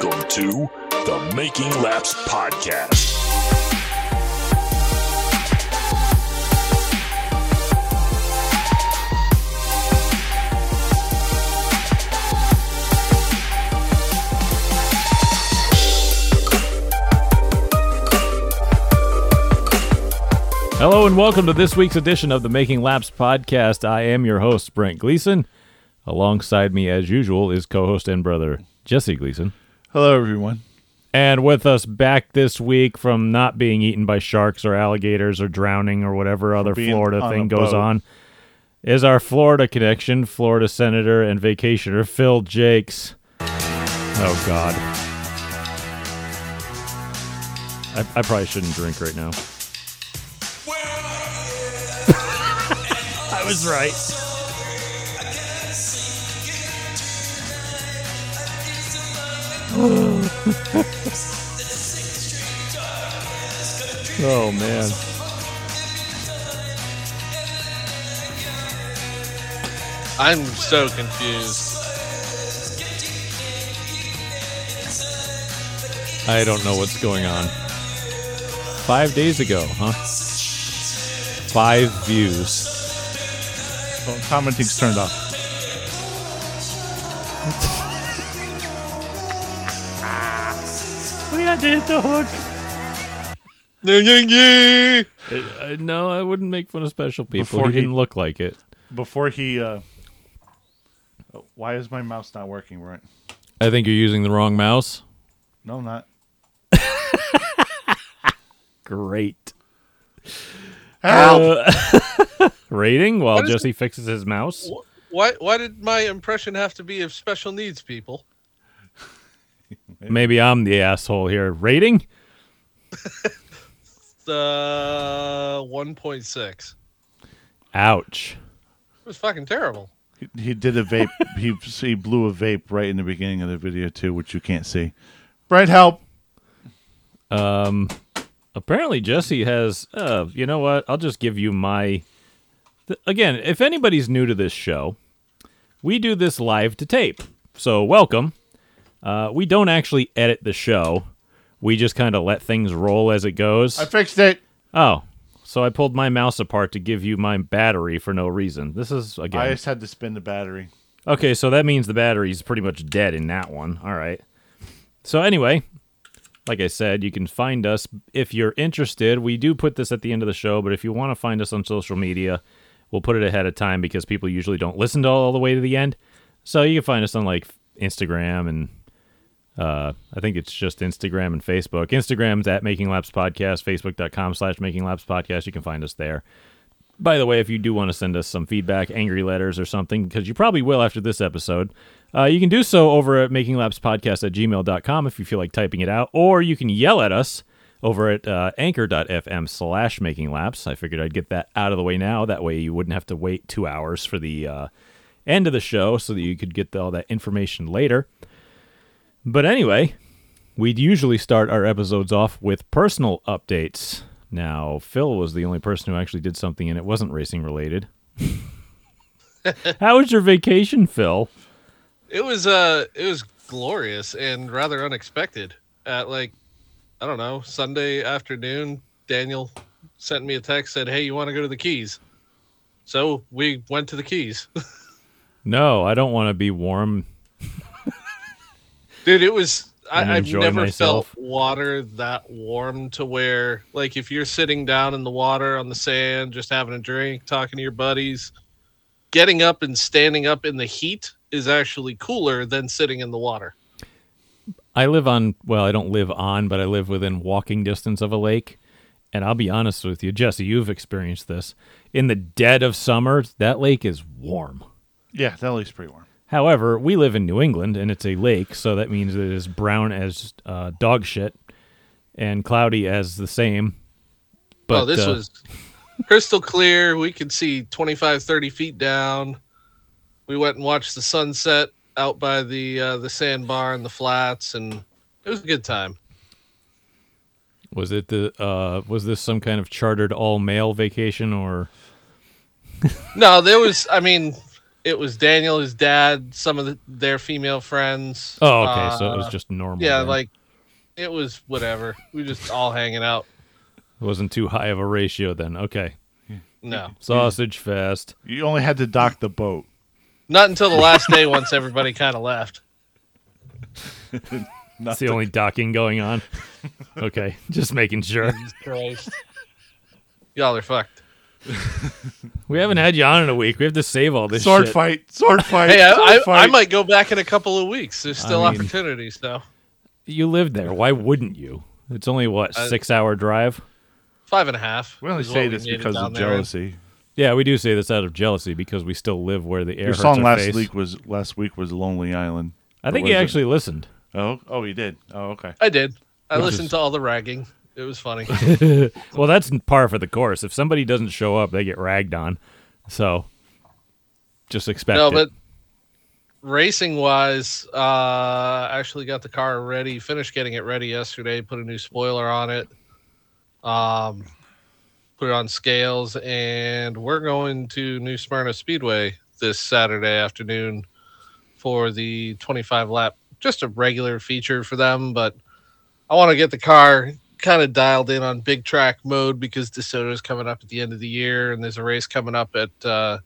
Welcome to the Making Laps Podcast. Hello and welcome to this week's edition of the Making Laps podcast. I am your host, Brent Gleason. Alongside me, as usual, is co host and brother, Jesse Gleason. Hello, everyone. And with us back this week from not being eaten by sharks or alligators or drowning or whatever other Florida thing goes boat. on is our Florida connection, Florida Senator and vacationer Phil Jacques. Oh, God. I, I probably shouldn't drink right now. I was right. Oh man. I'm so confused. I don't know what's going on. Five days ago, huh? Five views. Well, commenting's turned off. We had to hit the hook. Uh, no, I wouldn't make fun of special people. Before he he- didn't look like it. Before he, uh, oh, why is my mouse not working right? I think you're using the wrong mouse. No, I'm not. Great. Help! Uh, rating while What is Jesse fixes his mouse. Why? Why did my impression have to be of special needs people? Maybe I'm the asshole here. Rating? The 1.6. Ouch. It was fucking terrible. he, he did a vape. he he blew a vape right in the beginning of the video too, which you can't see. Brent, help! Um, apparently Jesse has. Uh, you know what? I'll just give you my. Th- again, if anybody's new to this show, we do this live to tape. So welcome. Uh, we don't actually edit the show. We just kind of let things roll as it goes. I fixed it. oh, so I pulled my mouse apart to give you my battery for no reason. This is again. I just had to spin the battery. Okay, so that means the battery's pretty much dead in that one. All right. So anyway, like I said, you can find us if you're interested. We do put this at the end of the show, but if you want to find us on social media, we'll put it ahead of time because people usually don't listen to all, all the way to the end. So you can find us on like Instagram and uh, I think it's just Instagram and Facebook. Instagram's at Making Laps Podcast, Facebook.com slash Making Laps Podcast. You can find us there. By the way, if you do want to send us some feedback, angry letters or something, because you probably will after this episode, uh, you can do so over at makinglapspodcast at gmail.com if you feel like typing it out, or you can yell at us over at uh, anchor.fm slash making laps. I figured I'd get that out of the way now. That way you wouldn't have to wait two hours for the uh, end of the show so that you could get all that information later. But anyway, we'd usually start our episodes off with personal updates. Now, Phil was the only person who actually did something and it wasn't racing related. How was your vacation, Phil? It was uh, it was glorious and rather unexpected. At like, I don't know, Sunday afternoon, Daniel sent me a text said, "Hey, you want to go to the Keys?" So we went to the Keys. No, I don't want to be warm. Dude, it was. I, I've never myself. felt water that warm to where, like, if you're sitting down in the water on the sand, just having a drink, talking to your buddies, getting up and standing up in the heat is actually cooler than sitting in the water. I live on, well, I don't live on, but I live within walking distance of a lake. And I'll be honest with you, Jesse, you've experienced this. In the dead of summer, that lake is warm. Yeah, that lake's pretty warm. However, we live in New England and it's a lake, so that means it is brown as uh, dog shit and cloudy as the same. But oh, this uh, was crystal clear. We could see 25, 30 feet down. We went and watched the sunset out by the uh, the sandbar and the flats, and it was a good time. was it the uh, was this some kind of chartered all male vacation or No, there was. I mean, it was Daniel, his dad, some of the, their female friends. Oh, okay. so it was uh, just normal. yeah, then. like it was whatever. We just all hanging out. it wasn't too high of a ratio then. Okay. No, Sausage fest. You only had to dock the boat. not until the last day. Once everybody kind of left. That's the only docking going on. Okay, just making sure. Christ, y'all are fucked. We haven't had you on in a week. We have to save all this Sword shit. fight, sword fight. Hey, I, sword I, I might go back in a couple of weeks. There's still I mean- opportunities though. You live there. Why wouldn't you? It's only what Uh, six hour drive. Five and a half. We only say this because down of there jealousy. Yeah, we do say this out of jealousy because we still live where the air is. Your hurts song our last face. week was last week was Lonely Island. I think was he it? actually listened. Oh, oh, he did. Oh, okay. I did. I Which listened is- to all the ragging. It was funny. Well, that's par for the course. If somebody doesn't show up, they get ragged on. So just expect no, it. but racing wise, uh, I actually got the car ready. Finished getting it ready yesterday. Put a new spoiler on it. Um, put it on scales, and we're going to New Smyrna Speedway this Saturday afternoon for the 25 lap. Just a regular feature for them, but I want to get the car kind of dialed in on big track mode because DeSoto is coming up at the end of the year, and there's a race coming up at uh,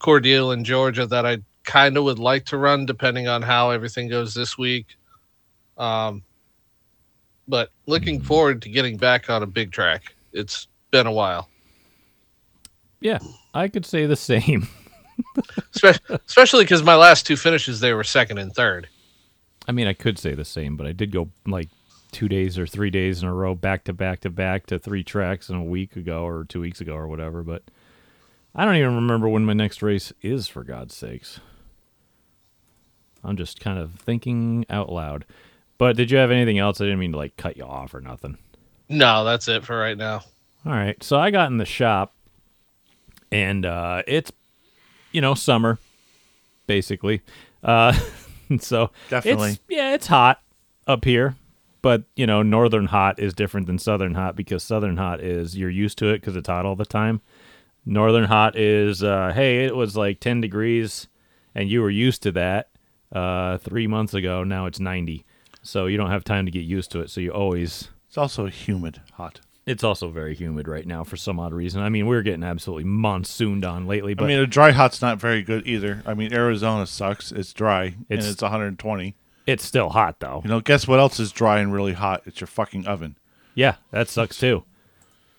Cordele in Georgia that I kind of would like to run, depending on how everything goes this week. Um, but looking forward to getting back on a big track. It's been a while, yeah, I could say the same. Especially because my last two finishes they were second and third. I mean, I could say the same, but I did go like two days or three days in a row, back to back to back to three tracks in a week ago or two weeks ago or whatever. But I don't even remember when my next race is, for God's sakes. I'm just kind of thinking out loud. But did you have anything else? I didn't mean to like cut you off or nothing. No, that's it for right now. All right. So I got in the shop and uh it's you know, summer basically. Uh so Definitely. it's yeah, it's hot up here, but you know, northern hot is different than southern hot because southern hot is you're used to it cuz it's hot all the time. Northern hot is uh hey, it was like 10 degrees and you were used to that uh 3 months ago, now it's 90. So you don't have time to get used to it, so you always It's also humid, hot. it's also very humid right now for some odd reason. I mean, we're getting absolutely monsooned on lately, but I mean, a dry hot's not very good either. I mean, Arizona sucks. It's dry It's- and it's 120. It's still hot though. You know, guess what else is dry and really hot? It's your fucking oven. Yeah, that sucks too.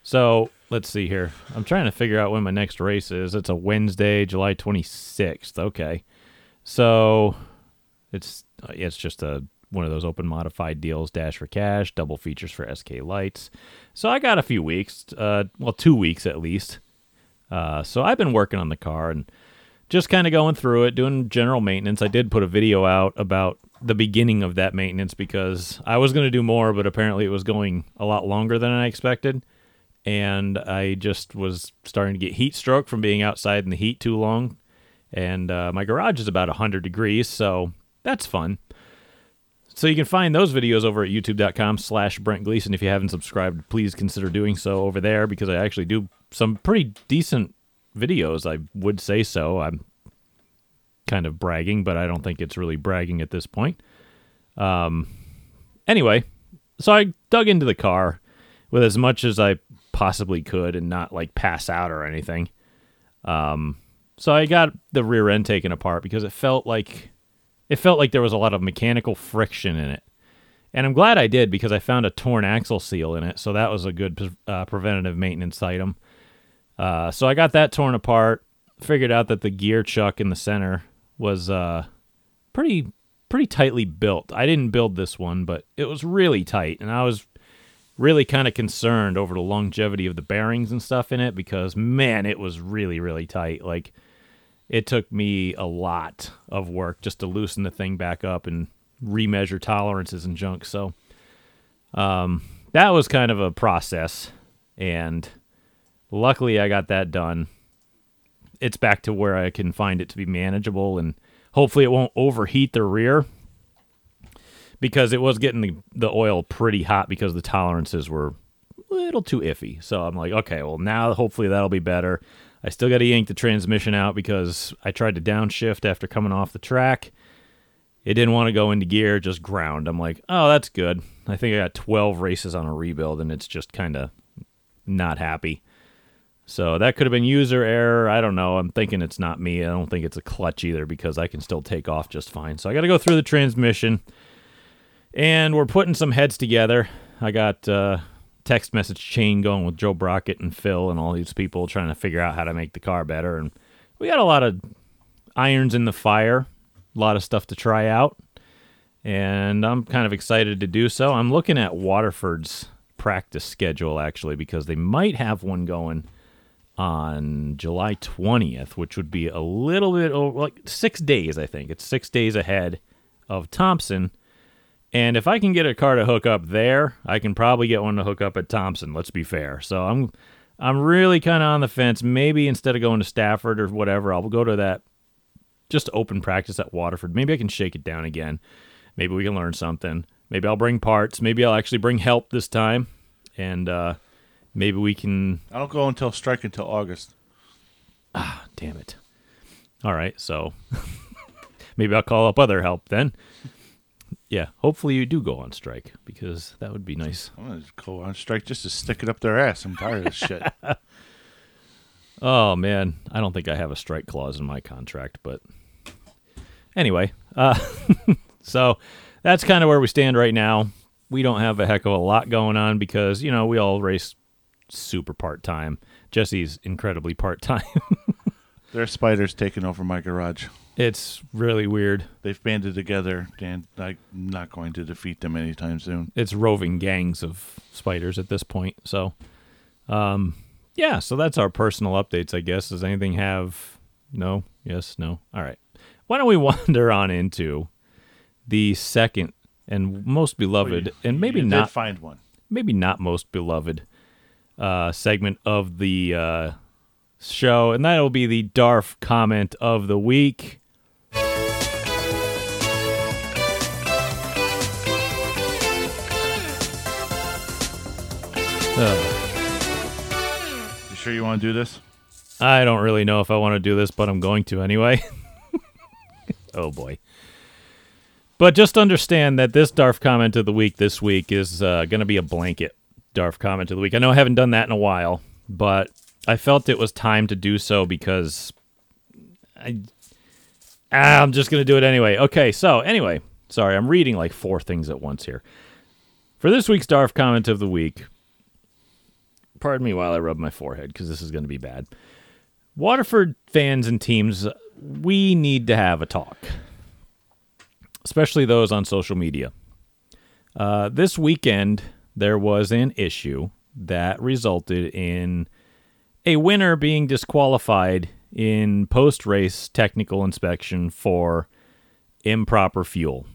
So let's see here. I'm trying to figure out when my next race is. It's a Wednesday, July 26th. Okay, so it's it's just a one of those open modified deals, dash for cash, double features for SK lights. So I got a few weeks, uh, well, two weeks at least. Uh, so I've been working on the car and just kind of going through it, doing general maintenance. I did put a video out about the beginning of that maintenance because I was going to do more, but apparently it was going a lot longer than I expected. And I just was starting to get heat stroke from being outside in the heat too long. And uh, my garage is about 100 degrees, so that's fun. So you can find those videos over at youtube.com slash Brent Gleason. If you haven't subscribed, please consider doing so over there because I actually do some pretty decent videos. I would say so. I'm kind of bragging, but I don't think it's really bragging at this point. Um, anyway, so I dug into the car with as much as I possibly could and not like pass out or anything. Um, so I got the rear end taken apart because it felt like it felt like there was a lot of mechanical friction in it. And I'm glad I did because I found a torn axle seal in it, so that was a good uh, preventative maintenance item. Uh, so I got that torn apart. Figured out that the gear chuck in the center was uh, pretty pretty tightly built. I didn't build this one, but it was really tight, and I was really kind of concerned over the longevity of the bearings and stuff in it because man, it was really really tight. Like it took me a lot of work just to loosen the thing back up and remeasure tolerances and junk. So um, that was kind of a process, and luckily I got that done. It's back to where I can find it to be manageable, and hopefully it won't overheat the rear because it was getting the, the oil pretty hot because the tolerances were a little too iffy. So I'm like, okay, well now hopefully that'll be better. I still got to yank the transmission out because I tried to downshift after coming off the track. It didn't want to go into gear, just ground. I'm like, oh, that's good. I think I got 12 races on a rebuild, and it's just kind of not happy. So that could have been user error. I don't know. I'm thinking it's not me. I don't think it's a clutch either because I can still take off just fine. So I got to go through the transmission. And we're putting some heads together. I got uh, text message chain going with Joe Brockett and Phil and all these people trying to figure out how to make the car better. And we got a lot of irons in the fire, a lot of stuff to try out. And I'm kind of excited to do so. I'm looking at Waterford's practice schedule actually because they might have one going on July 20th, which would be a little bit over like six days, I think. It's six days ahead of Thompson. And if I can get a car to hook up there, I can probably get one to hook up at Thompson. Let's be fair. So I'm I'm really kind of on the fence. Maybe instead of going to Stafford or whatever, I'll go to that just open practice at Waterford. Maybe I can shake it down again. Maybe we can learn something. Maybe I'll bring parts. Maybe I'll actually bring help this time. And uh, maybe we can. I don't go until strike until August. Ah, damn it. All right. So maybe I'll call up other help then. Yeah, hopefully you do go on strike because that would be nice. I'm gonna go on strike just to stick it up their ass. I'm tired of this shit. Oh man, I don't think I have a strike clause in my contract, but anyway, uh, so that's kind of where we stand right now. We don't have a heck of a lot going on because you know we all race super part time. Jesse's incredibly part time. There are spiders taking over my garage. it's really weird. They've banded together, and I'm not going to defeat them anytime soon. It's roving gangs of spiders at this point. So, um, yeah. So that's our personal updates, I guess. Does anything have no? Yes, no. All right. Why don't we wander on into the second and most beloved, and maybe You did not find one. maybe not most beloved uh, segment of the uh, show, and that'll be the Darf comment of the week. Ugh. You sure you want to do this? I don't really know if I want to do this, but I'm going to anyway. oh boy. But just understand that this Darf comment of the week this week is uh, going to be a blanket Darf comment of the week. I know I haven't done that in a while, but I felt it was time to do so because I, ah, I'm just to do it anyway. Okay, so anyway, sorry, I'm reading like four things at once here. For this week's Darf comment of the week, pardon me while I rub my forehead because this is going to be bad. Waterford fans and teams, we need to have a talk, especially those on social media. Uh, this weekend, there was an issue that resulted in a winner being disqualified in post race technical inspection for improper fuel.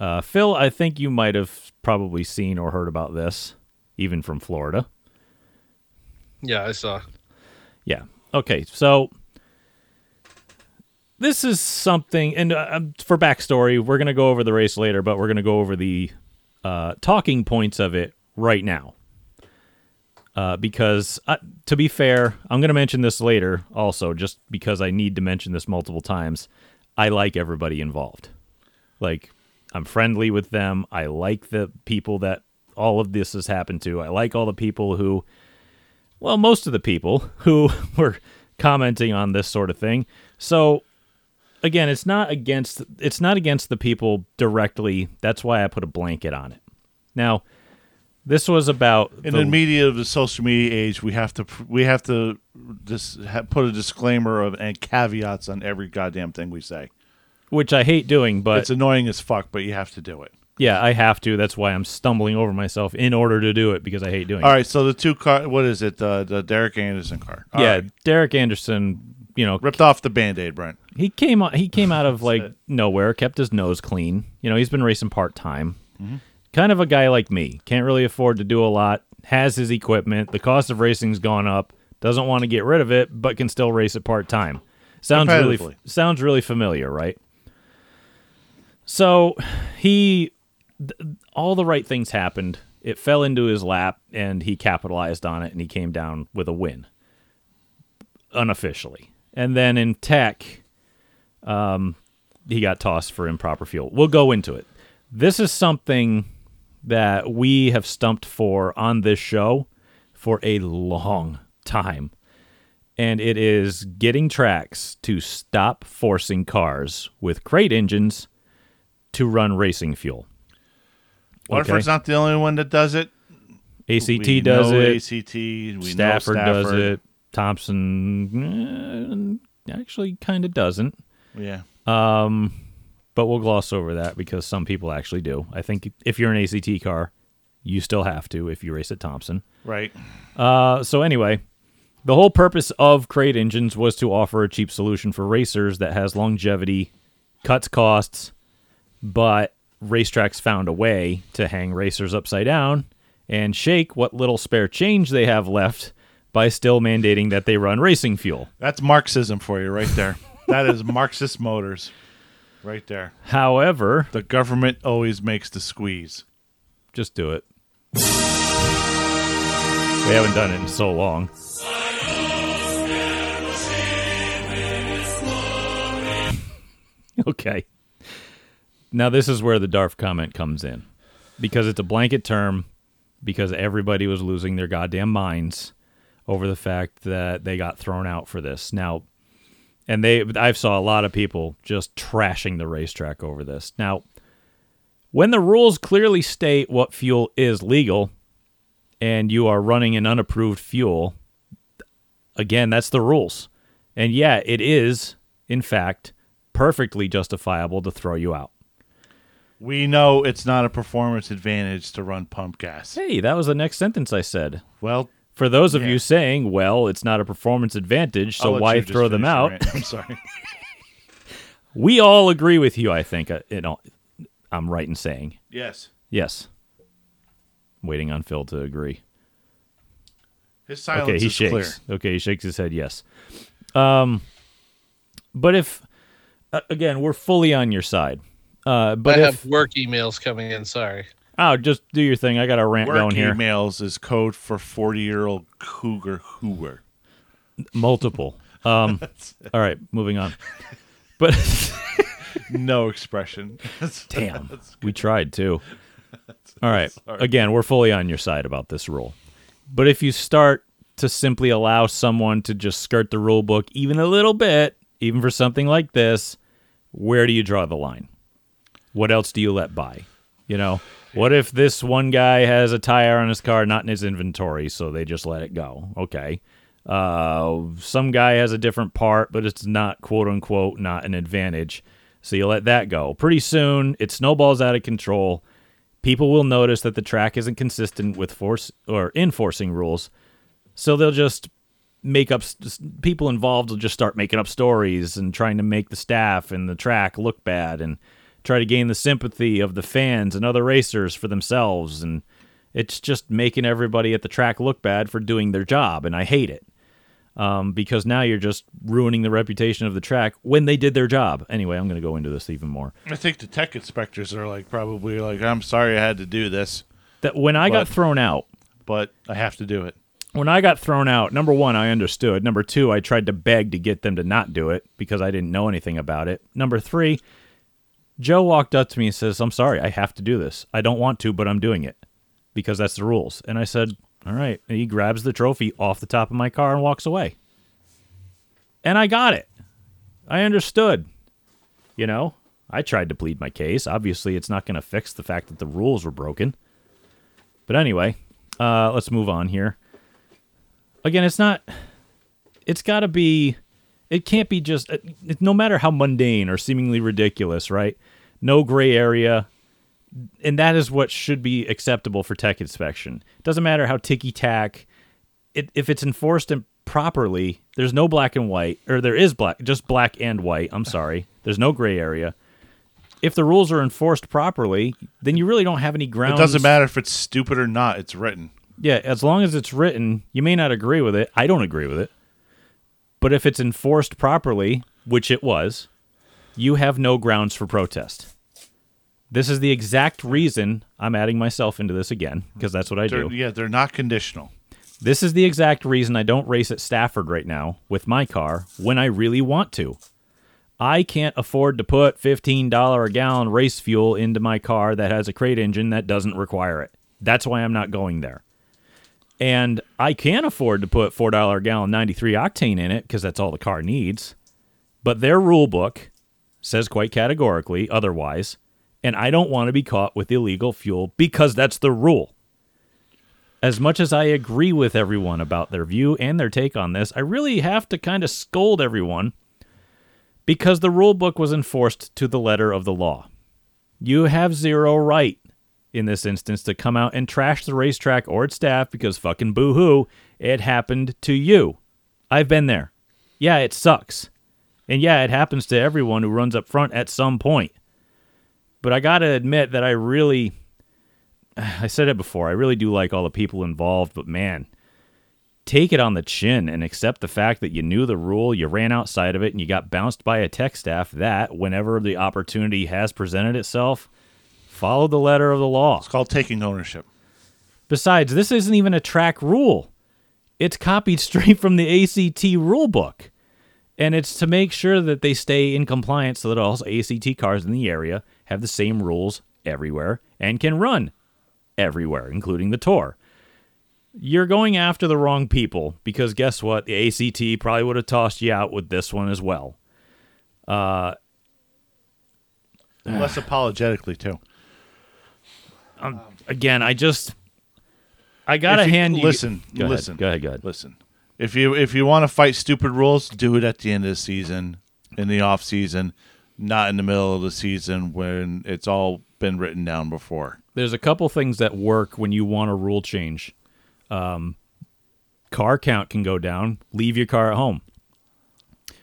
Uh, Phil, I think you might have probably seen or heard about this, even from Florida. Yeah, I saw. Yeah. Okay. So this is something, and uh, um, for backstory, we're going to go over the race later, but we're going to go over the uh, talking points of it right now. Uh, because, uh, to be fair, I'm going to mention this later also, just because I need to mention this multiple times. I like everybody involved. Like, I'm friendly with them. I like the people that all of this has happened to. I like all the people who well, most of the people who were commenting on this sort of thing. So again, it's not against it's not against the people directly. That's why I put a blanket on it. Now, this was about In the- the media of the social media age, we have to we have to just ha- put a disclaimer of and caveats on every goddamn thing we say. which I hate doing, but it's annoying as fuck, but you have to do it. yeah, I have to. That's why I'm stumbling over myself in order to do it because I hate doing All it. right, so the two car, what is it? The the Derek Anderson car. All yeah, right. Derek Anderson, you know, ripped off the band aid, Brent. he came out he came out of like it. nowhere kept his nose clean you know he's been racing part-time Mm-hmm. Kind of a guy like me. Can't really afford to do a lot. Has his equipment. The cost of racing's gone up. Doesn't want to get rid of it but can still race it part-time. Sounds really sounds really familiar right? So he th- all the right things happened. It fell into his lap and he capitalized on it and he came down with a win. Unofficially. And then in tech, um, he got tossed for improper fuel. We'll go into it. This is something that we have stumped for on this show for a long time. And it is getting tracks to stop forcing cars with crate engines to run racing fuel. Waterford's not the only one that does it. ACT We does it. ACT. We know Stafford, does it. Thompson eh, actually kind of doesn't. Yeah. Um, but we'll gloss over that because some people actually do. I think if you're an ACT car, you still have to if you race at Thompson. Right. Uh, so anyway, the whole purpose of crate engines was to offer a cheap solution for racers that has longevity, cuts costs, but racetracks found a way to hang racers upside down and shake what little spare change they have left by still mandating that they run racing fuel. That's Marxism for you right there. that is Marxist motors right there. However, The government always makes the squeeze. just do it. We haven't done it in so long. okay. Now this is where the DARF comment comes in. Because it's a blanket term because everybody was losing their goddamn minds over the fact that they got thrown out for this. Now and they I've saw a lot of people just trashing the racetrack over this. Now when the rules clearly state what fuel is legal and you are running an unapproved fuel, again, that's the rules. And yeah, it is, in fact, perfectly justifiable to throw you out. We know it's not a performance advantage to run pump gas. Hey, that was the next sentence I said. Well, For those of Yeah. you saying, well, it's not a performance advantage, so why throw them out? rant. I'm sorry. We all agree with you, I think. uh, You know, I'm right in saying. yes. Yes. Waiting on Phil to agree. His silence okay, he is shakes. clear. Okay, he shakes his head. Yes. Um, but if uh, again, we're fully on your side. Uh, but I if have work emails coming in. Sorry. Oh, just do your thing. I got a rant Work going here. emails is code for 40 year old cougar hooer. Multiple. Um, all right, moving on. But No expression. damn, we tried too. All right. Again, we're fully on your side about this rule. But if you start to simply allow someone to just skirt the rule book even a little bit, even for something like this, where do you draw the line? What else do you let by? You know, what if this one guy has a tire on his car not in his inventory, so they just let it go? Okay. Uh, some guy has a different part, but it's not quote unquote not an advantage, so you let that go. Pretty soon, it snowballs out of control. People will notice that the track isn't consistent with force or enforcing rules, so they'll just make up people involved will just start making up stories and trying to make the staff and the track look bad and try to gain the sympathy of the fans and other racers for themselves and it's just making everybody at the track look bad for doing their job and i hate it um, because now you're just ruining the reputation of the track when they did their job anyway i'm going to go into this even more I think the tech inspectors are like probably like, I'm sorry I had to do this, that when i got thrown out but I have to do it. when I got thrown out, number one, I understood. Number two, I tried to beg to get them to not do it because I didn't know anything about it. Number three, Joe walked up to me and says, I'm sorry, I have to do this. I don't want to, but I'm doing it because that's the rules. And I said, All right. And he grabs the trophy off the top of my car and walks away. And I got it. I understood. You know, I tried to plead my case. Obviously, it's not going to fix the fact that the rules were broken. But anyway, uh, let's move on here again it's not it's got to be it can't be just it, no matter how mundane or seemingly ridiculous right no gray area and that is what should be acceptable for tech inspection it doesn't matter how ticky tack it, if it's enforced and properly there's no black and white or there is black just black and white i'm sorry there's no gray area if the rules are enforced properly then you really don't have any grounds. It doesn't matter if it's stupid or not. It's written. yeah, as long as it's written, you may not agree with it. I don't agree with it. But if it's enforced properly, which it was, you have no grounds for protest. This is the exact reason I'm adding myself into this again, because that's what I They're, do. yeah, they're not conditional. This is the exact reason I don't race at Stafford right now with my car when I really want to. I can't afford to put $15 a gallon race fuel into my car that has a crate engine that doesn't require it. That's why I'm not going there. And I can afford to put $4 a gallon 93 octane in it because that's all the car needs. But their rule book says quite categorically otherwise. And I don't want to be caught with illegal fuel because that's the rule. As much as I agree with everyone about their view and their take on this, I really have to kind of scold everyone because the rule book was enforced to the letter of the law. You have zero right in this instance to come out and trash the racetrack or its staff because fucking boo hoo, it happened to you. I've been there. Yeah, it sucks. And yeah, it happens to everyone who runs up front at some point. But I got to admit that I really I said it before, I really do like all the people involved, but man, take it on the chin and accept the fact that you knew the rule, you ran outside of it, and you got bounced by a tech staff that, whenever the opportunity has presented itself, follow the letter of the law. It's called taking ownership. Besides, this isn't even a track rule. It's copied straight from the ACT rule book. And it's to make sure that they stay in compliance so that all ACT cars in the area have the same rules everywhere and can run everywhere, including the tour. You're going after the wrong people because guess what? The ACT probably would have tossed you out with this one as well. Uh, Less apologetically too. Again, I just I gotta If you- hand you. listen, Go ahead, listen, Go ahead. Go ahead. Listen, if you if you want to fight stupid rules, do it at the end of the season, in the off season, not in the middle of the season when it's all been written down before. there's a couple things that work when you want a rule change. Um, car count can go down. Leave your car at home.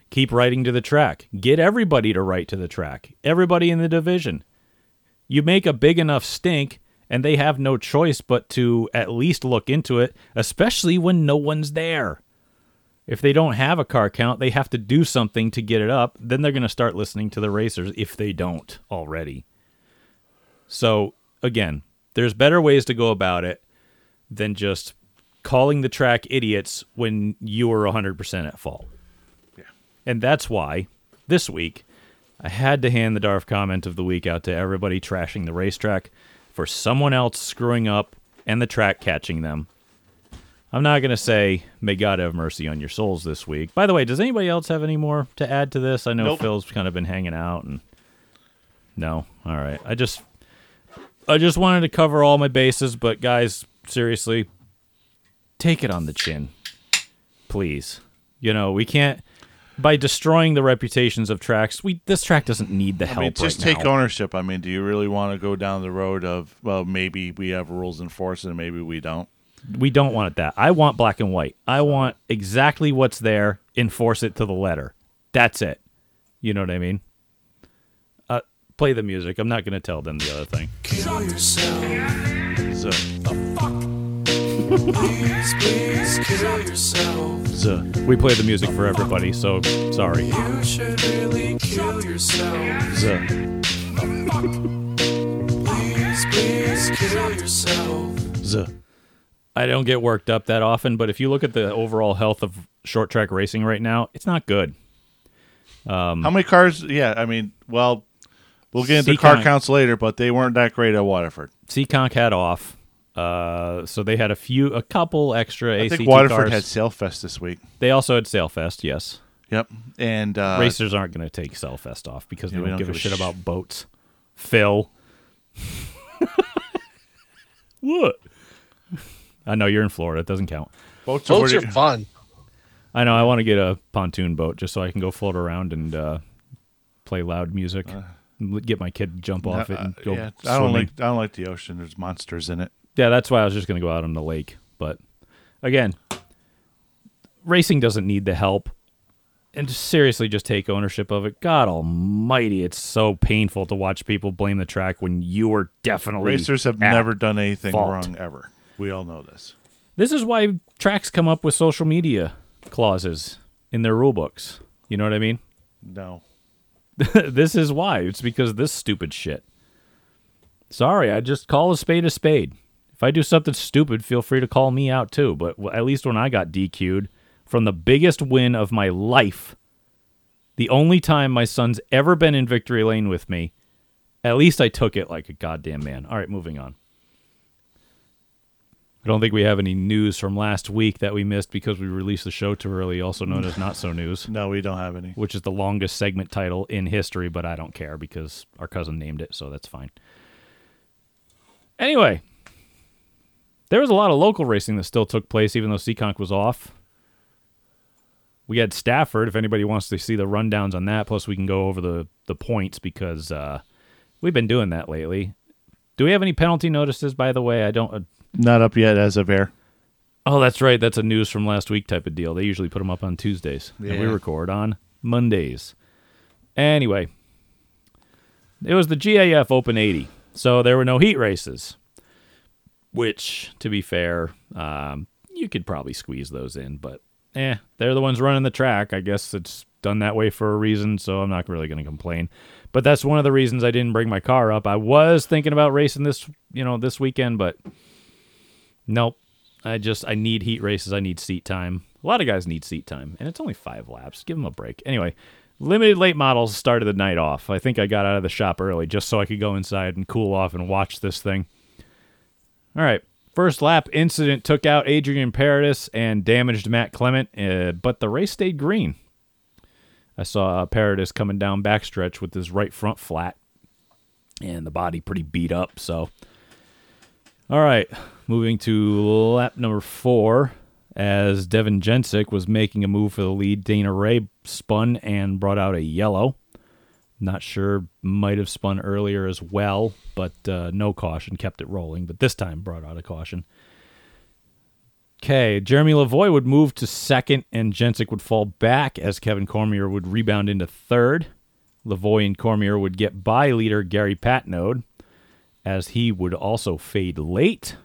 Keep writing to the track. Get everybody to write to the track. Everybody in the division. You make a big enough stink, and they have no choice but to at least look into it, especially when no one's there. If they don't have a car count, they have to do something to get it up. Then they're going to start listening to the racers if they don't already. So, again, there's better ways to go about it than just calling the track idiots when you were 100% at fault. Yeah. And that's why this week I had to hand the Darf comment of the week out to everybody trashing the racetrack for someone else screwing up and the track catching them. I'm not going to say, may God have mercy on your souls this week. By the way, does anybody else have any more to add to this? I know Nope. Phil's kind of been hanging out and no. All right. I just I just wanted to cover all my bases, but guys, seriously, take it on the chin. Please. You know, we can't by destroying the reputations of tracks, we this track doesn't need the I help mean, just right take now. ownership. I mean, do you really want to go down the road of well, maybe we have rules enforced and maybe we don't? We don't want it that. I want black and white. I want exactly what's there, enforce it to the letter. That's it. You know what I mean? Uh, play the music. I'm not going to tell them the other thing. Kill yourself. So, Please, please kill yourself. so We play the music for everybody, so sorry. You should really kill yourself. so Please, please kill yourself. so I don't get worked up that often, but if you look at the overall health of short track racing right now, it's not good. Um, How many cars? Yeah, I mean, well, we'll get into car counts later, but they weren't that great at Waterford. Seekonk had off, uh, so they had a few, a couple extra I ACT think Waterford cars. had Sailfest this week. They also had Sailfest, yes. Yep, and uh, Racers aren't going to take Sailfest off because Yeah, they don't, don't give a give a shit sh- about boats. Phil. what? I know you're in Florida. It doesn't count. boats, Boats are are fun. I know. I want to get a pontoon boat just so I can go float around and uh, play loud music. L- get my kid to jump off it and go Uh, yeah, I don't like I don't like the ocean. There's monsters in it. Yeah, that's why I was just going to go out on the lake. But again, racing doesn't need the help. And just seriously, just take ownership of it. God Almighty, it's so painful to watch people blame the track when you were definitely Racers have never done anything fault. wrong ever. We all know this. This is why tracks come up with social media clauses in their rule books. You know what I mean? No, this is why. It's because of this stupid shit. Sorry, I just call a spade a spade. If I do something stupid, feel free to call me out too. But at least when I got DQ'd from the biggest win of my life, the only time my son's ever been in victory lane with me, at least I took it like a goddamn man. All right, moving on. I don't think we have any news from last week that we missed because we released the show too early, also known as Not So News, No, we don't have any. which is the longest segment title in history, but I don't care because our cousin named it, so that's fine. Anyway, there was a lot of local racing that still took place, even though Seekonk was off. We had Stafford, if anybody wants to see the rundowns on that, plus we can go over the, the points because uh, we've been doing that lately. Do we have any penalty notices, by the way? I don't. Uh, Not up yet as of air. Oh, that's right. That's a news from last week type of deal. They usually put them up on Tuesdays, and we record on Mondays. Anyway, it was the GAF Open 80, so there were no heat races. Which, to be fair, um, you could probably squeeze those in, but eh, they're the ones running the track. I guess it's done that way for a reason, so I'm not really going to complain. But that's one of the reasons I didn't bring my car up. I was thinking about racing this, you know, this weekend, but nope. I just I need heat races. I need seat time. A lot of guys need seat time, and it's only five laps. Give them a break. Anyway, limited late models started the night off. I think I got out of the shop early just so I could go inside and cool off and watch this thing. All right, first lap incident took out Adrian Paradis and damaged Matt Clement, uh, but the race stayed green. I saw uh, Paradis coming down backstretch with his right front flat and the body pretty beat up. So, all right, moving to lap number four. As Devin Jensick was making a move for the lead, Dana Ray spun and brought out a yellow. Not sure, might have spun earlier as well, but uh, no caution, kept it rolling, but this time brought out a caution. Okay, Jeremy Lavoie would move to second, and Jensick would fall back as Kevin Cormier would rebound into third. Lavoie and Cormier would get by leader Gary Patnode, as he would also fade late.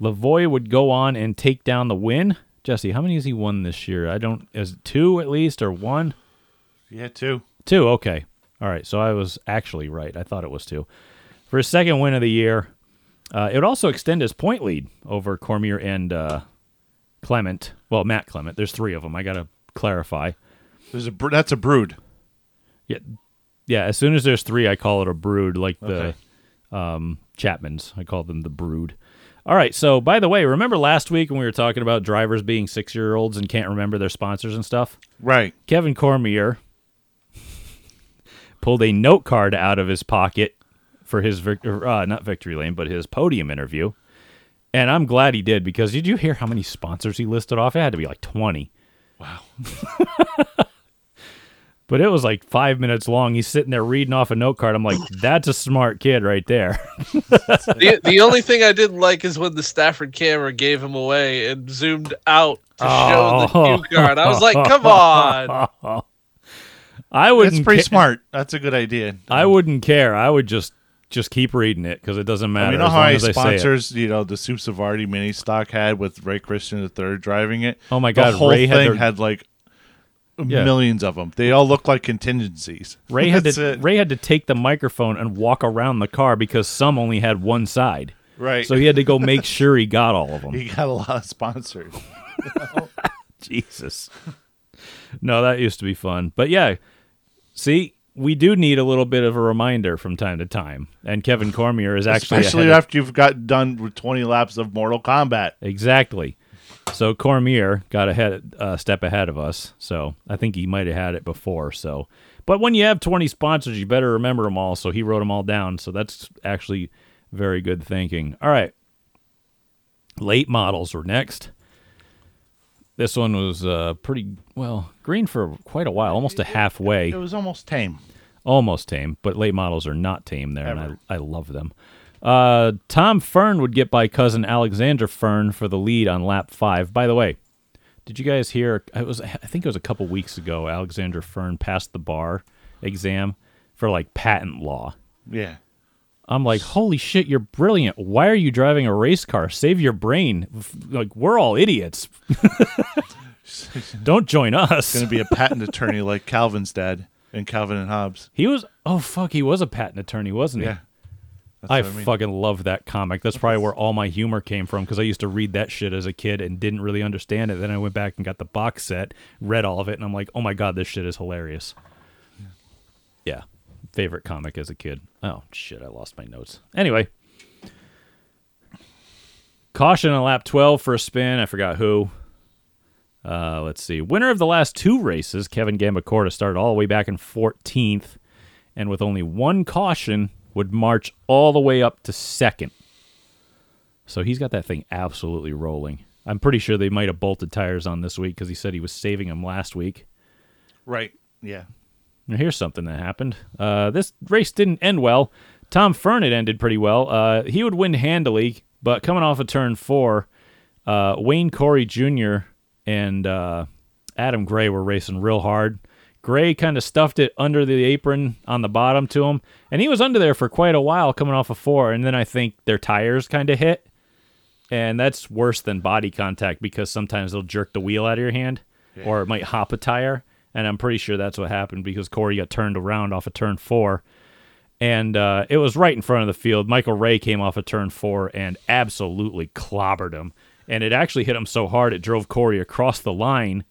Lavoie would go on and take down the win. Jesse, how many has he won this year? I don't. Is it two at least or one? Yeah, two. Two. Okay. All right. So I was actually right. I thought it was two. For his second win of the year, uh, it would also extend his point lead over Cormier and uh, Clement. Well, Matt Clement. There's three of them. I got to clarify. There's a br- that's a brood. Yeah. Yeah. As soon as there's three, I call it a brood, like the Okay. um, Chapmans. I call them the brood. All right. So, by the way, remember last week when we were talking about drivers being six year olds and can't remember their sponsors and stuff? Right. Kevin Cormier pulled a note card out of his pocket for his vic- uh, not victory lane, but his podium interview. And I'm glad he did because did you hear how many sponsors he listed off? It had to be like 20. Wow. But it was like five minutes long. He's sitting there reading off a note card. I'm like, that's a smart kid right there. the, the only thing I didn't like is when the Stafford camera gave him away and zoomed out to show the Oh. cue card. I was like, come on. I wouldn't. It's pretty ca- smart. That's a good idea. I wouldn't care. I would just just keep reading it because it doesn't matter. I mean, you know how many I sponsors, you know, the Sue Savardi mini stock had with Ray Christian III driving it. Oh my god, the whole Ray had thing their- had like Yeah. millions of them. They all look like contingencies. Ray had to it. Ray had to take the microphone and walk around the car because some only had one side. right. So he had to go make sure he got all of them. he got a lot of sponsors. Jesus. No, that used to be fun. But yeah, see, we do need a little bit of a reminder from time to time. And Kevin Cormier is actually Especially ahead of- after you've got done with 20 laps of Mortal Kombat. exactly. So Cormier got ahead, a step ahead of us. So I think he might have had it before. So, but when you have 20 sponsors, you better remember them all. So he wrote them all down. So that's actually very good thinking. All right. Late models were next. This one was uh, pretty well green for quite a while, almost a halfway, It was almost tame. almost tame. But late models are not tame there, and I, I love them. Uh, Tom Fern would get by cousin Alexander Fern for the lead on lap five. By the way, did you guys hear? It was I think it was a couple weeks ago. Alexander Fern passed the bar exam for like patent law. Yeah. I'm like, holy shit, you're brilliant. Why are you driving a race car? Save your brain. Like, we're all idiots. Don't join us. Going to be a patent attorney like Calvin's dad and Calvin and Hobbes. He was, oh, fuck, he was a patent attorney, wasn't he? Yeah. That's I, what mean. fucking love that comic. That's probably where all my humor came from because I used to read that shit as a kid and didn't really understand it. Then I went back and got the box set, read all of it, and I'm like, oh my god, this shit is hilarious. Yeah, favorite comic as a kid. Oh shit, I lost my notes. Anyway, caution on lap 12 for a spin. I forgot who. Uh, let's see. Winner of the last two races, Kevin Gambacorta, started all the way back in 14th, and with only one caution, would march all the way up to second. So he's got that thing absolutely rolling. I'm pretty sure they might have bolted tires on this week because he said he was saving them last week. Right. Yeah. Now, here's something that happened. Uh, this race didn't end well. Tom Fearn it ended pretty well. Uh, he would win handily, but coming off of turn four, uh, Wayne Corey Jr. and uh, Adam Gray were racing real hard. Gray kind of stuffed it under the apron on the bottom to him, and he was under there for quite a while coming off of four. And then I think their tires kind of hit, and that's worse than body contact because sometimes they'll jerk the wheel out of your hand, or it might hop a tire. And I'm pretty sure that's what happened because Corey got turned around off of turn four, and uh, it was right in front of the field. Michael Ray came off of turn four and absolutely clobbered him, and it actually hit him so hard it drove Corey across the line,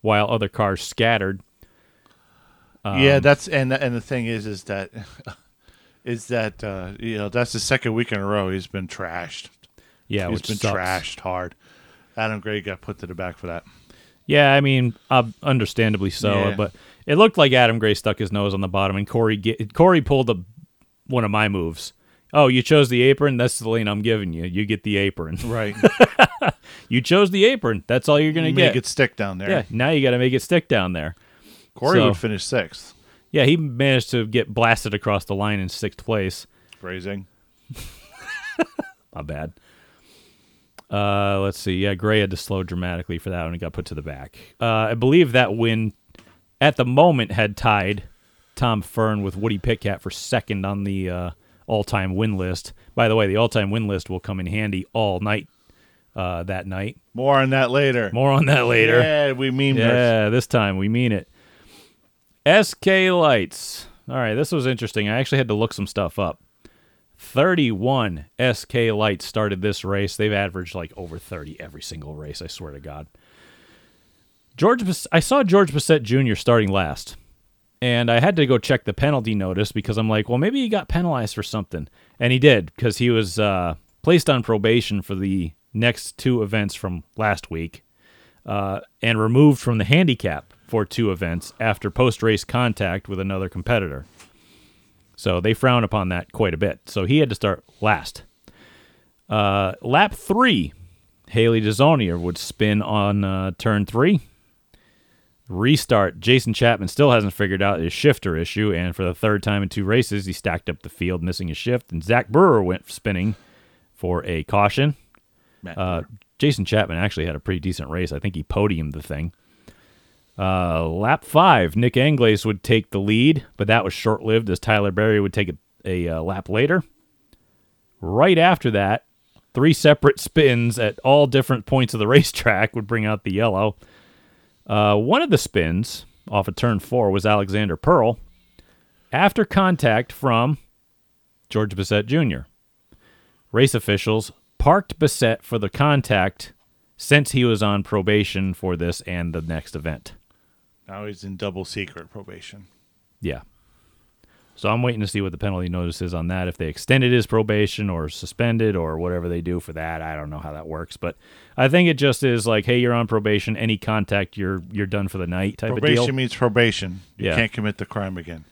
while other cars scattered. Um, yeah, that's and and the thing is, is that is that uh, you know that's the second week in a row he's been trashed. Yeah, he's been sucks. trashed hard. Adam Gray got put to the back for that. Yeah, I mean, uh, understandably so, Yeah. but it looked like Adam Gray stuck his nose on the bottom, and Corey get, Corey pulled a, one of my moves. Oh, you chose the apron. That's the lane I'm giving you. You get the apron. Right. You chose the apron. That's all you're gonna get. Make it stick down there. yeah. Now you got to make it stick down there. Corey So- would finish sixth. Yeah, he managed to get blasted across the line in sixth place. Phrasing. Not bad. Uh, let's see. Yeah, Gray had to slow dramatically for that one and got put to the back. Uh, I believe that win at the moment had tied Tom Fearn with Woody Pitkat for second on the uh, all-time win list. By the way, the all-time win list will come in handy all night uh, that night. More on that later. More on that later. Yeah, we mean this. Yeah, this time we mean it. SK Lights. All right, this was interesting. I actually had to look some stuff up. 31 SK Lights started this race. They've averaged like over 30 every single race, I swear to God. George I saw George Bessette Jr. starting last. And I had to go check the penalty notice because I'm like, well, maybe he got penalized for something. And he did because he was uh, placed on probation for the next two events from last week uh, and removed from the handicap for two events after post race contact with another competitor. So they frown upon that quite a bit. So he had to start last. Uh, lap three, Haley DeZonier would spin on uh, turn three. Restart. Jason Chapman still hasn't figured out his shifter issue, and for the third time in two races, he stacked up the field, missing a shift. And Zach Brewer went spinning for a caution. Uh, Jason Chapman actually had a pretty decent race. I think he podiumed the thing. Uh, lap five, Nick Anglace would take the lead, but that was short lived as Tyler Berry would take a, a uh, lap later. Right after that, three separate spins at all different points of the racetrack would bring out the yellow. Uh, one of the spins off of turn four was Alexander Pearl after contact from George Bessette Jr. Race officials parked Bessette for the contact since he was on probation for this and the next event. Now he's in double secret probation. Yeah. So I'm waiting to see what the penalty notice is on that. If they extended his probation or suspended or whatever they do for that, I don't know how that works. But I think it just is like, hey, you're on probation. Any contact, you're you're done for the night type of Probation deal. means probation. You Yeah. can't commit the crime again.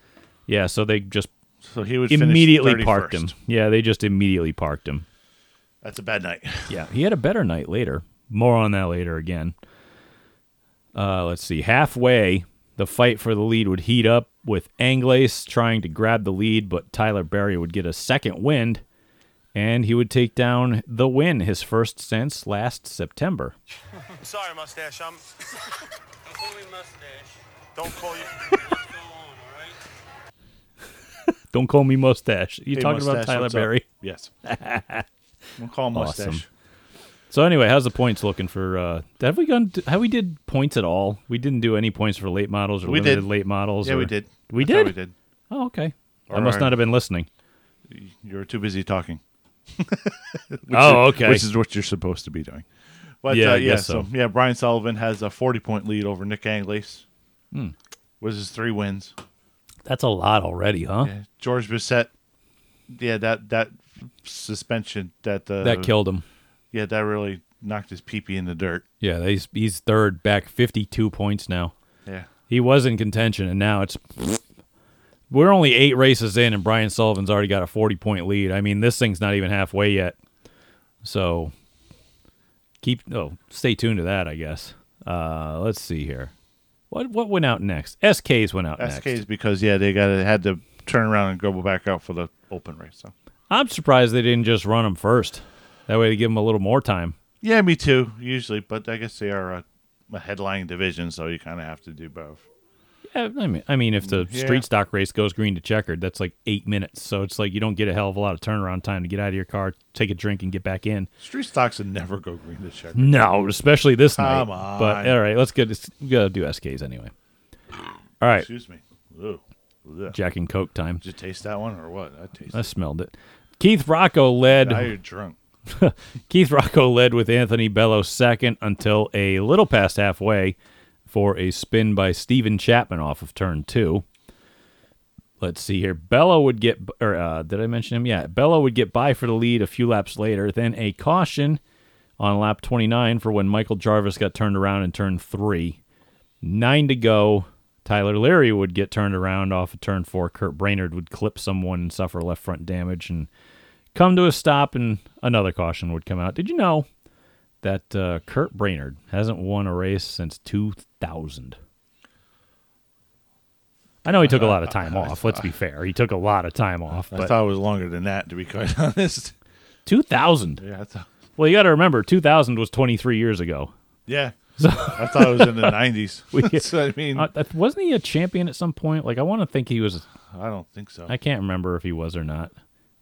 Yeah. So they just So he was immediately parked him. Yeah, they just immediately parked him. That's a bad night. Yeah, he had a better night later. More on that later again. Uh, let's see. Halfway, the fight for the lead would heat up with Anglace trying to grab the lead, but Tyler Berry would get a second wind, and he would take down the win, his first since last September. Sorry, mustache. I'm. Call me mustache. Don't call you. What's going on, all right? Don't call me mustache. You Hey, talking about Tyler what's? Berry? Yes. we'll call him Awesome. mustache. So anyway, how's the points looking for? Uh, have we gone? Have we did points at all? We didn't do any points for late models or We limited did. late models. Yeah, or- we did. We I did. We did. Oh, okay. I must our- not have been listening. You're too busy talking. oh, okay. Which is what you're supposed to be doing. But Yeah, uh, yeah, so. so. yeah, Brian Sullivan has a 40 point lead over Nick Anglace. Hmm. Was his three wins. That's a lot already, huh? Yeah, George Bessette. Yeah, that that suspension that uh, That killed him. Yeah, that really knocked his peepee in the dirt. Yeah, he's he's third back 52 points now. Yeah. He was in contention, and now it's. We're only eight races in, and Brian Sullivan's already got a 40 point lead. I mean, this thing's not even halfway yet. So keep oh, stay tuned to that, I guess. Uh, let's see here. What what went out next? SKs went out SK's next. because yeah, they got had to turn around and go back out for the open race. So I'm surprised they didn't just run them first. That way to give them a little more time. yeah, me too. Usually, but I guess they are a, a headline division, so you kind of have to do both. Yeah, I mean, I mean, if the mm, Yeah. street stock race goes green to checkered, that's like eight minutes. So it's like you don't get a hell of a lot of turnaround time to get out of your car, take a drink, and get back in. Street stocks would never go green to check. No, especially this Come night. But on. all right, let's get. We gotta do SKs anyway. All right, Excuse me. Ugh. Jack and Coke time. Did you taste that one or what? I tasted. I smelled it. Keith Rocco led. Now you're drunk. Keith Rocco led with Anthony Bello second until a little past halfway for a spin by Steven Chapman off of turn two. Let's see here. Bello would get, or uh, did I mention him? Yeah, Bello would get by for the lead a few laps later. Then a caution on lap 29 for when Michael Jarvis got turned around in turn three. Nine to go. Tyler Leary would get turned around off of turn four. Kurt Brainerd would clip someone and suffer left front damage and come to a stop, and another caution would come out. Did you know that uh, Kurt Brainerd hasn't won a race since 2000? I know he took a lot of time off. Let's be fair. He took a lot of time off, I thought it was longer than that, to be quite honest. 2000. Yeah, I thought. Well, you got to remember, 2000 was 23 years ago. Yeah, I thought it was in the '90s. so, I mean, Uh, wasn't he a champion at some point? Like, I want to think he was. I don't think so. I can't remember if he was or not.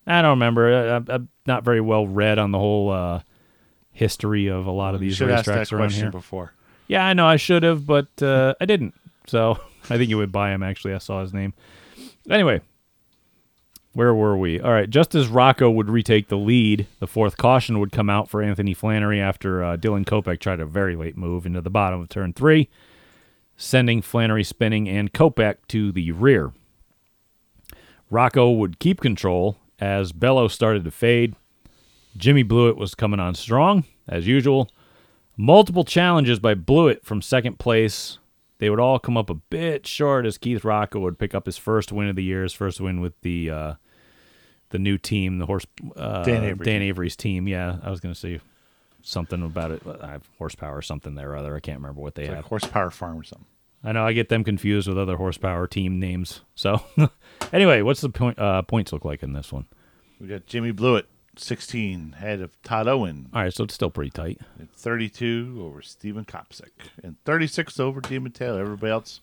I don't remember. I, I'm- I'm not very well read on the whole uh, history of a lot of you these should ask that racetracks around here. before. Yeah, I know I should have, but uh, I didn't. So I think you would buy him. Actually, I saw his name. Anyway, where were we? All right, just as Rocco would retake the lead, the fourth caution would come out for Anthony Flannery after uh, Dylan Kopech tried a very late move into the bottom of turn three, sending Flannery spinning and Kopech to the rear. Rocco would keep control as Bello started to fade. Jimmy Blewett was coming on strong, as usual. Multiple challenges by Blewett from second place. They would all come up a bit short as Keith Rocco would pick up his first win of the year, his first win with the uh, the new team, the horse uh, Dan Avery Dan. Avery's team. Yeah, I was going to say something about it. I have horsepower or something there or other. I can't remember what they It's have. like horsepower farm or something. I know I get them confused with other horsepower team names. So anyway, what's the point uh, points look like in this one? We got Jimmy Blewett, 16, head of Todd Owen, All right, so it's still pretty tight. at 32 over Stephen Kopcik, and 36 over Demon Taylor. Everybody else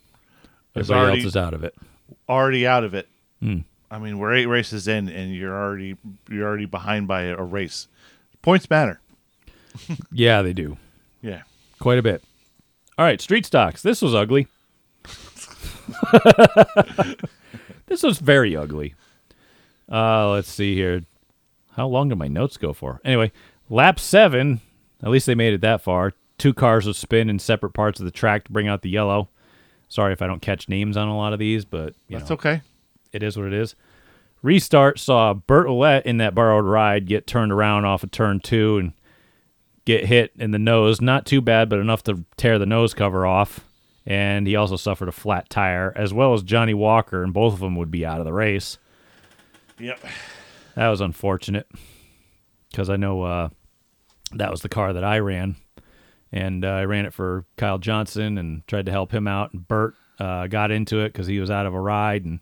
is Everybody already else is out of it. already out of it. Hmm. I mean, we're eight races in, and you're already you're already behind by a race. Points matter. Yeah, they do. Yeah. Quite a bit. All right, street stocks. This was ugly. this was very ugly. Uh, let's see here. How long do my notes go for? Anyway, lap seven. At least they made it that far. Two cars will spin in separate parts of the track to bring out the yellow. Sorry if I don't catch names on a lot of these, but you That's know, okay. it is what it is. Restart saw Bert Ouellette in that borrowed ride get turned around off of turn two and get hit in the nose. Not too bad, but enough to tear the nose cover off. And he also suffered a flat tire, as well as Johnny Walker, and both of them would be out of the race. Yep. That was unfortunate because I know uh, that was the car that I ran, and uh, I ran it for Kyle Johnson and tried to help him out. And Bert uh, got into it because he was out of a ride, and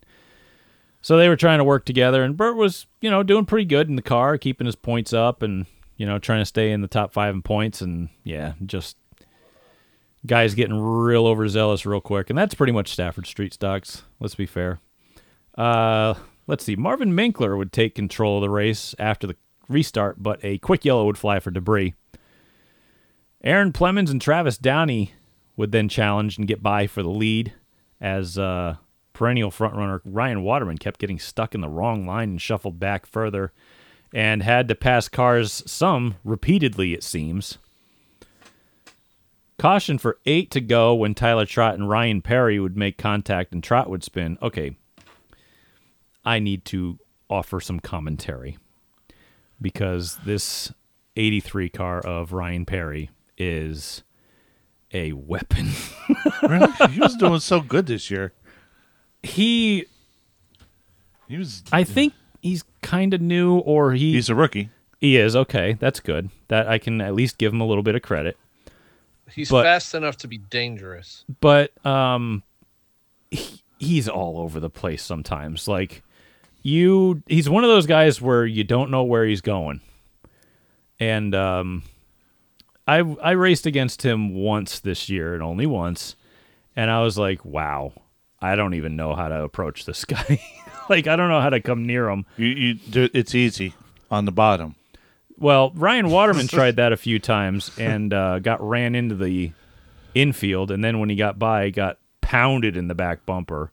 so they were trying to work together. And Bert was, you know, doing pretty good in the car, keeping his points up, and you know, trying to stay in the top five in points. And yeah, just guys getting real overzealous real quick, and that's pretty much Stafford Street stocks. Let's be fair. Uh, let's see. Marvin Minkler would take control of the race after the restart, but a quick yellow would fly for debris. Aaron Plemons and Travis Downey would then challenge and get by for the lead as uh, perennial frontrunner Ryan Waterman kept getting stuck in the wrong line and shuffled back further and had to pass cars some repeatedly, it seems. Caution for eight to go when Tyler Trott and Ryan Perry would make contact and Trott would spin. Okay. I need to offer some commentary because this 83 car of Ryan Perry is a weapon. Really? he was doing so good this year. he, He was. I think he's kind of new or he, He's a rookie. he is. Okay. That's good. That I can at least give him a little bit of credit. He's But- fast enough to be dangerous. but um he, he's all over the place sometimes like you he's one of those guys where you don't know where he's going and um i i raced against him once this year and only once and i was like wow i don't even know how to approach this guy like i don't know how to come near him You, you, do- it's easy on the bottom. well, Ryan Waterman tried that a few times and uh, got ran into the infield, and then when he got by, got pounded in the back bumper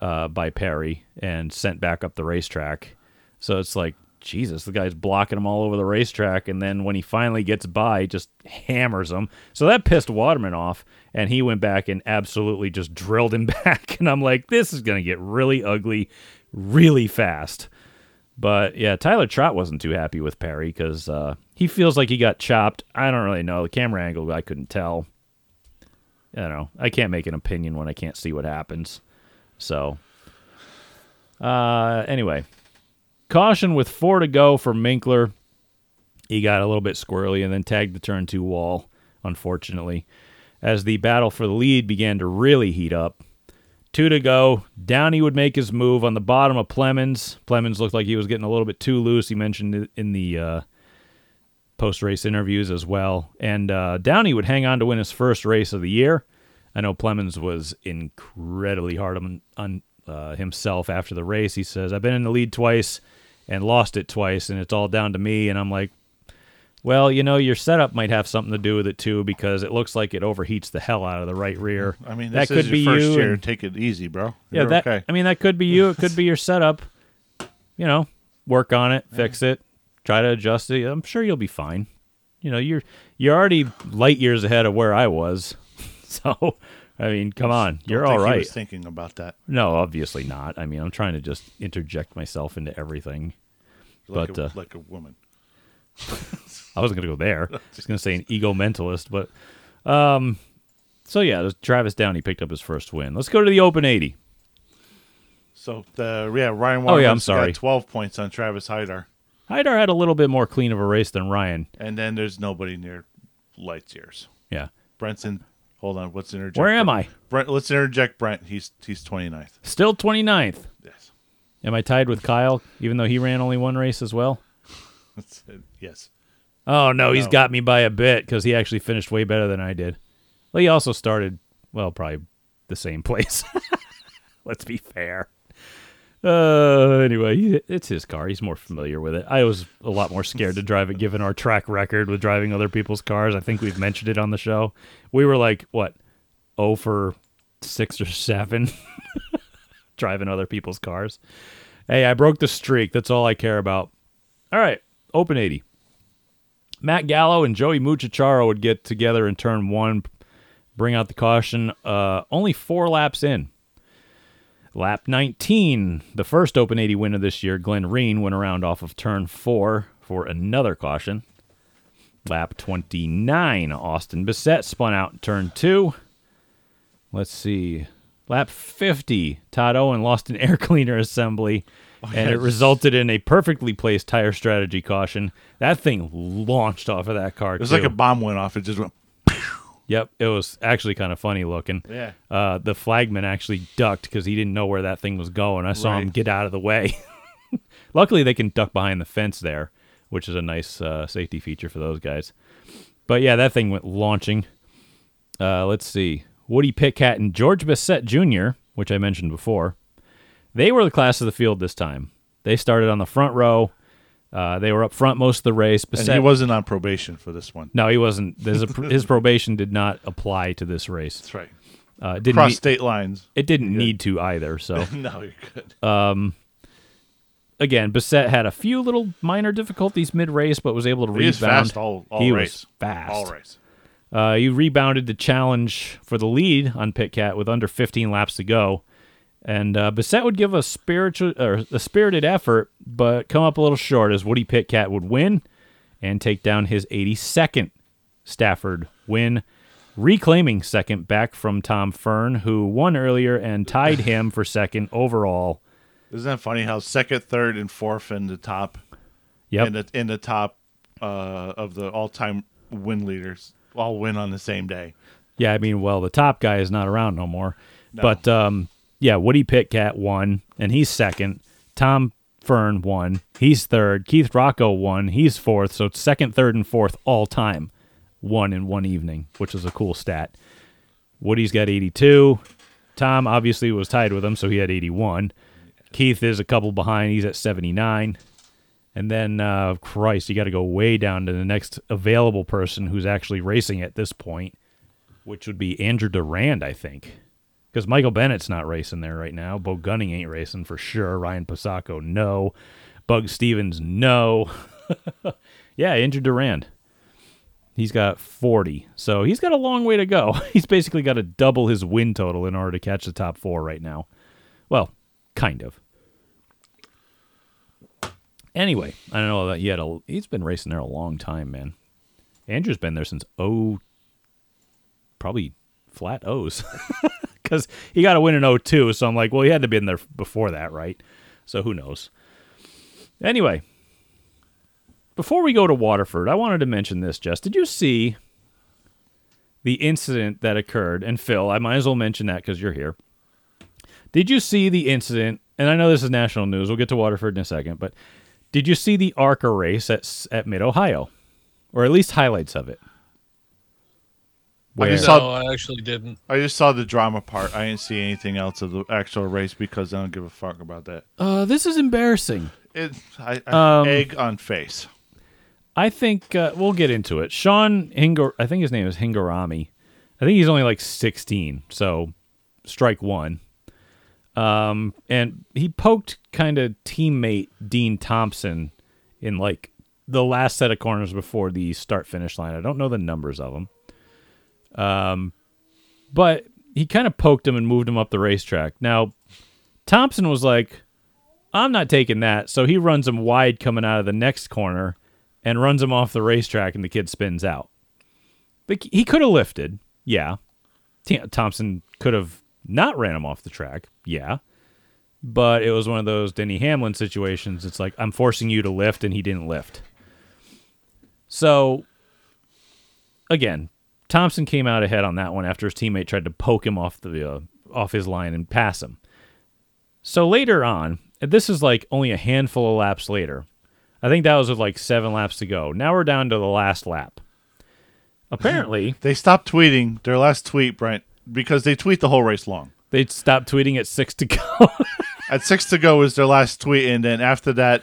uh, by Perry and sent back up the racetrack. So it's like, Jesus, the guy's blocking him all over the racetrack, and then when he finally gets by, just hammers him. So that pissed Waterman off, and he went back and absolutely just drilled him back. And I'm like, this is going to get really ugly really fast. But yeah, Tyler Trott wasn't too happy with Perry because uh, he feels like he got chopped. I don't really know. The camera angle, I couldn't tell. I don't know. I can't make an opinion when I can't see what happens. So, uh, anyway, caution with four to go for Minkler. He got a little bit squirrely and then tagged the turn two wall, unfortunately, as the battle for the lead began to really heat up. Two to go. Downey would make his move on the bottom of Plemons. Plemons looked like he was getting a little bit too loose. He mentioned it in the uh, post race interviews as well. And uh, Downey would hang on to win his first race of the year. I know Plemons was incredibly hard on, on uh, himself after the race. He says, I've been in the lead twice and lost it twice, and it's all down to me. And I'm like, well, you know, your setup might have something to do with it too, because it looks like it overheats the hell out of the right rear. I mean, that this could is be first you. year. and- Take it easy, bro. yeah, You're that. okay. I mean, that could be you. It could be your setup. You know, work on it, fix it, try to adjust it. I'm sure you'll be fine. You know, you're you're already light years ahead of where I was. So, I mean, come on, Don't you're all He was thinking about that. No, obviously not. I mean, I'm trying to just interject myself into everything. Like, But, a, uh, like a woman. I wasn't going to go there. I was going to say an ego mentalist, but um, so yeah, Travis Downey picked up his first win. Let's go to the Open 80. So the yeah Ryan. Oh, yeah, I'm sorry. Got Twelve points on Travis Hyder, Haidar had a little bit more clean of a race than Ryan. and then there's nobody near lights years. Yeah. Brenton, hold on. Let's interject. Where am Brent. I? Brent, let's interject Brent. He's he's 29th. Still 29th. Yes. Am I tied with Kyle, even though he ran only one race as well? Yes. Oh, no, he's No. got me by a bit because he actually finished way better than I did. Well, he also started, well, probably the same place. Let's be fair. Uh, anyway, it's his car. He's more familiar with it. I was a lot more scared to drive it given our track record with driving other people's cars. I think we've mentioned it on the show. We were like, what, oh for six or seven driving other people's cars. Hey, I broke the streak. That's all I care about. All right, open 80. Matt Gallo and Joey Muchacharo would get together in turn one, bring out the caution. Uh, only four laps in. Lap 19, the first Open 80 winner this year, Glenn Reen, went around off of turn four for another caution. Lap 29, Austin Bissett spun out in turn two. Let's see. Lap 50, Todd Owen lost an air cleaner assembly, oh, and it resulted in a perfectly placed tire strategy caution. That thing launched off of that car. It was too. like a bomb went off. It just went. Yep, it was actually kind of funny looking. Yeah. Uh, the flagman actually ducked because he didn't know where that thing was going. I saw him get out of the way. Luckily, they can duck behind the fence there, which is a nice uh, safety feature for those guys. But yeah, that thing went launching. Uh, let's see. Woody Pitkat and George Bessette Jr., which I mentioned before, they were the class of the field this time. They started on the front row. Uh, they were up front most of the race. And he wasn't on probation for this one. no, he wasn't. His, his probation did not apply to this race. That's right. Uh, it didn't Cross need- state lines. it didn't need to either. So no, you're good. again, Bessette had a few little minor difficulties mid race, but was able to he rebound. was fast all, all he race. was fast. All race. Uh, he rebounded the challenge for the lead on Pitkat with under 15 laps to go. And uh, Bessette would give a spiritual or a spirited effort, but come up a little short as Woody Pitkat would win and take down his 82nd Stafford win, reclaiming second back from Tom Fearn, who won earlier and tied him for second overall. Isn't that funny how second, third, and fourth in the top Yep. in the in the top uh, of the all time win leaders all win on the same day. Yeah, I mean, well, the top guy is not around no more. But um, yeah, Woody Pitkat won, and he's second. Tom Fearn won. He's third. Keith Rocco won. He's fourth. So second, third, and fourth all time, one in one evening, which is a cool stat. Woody's got 82. Tom obviously was tied with him, so he had 81. Keith is a couple behind. He's at 79. And then, uh, Christ, you got to go way down to the next available person who's actually racing at this point, which would be Andrew Durand, I think. Because Michael Bennett's not racing there right now. Bo Gunning ain't racing for sure. Ryan Pasacco, no. Bug Stevens, no. yeah, injured Durand. He's got 40. So he's got a long way to go. He's basically got to double his win total in order to catch the top four right now. Well, kind of. Anyway, I don't know that he had a. He's been racing there a long time, man. Andrew's been there since oh, probably flat O's, because he got a win in 02. So I'm like, well, he had to be in there before that, right? So who knows? Anyway, before we go to Waterford, I wanted to mention this. Jess, did you see the incident that occurred? And Phil, I might as well mention that because you're here. Did you see the incident? And I know this is national news. We'll get to Waterford in a second, but did you see the ARCA race at at Mid Ohio, or at least highlights of it? I Where, just no, saw I actually didn't. I just saw the drama part. I didn't see anything else of the actual race because I don't give a fuck about that. uh, this is embarrassing. It I, I Um, egg on face. I think uh, we'll get into it. Sean Hinger, I think his name is Hingorani. I think he's only like 16, so strike one. Um, and he poked kind of teammate Dean Thompson in like the last set of corners before the start finish line. I don't know the numbers of them. Um, but he kind of poked him and moved him up the racetrack. Now, Thompson was like, I'm not taking that. So he runs him wide coming out of the next corner and runs him off the racetrack, and the kid spins out. But he could have lifted, yeah. Thompson could have not ran him off the track, yeah. But it was one of those Denny Hamlin situations. It's like, I'm forcing you to lift, and he didn't lift. So, again, Thompson came out ahead on that one after his teammate tried to poke him off the uh, off his line and pass him. So later on, this is like only a handful of laps later. I think that was with like seven laps to go. Now we're down to the last lap. Apparently, They stopped tweeting their last tweet, Brent, because they tweet the whole race long. they stopped tweeting at six to go. At six to go was their last tweet, and then after that,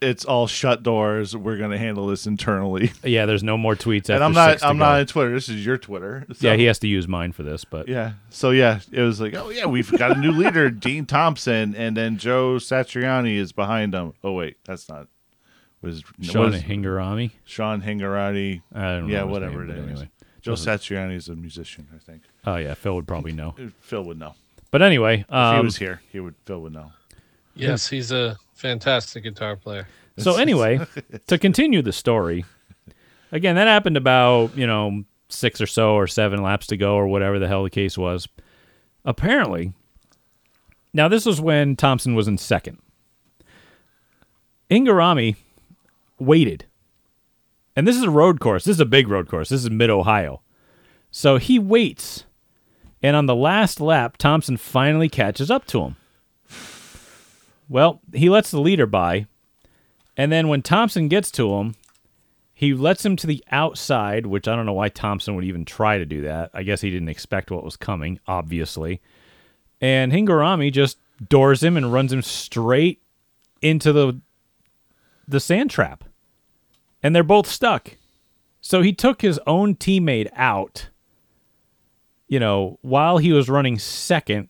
it's all shut doors. We're gonna handle this internally. yeah, there's no more tweets. After and I'm not. six I'm go. not on Twitter. This is your Twitter. So, Yeah, he has to use mine for this, but Yeah. So yeah, it was like, oh yeah, we've got a new leader, Dean Thompson, and then Joe Satriani is behind him. Oh wait, that's not. Was Sean was Hingorani. Sean Hingarati? I don't know Yeah, whatever name, it but is. anyway. Joe Satriani is a musician, I think. Oh yeah, Phil would probably know. Phil would know. But anyway, If he um, was here, he would. Phil would know. Yes, he's a fantastic guitar player. So anyway, to continue the story, again, that happened about you know six or so or seven laps to go or whatever the hell the case was. Apparently, now this was when Thompson was in second. Ingarami waited, and this is a road course. This is a big road course. This is mid Ohio, so he waits, and on the last lap, Thompson finally catches up to him. Well, he lets the leader by, and then when Thompson gets to him, he lets him to the outside, which I don't know why Thompson would even try to do that. I guess he didn't expect what was coming, obviously. And Hingorani just doors him and runs him straight into the the sand trap. And they're both stuck. So he took his own teammate out you know, while he was running second,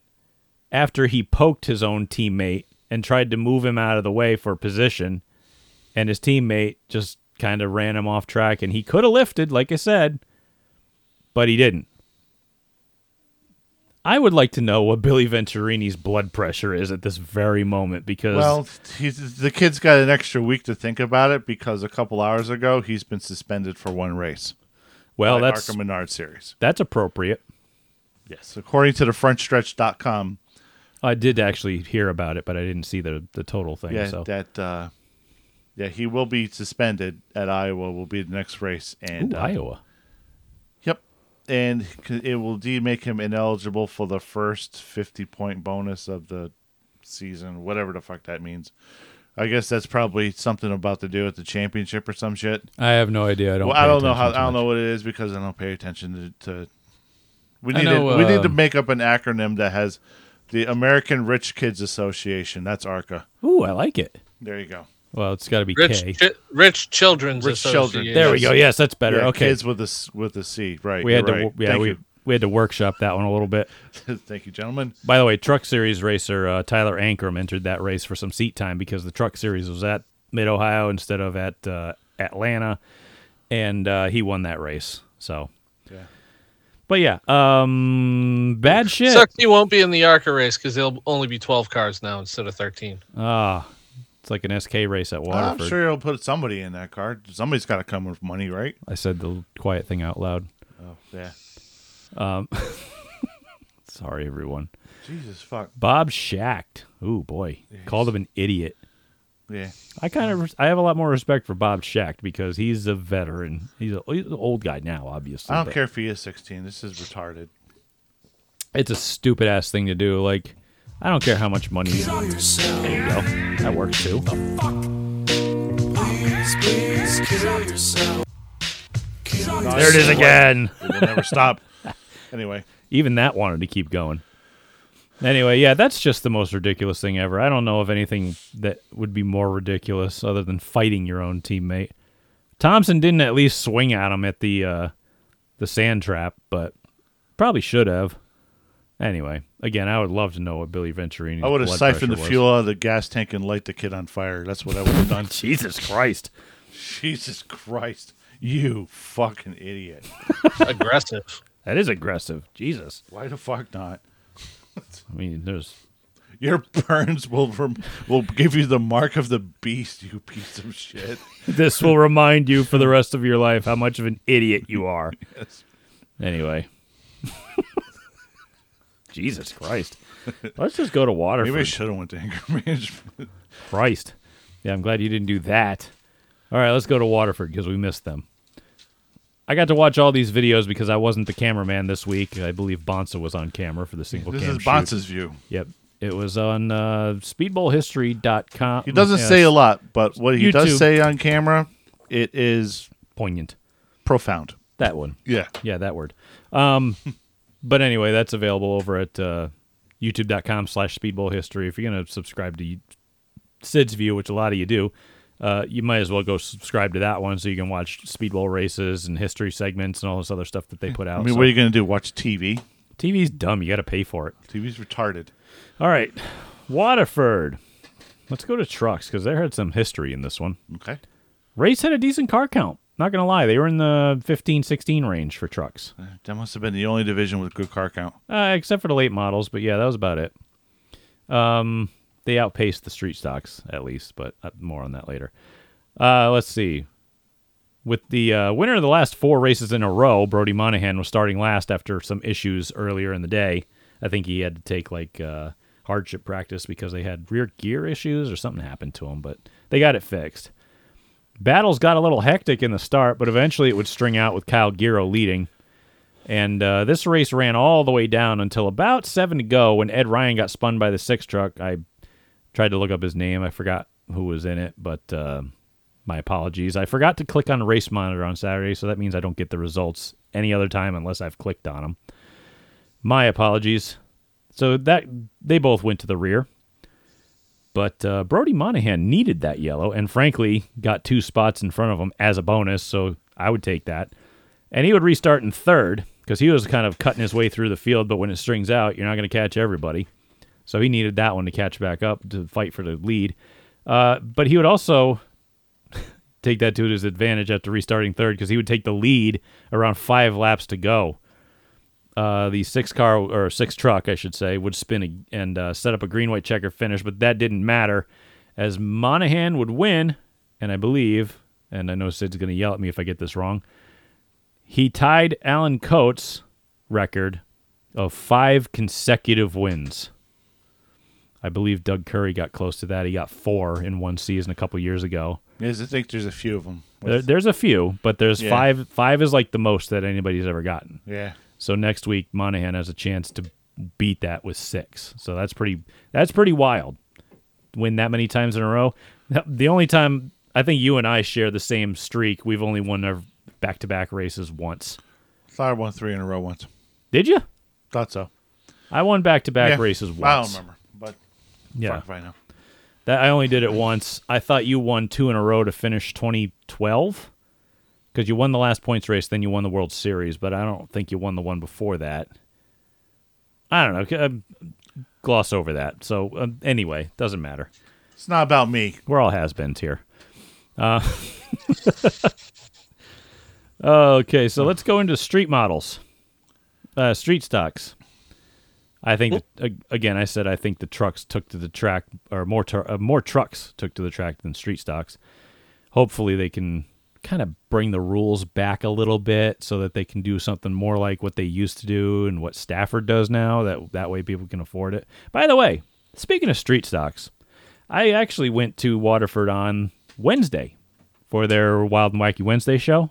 after he poked his own teammate and tried to move him out of the way for position, and his teammate just kind of ran him off track, and he could have lifted, like I said, but he didn't. I would like to know what Billy Venturini's blood pressure is at this very moment because Well, he's, the kid's got an extra week to think about it because a couple hours ago he's been suspended for one race. well that's ARCA Menard series. that's appropriate. Yes, according to the frontstretch.com. I did actually hear about it, but I didn't see the the total thing. Yeah, so that uh, yeah, he will be suspended at Iowa. Will be the next race, and Ooh, uh, Iowa. Yep, and it will de make him ineligible for the first fifty point bonus of the season, whatever the fuck that means. I guess that's probably something about to do with the championship or some shit. I have no idea. I don't. well, pay I don't know how. I don't much. know what it is because I don't pay attention to. to we need know, to, we need to um, make up an acronym that has the American Rich Kids Association. That's ARCA. Ooh, I like it. There you go. Well, it's got to be Rich, K. chi- rich children's Rich children. Association. there we go. Yes, that's better. Yeah, okay. kids with a s- with a C. Right. we had to. right. Yeah, Thank we you. we had to workshop that one a little bit. Thank you, gentlemen. By the way, Truck Series racer uh, Tyler Ankrum entered that race for some seat time because the Truck Series was at Mid Ohio instead of at uh, Atlanta, and uh, he won that race. So, Yeah. But yeah, um, bad shit. Sucks he won't be in the ARCA race because there'll only be 12 cars now instead of 13. Ah, it's like an SK race at Waterford. I'm sure he'll put somebody in that car. Somebody's got to come with money, right? I said the quiet thing out loud. Oh yeah. Um, Sorry, everyone. Jesus fuck. Bob Schacht. Ooh boy, called him an idiot. Yeah. I kind of I have a lot more respect for Bob Schacht because he's a veteran. He's, a, he's an old guy now, obviously. I don't but care if he is 16. This is retarded. It's a stupid ass thing to do. Like, I don't care how much money. You Kill there you go. That works too. Please, please kill yourself. Kill There it is again. It will never stop. Anyway, Even that wanted to keep going. Anyway, yeah, that's just the most ridiculous thing ever. I don't know of anything that would be more ridiculous other than fighting your own teammate. Thompson didn't at least swing at him at the uh, the sand trap, but probably should have. Anyway, again, I would love to know what Billy Venturini. I would have siphoned the fuel out of the gas tank and light the kid on fire. That's what I would have done. Jesus Christ! Jesus Christ. You fucking idiot. Aggressive. That is aggressive. Jesus. Why the fuck not? I mean, there's Your burns will rem- will give you the mark of the beast, you piece of shit. this will remind you for the rest of your life how much of an idiot you are. Yes. Anyway. Jesus Christ. Let's just go to Waterford. Maybe I should have went to anger management. Christ. Yeah, I'm glad you didn't do that. All right, let's go to Waterford because we missed them. I got to watch all these videos because I wasn't the cameraman this week. I believe Bonsa was on camera for the single This cam is. Bonsa's view. Yep. It was on uh, speedbowlhistory.com. He doesn't say a lot, but what he YouTube. does say on camera, it is Poignant. profound. That one. Yeah. Yeah, that word. Um, but anyway, that's available over at uh, youtube.com slash speedballhistory. If you're going to subscribe to Sid's View, which a lot of you do, uh, you might as well go subscribe to that one so you can watch Speedbowl races and history segments and all this other stuff that they put out. I mean, So what are you going to do? Watch TV? TV's dumb. You got to pay for it. TV's retarded. All right. Waterford. Let's go to trucks because they had some history in this one. Okay. Race had a decent car count. Not going to lie. They were in the 15, 16 range for trucks. That must have been the only division with good car count. Uh, except for the late models, but yeah, that was about it. Um, they outpaced the street stocks at least, but uh, more on that later. Uh, let's see. With the uh, winner of the last four races in a row, Brody Monahan was starting last after some issues earlier in the day. I think he had to take like uh, hardship practice because they had rear gear issues or something happened to him, but they got it fixed. Battles got a little hectic in the start, but eventually it would string out with Kyle Giro leading. And uh, this race ran all the way down until about seven to go when Ed Ryan got spun by the six truck. I tried to look up his name. I forgot who was in it, but uh, my apologies. I forgot to click on Race Monitor on Saturday, so that means I don't get the results any other time unless I've clicked on them. My apologies. So that they both went to the rear. But uh, Brody Monahan needed that yellow, and frankly, got two spots in front of him as a bonus, so I would take that. And he would restart in third. because he was kind of cutting his way through the field. But when it strings out, you're not going to catch everybody. So he needed that one to catch back up to fight for the lead. Uh, but he would also take that to his advantage after restarting third because he would take the lead around five laps to go. Uh, the six car or six truck, I should say, would spin and uh, set up a green white checker finish, but that didn't matter as Monahan would win, and I believe, and I know Sid's going to yell at me if I get this wrong. He tied Alan Coates' record of five consecutive wins. I believe Doug Curry got close to that. He got four in one season a couple years ago. Yes, I think there's a few of them. There, there's a few, but there's Yeah. five. Five is like the most that anybody's ever gotten. yeah. So next week Monahan has a chance to beat that with six. So that's pretty. That's pretty wild. Win that many times in a row. The only time I think you and I share the same streak. We've only won our back-to-back races once. Thought I won three in a row once. Did you? Thought so. I won back-to-back Yeah. races I don't once. remember, Yeah, I know. that I only did it once. I thought you won two in a row to finish 2012 because you won the last points race, then you won the World Series, but I don't think you won the one before that. I don't know. c- uh, Gloss over that. So um, anyway, doesn't matter. It's not about me. We're all has-beens here. Uh, okay, so let's go into street models, uh, street stocks. I think that, again, I said I think the trucks took to the track, or more tr- uh, more trucks took to the track than street stocks. Hopefully, they can kind of bring the rules back a little bit so that they can do something more like what they used to do and what Stafford does now. That that way, people can afford it. By the way, speaking of street stocks, I actually went to Waterford on Wednesday for their Wild and Wacky Wednesday show,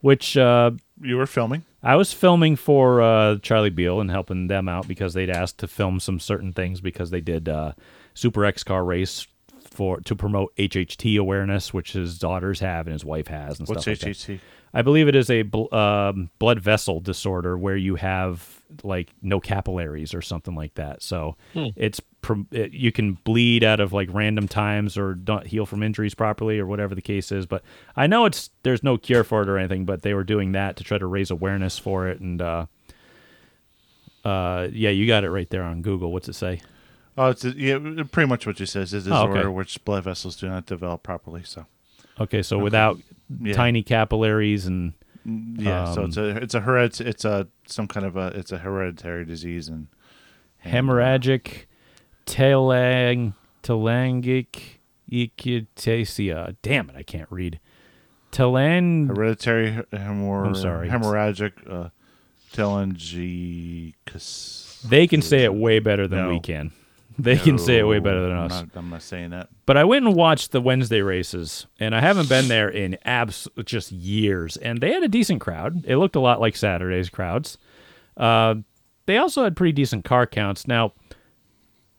which uh, You were filming. I was filming for uh, Charlie Beal and helping them out because they'd asked to film some certain things because they did uh, Super X car race for to promote HHT awareness, which his daughters have and his wife has. And What's stuff like that. HHT? I believe it is a bl- um, blood vessel disorder where you have like no capillaries or something like that. So it's it, you can bleed out of like random times or don't heal from injuries properly or whatever the case is. But I know it's there's no cure for it or anything. But they were doing that to try to raise awareness for it. And uh, uh, yeah, you got it right there on Google. What's it say? Oh, it's yeah, pretty much what you says is a Oh, okay. disorder which blood vessels do not develop properly. So Okay, so without Yeah. tiny capillaries and yeah, so it's a it's a heredit it's a some kind of a it's a hereditary disease and hemorrhagic telang telangic ectasia. Damn it, I can't read. Telang. hereditary hemor I'm sorry. hemorrhagic uh, telangiectasia. They can say it way better than No. we can. They can say it way better than I'm us. Not, I'm not saying that. But I went and watched the Wednesday races, and I haven't been there in abs just years. And they had a decent crowd. It looked a lot like Saturday's crowds. Uh, they also had pretty decent car counts. Now,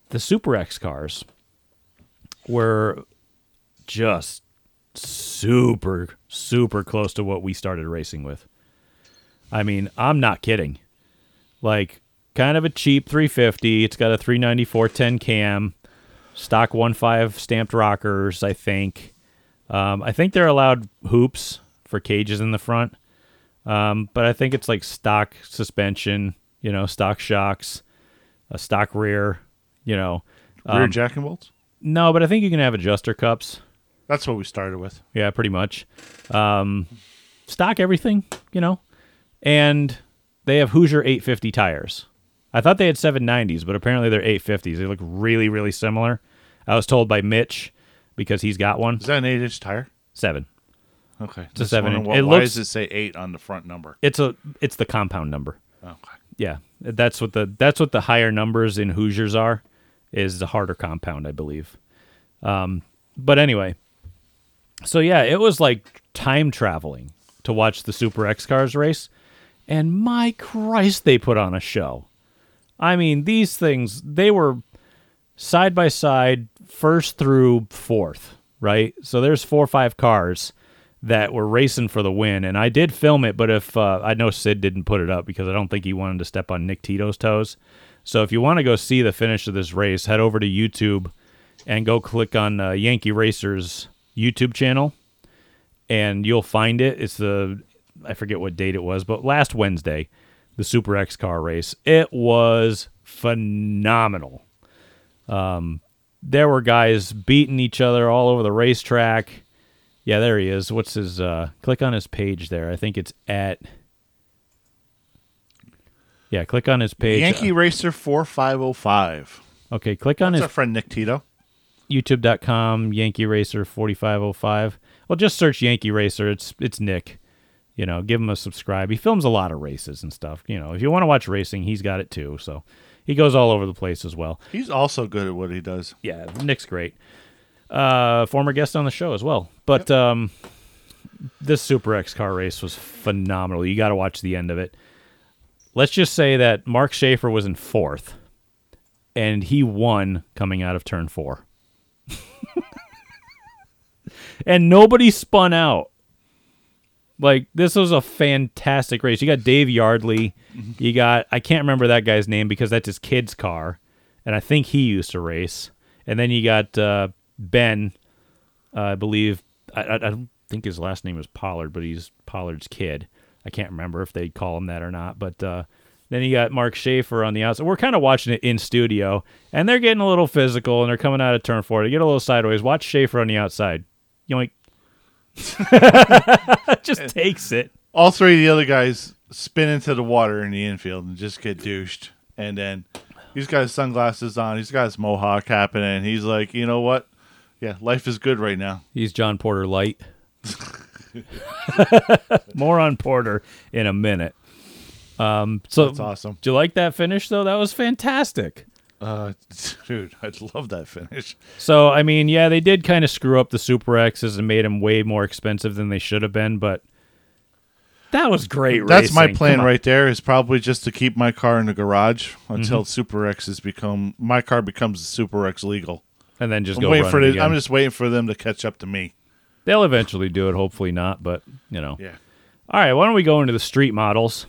the Super X cars were just super, super close to what we started racing with. I mean, I'm not kidding. Like, kind of a cheap 350. It's got a 394 10 cam stock 1.5 stamped rockers, I think. Um, I think they're allowed hoops for cages in the front. Um, but I think it's like stock suspension, you know, stock shocks, a stock rear, you know. Rear Um, jack and bolts. no, but I think you can have adjuster cups. That's what we started with. Yeah, pretty much. Um, stock everything, you know. And they have Hoosier 850 tires. I thought they had 790s, but apparently they're 850s. They look really, really similar. I was told by Mitch because he's got one. Is that an eight inch tire? Seven. Okay, a seven inch. Why, It why looks- does it say eight on the front number? It's a it's the compound number. Okay. Yeah, that's what the that's what the higher numbers in Hoosiers are, is the harder compound, I believe. Um, but anyway, so yeah, it was like time traveling to watch the Super X cars race, and my Christ, they put on a show. I mean, these things they were side by side, first through fourth, right? So there's four or five cars that were racing for the win, and I did film it. But if uh, I know Sid didn't put it up because I don't think he wanted to step on Nick Tito's toes. So if you want to go see the finish of this race, head over to YouTube and go click on uh, Yankee Racers YouTube channel, and you'll find it. It's the I forget what date it was, but last Wednesday the Super X car race. It was phenomenal. Um, there were guys beating each other all over the racetrack. Yeah, there he is. What's his? Uh, click on his page there. I think it's at. Yeah, click on his page. Yankee Racer four five oh five. Okay, click on That's his our friend Nick Tito. youtube.com yankee racer 4505 well just search yankee racer it's it's nick you know give him a subscribe. He films a lot of races and stuff you know. If you want to watch racing he's got it too so he goes all over the place as well. He's also good at what he does. yeah nick's great. Uh former guest on the show as well. But um this super x car race was phenomenal. You got to watch the end of it. Let's just say that mark schaefer was in fourth and he won coming out of turn four. And nobody spun out like this was a fantastic race. You got dave yardley. You got i can't remember that guy's name because that's his kid's car and i think he used to race. And then you got uh, ben uh, i believe I, I, I don't think his last name is pollard but he's pollard's kid. I can't remember if they call him that or not but uh, then you got mark schaefer on the outside. We're kind of watching it in studio and they're getting a little physical and they're coming out of turn four. They get a little sideways. Watch schaefer on the outside. Yoink just takes it All three of the other guys spin into the water in the infield and just get douched. And then he's got his sunglasses on. He's got his mohawk happening. He's like, you know what? Yeah, life is good right now. He's John Porter light. More on Porter in a minute. Um, so That's awesome. Do you like that finish though? That was fantastic. Uh, dude, I'd love that finish. So I mean, yeah, they did kind of screw up the Super X's and made them way more expensive than they should have been, but that was great. That's my plan right there. Is probably just to keep my car in the garage until Mm-hmm. Super X has become my car becomes Super X legal. And then just I'm go for it again. I'm just waiting for them to catch up to me. They'll eventually do it. Hopefully not, but you know. Yeah. All right, why don't we go into the street models?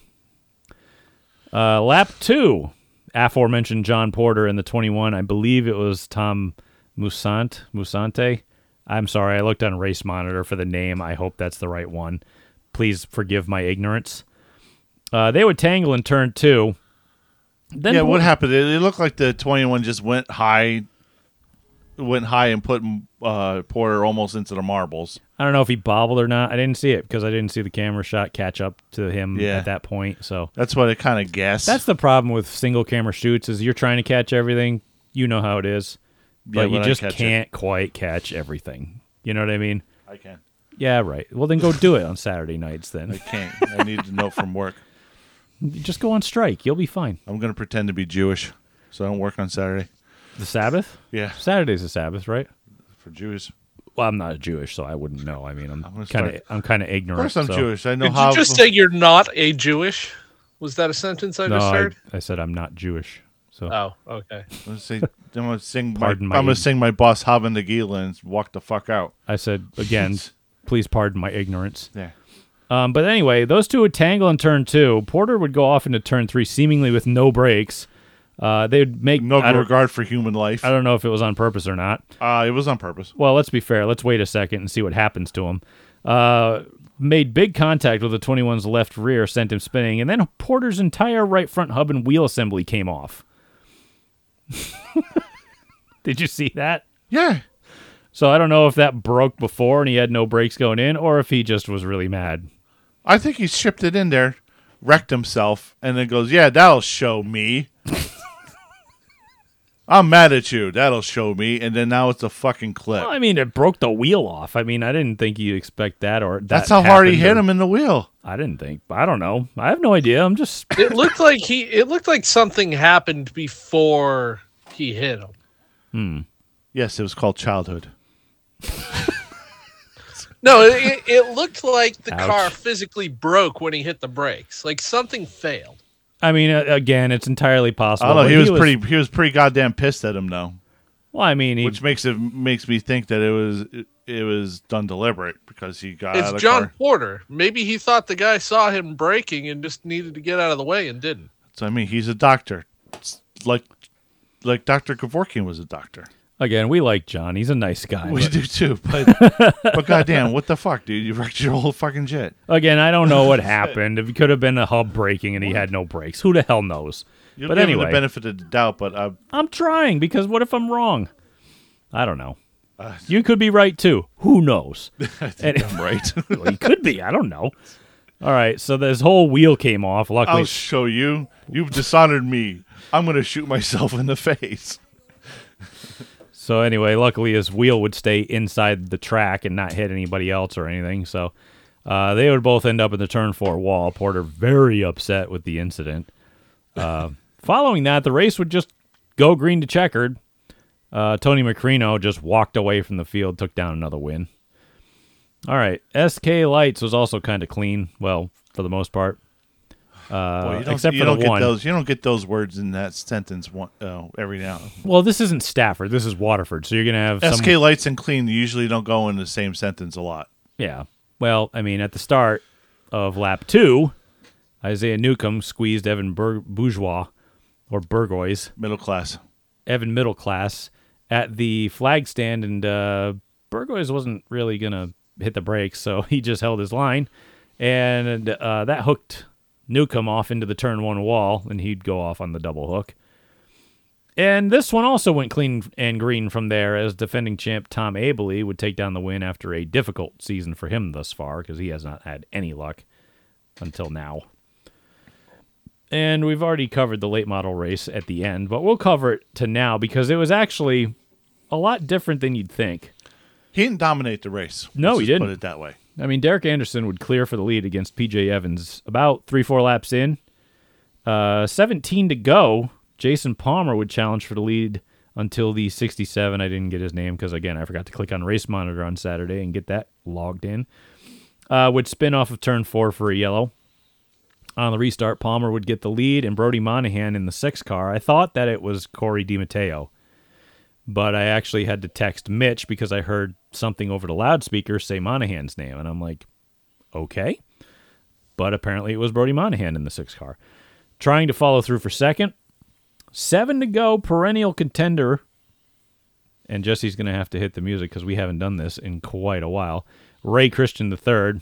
Uh, lap two, aforementioned John Porter in the 21. I believe it was Tom Musant, Musante. I'm sorry, I looked on Race Monitor for the name. I hope that's the right one. Please forgive my ignorance. Uh, they would tangle in turn two. Then yeah, Por- what happened? It, it looked like the 21 just went high, went high and put uh, Porter almost into the marbles. I don't know if he bobbled or not. I didn't see it because I didn't see the camera shot catch up to him Yeah. at that point. So That's what I kind of guessed. That's the problem with single camera shoots is you're trying to catch everything. You know how it is. Yeah, But you I just catch it. can't quite catch everything. You know what I mean? I can. Yeah, right. Well, then go do it on Saturday nights then. I then. can't. I need to know from work. Just go on strike. You'll be fine. I'm going to pretend to be Jewish, so I don't work on Saturday. The Sabbath? Yeah, Saturday's the Sabbath, right? for Jews. Well, I'm not Jewish, so I wouldn't know. I mean, I'm kind of start- I'm kind of Of ignorant. course, I'm so- Jewish. I know Did how. you just say you're not a Jewish? Was that a sentence I No, just heard? I said I'm not Jewish. So Oh, okay. I'm gonna say. I'm gonna sing. Pardon my I'm gonna sing my boss Hava Nagila and walk the fuck out. I said again, please pardon my ignorance. Yeah. Um, but anyway, those two would tangle in turn two. Porter would go off into turn three, seemingly with no brakes. Uh, they would make No I don't, regard for human life. I don't know if it was on purpose or not. Uh, it was on purpose. Well, let's be fair. Let's wait a second and see what happens to him. Uh, made big contact with the 21's left rear, sent him spinning, and then Porter's entire right front hub and wheel assembly came off. Did you see that? Yeah. So I don't know if that broke before and he had no brakes going in, or if he just was really mad. I think he shipped it in there, wrecked himself, and then goes, "Yeah, that'll show me." I'm mad at you. That'll show me. And then now it's a fucking clip. Well, I mean, it broke the wheel off. I mean, I didn't think you'd expect that, or that That's how hard he hit or- him in the wheel. I didn't think. I don't know. I have no idea. I'm just. It looked like he. It looked like something happened before he hit him. Hmm. Yes, it was called childhood. No, it, it looked like the Ouch. car physically broke when he hit the brakes. Like something failed. I mean, uh, again, it's entirely possible. I possible. don't know. but He was, pretty. He was pretty goddamn pissed at him though, Well, I mean, he, which makes it makes me think that it was it, it was done deliberate because he got out of It's the John car. Porter. Maybe he thought the guy saw him breaking and just needed to get out of the way and didn't. So I mean, he's a doctor, It's like like Doctor Kevorkian was a doctor. Again, we like John. He's a nice guy. We but- do too, but but goddamn, what the fuck, dude? You wrecked your whole fucking shit. Again, I don't know what happened. It could have been a hub breaking and he had no brakes, who the hell knows? You'll but give him anyway, the benefit of the doubt, but uh, I'm trying because what if I'm wrong? I don't know. Uh, you could be right too. Who knows? I think I'm right. well, you could be. I don't know. All right, so this whole wheel came off. Luckily, I'll show you. You've dishonored me. I'm gonna shoot myself in the face. So anyway, luckily his wheel would stay inside the track and not hit anybody else or anything. So uh, they would both end up in the turn four wall. Porter very upset with the incident. Uh, following that, the race would just go green to checkered. Uh, Tony Macrino just walked away from the field, took down another win. All right, SK Lights was also kind of clean. Well, for the most part, uh, Boy, you don't, except you for don't the get one. those. You don't get those words in that sentence one, uh, every now. Well, this isn't Stafford. This is Waterford. So you're gonna have some. SK lights and clean usually don't go in the same sentence a lot. Yeah. Well, I mean, at the start of lap two, Isaiah Newcomb squeezed Evan Bur- Bourgeois or Burgoyes, Middle class. Evan Middle Class, at the flag stand, and uh, Burgoyes wasn't really going to hit the brakes, so he just held his line. And uh, that hooked Newcomb off into the turn one wall, and he'd go off on the double hook. And this one also went clean and green from there as defending champ Tom Abley would take down the win after a difficult season for him thus far because he has not had any luck until now. And we've already covered the late model race at the end, but we'll cover it to now because it was actually a lot different than you'd think. He didn't dominate the race. No, he didn't. Put it that way. I mean, Derek Anderson would clear for the lead against PJ Evans about three, four laps in. Uh, 17 to go. Jason Palmer would challenge for the lead until the 67. I didn't get his name because, again, I forgot to click on Race Monitor on Saturday and get that logged in. Uh, would spin off of turn four for a yellow. On the restart, Palmer would get the lead and Brody Monahan in the six car. I thought that it was Corey DiMatteo but I actually had to text Mitch because I heard something over the loudspeaker say Monahan's name, and I'm like, okay. But apparently it was Brody Monahan in the six car. Trying to follow through for second. Seven to go, perennial contender. And Jesse's going to have to hit the music because we haven't done this in quite a while. Ray Christian III.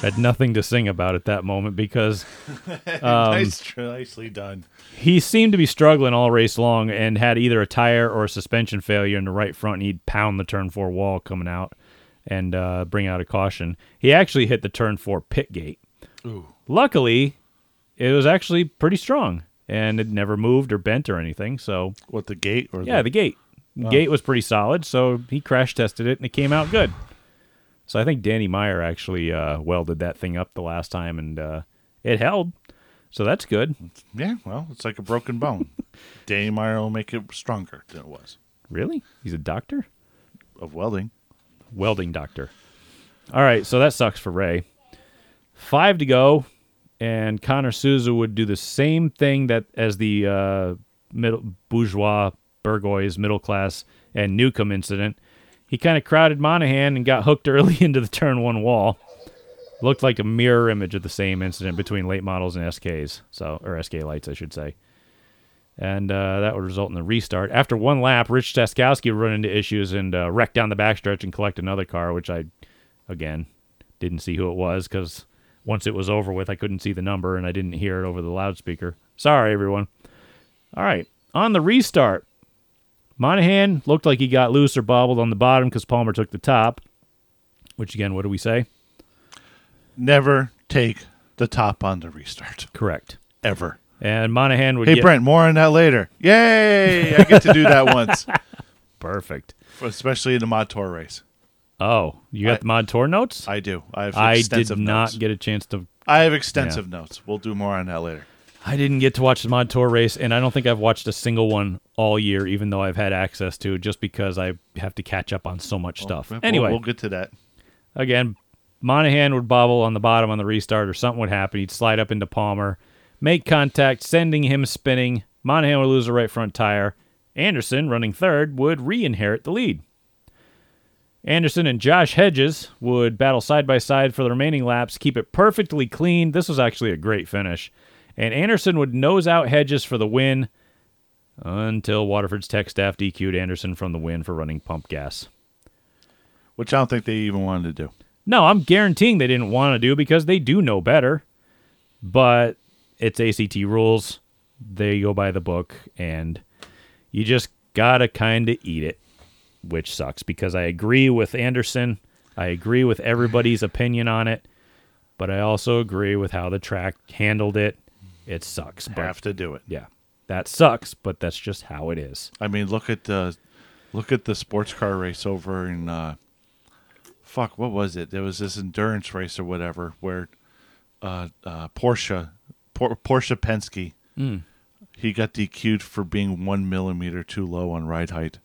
Had nothing to sing about at that moment because Um, nice, nicely done. he seemed to be struggling all race long and had either a tire or a suspension failure in the right front. And he'd pound the turn four wall coming out and uh, bring out a caution. He actually hit the turn four pit gate. Ooh. Luckily, it was actually pretty strong and it never moved or bent or anything. So What the gate or yeah, the gate gate was pretty solid. So he crash tested it and it came out good. So I think Danny Meyer actually uh, welded that thing up the last time and uh, it held. So that's good. yeah. Well, it's like a broken bone. Danny Meyer will make it stronger than it was Really? He's a doctor? of welding. welding doctor. All right, so that sucks for Ray. Five to go, and Connor Souza would do the same thing that as the uh, middle bourgeois Burgoyes middle class and Newcomb incident. He kind of crowded Monahan and got hooked early into the turn one wall. Looked like a mirror image of the same incident between late models and SKs, so or SK lights, I should say. And uh, that would result in the restart. After one lap, Rich Staskowski would run into issues and uh, wreck down the backstretch and collect another car, which I, again, didn't see who it was because once it was over with, I couldn't see the number and I didn't hear it over the loudspeaker. Sorry, everyone. All right, on the restart, Monahan looked like he got loose or bobbled on the bottom because Palmer took the top. Which again, what do we say? Never take the top on the restart Correct. ever. And Monahan would Hey get Brent, more on that later. Yay! I get to do that once, perfect. especially in the mod tour race. Oh, you got I- the mod tour notes? I do. I have I did not notes. get a chance to I have extensive notes. We'll do more on that later. I didn't get to watch the mod tour race, and I don't think I've watched a single one all year, even though I've had access to, just because I have to catch up on so much stuff. We'll- anyway, we'll get to that. again, Monahan would bobble on the bottom on the restart, or something would happen. He'd slide up into Palmer, make contact, sending him spinning. Monahan would lose the right front tire. Anderson, running third, would re inherit the lead. Anderson and Josh Hedges would battle side by side for the remaining laps, keep it perfectly clean. This was actually a great finish. And Anderson would nose out Hedges for the win until Waterford's tech staff DQ'd Anderson from the win for running pump gas. Which I don't think they even wanted to do. No, I'm guaranteeing they didn't want to do because they do know better. But it's ACT rules. They go by the book, and you just gotta kind of eat it, which sucks because I agree with Anderson. I agree with everybody's opinion on it, but I also agree with how the track handled it. It sucks, but Have to do it. yeah, that sucks, but that's just how it is. I mean, look at the look at the sports car race over in uh, fuck. What was it? There was this endurance race or whatever where uh, uh, Porsche Por- Porsche Penske he got DQ'd for being one millimeter too low on ride height.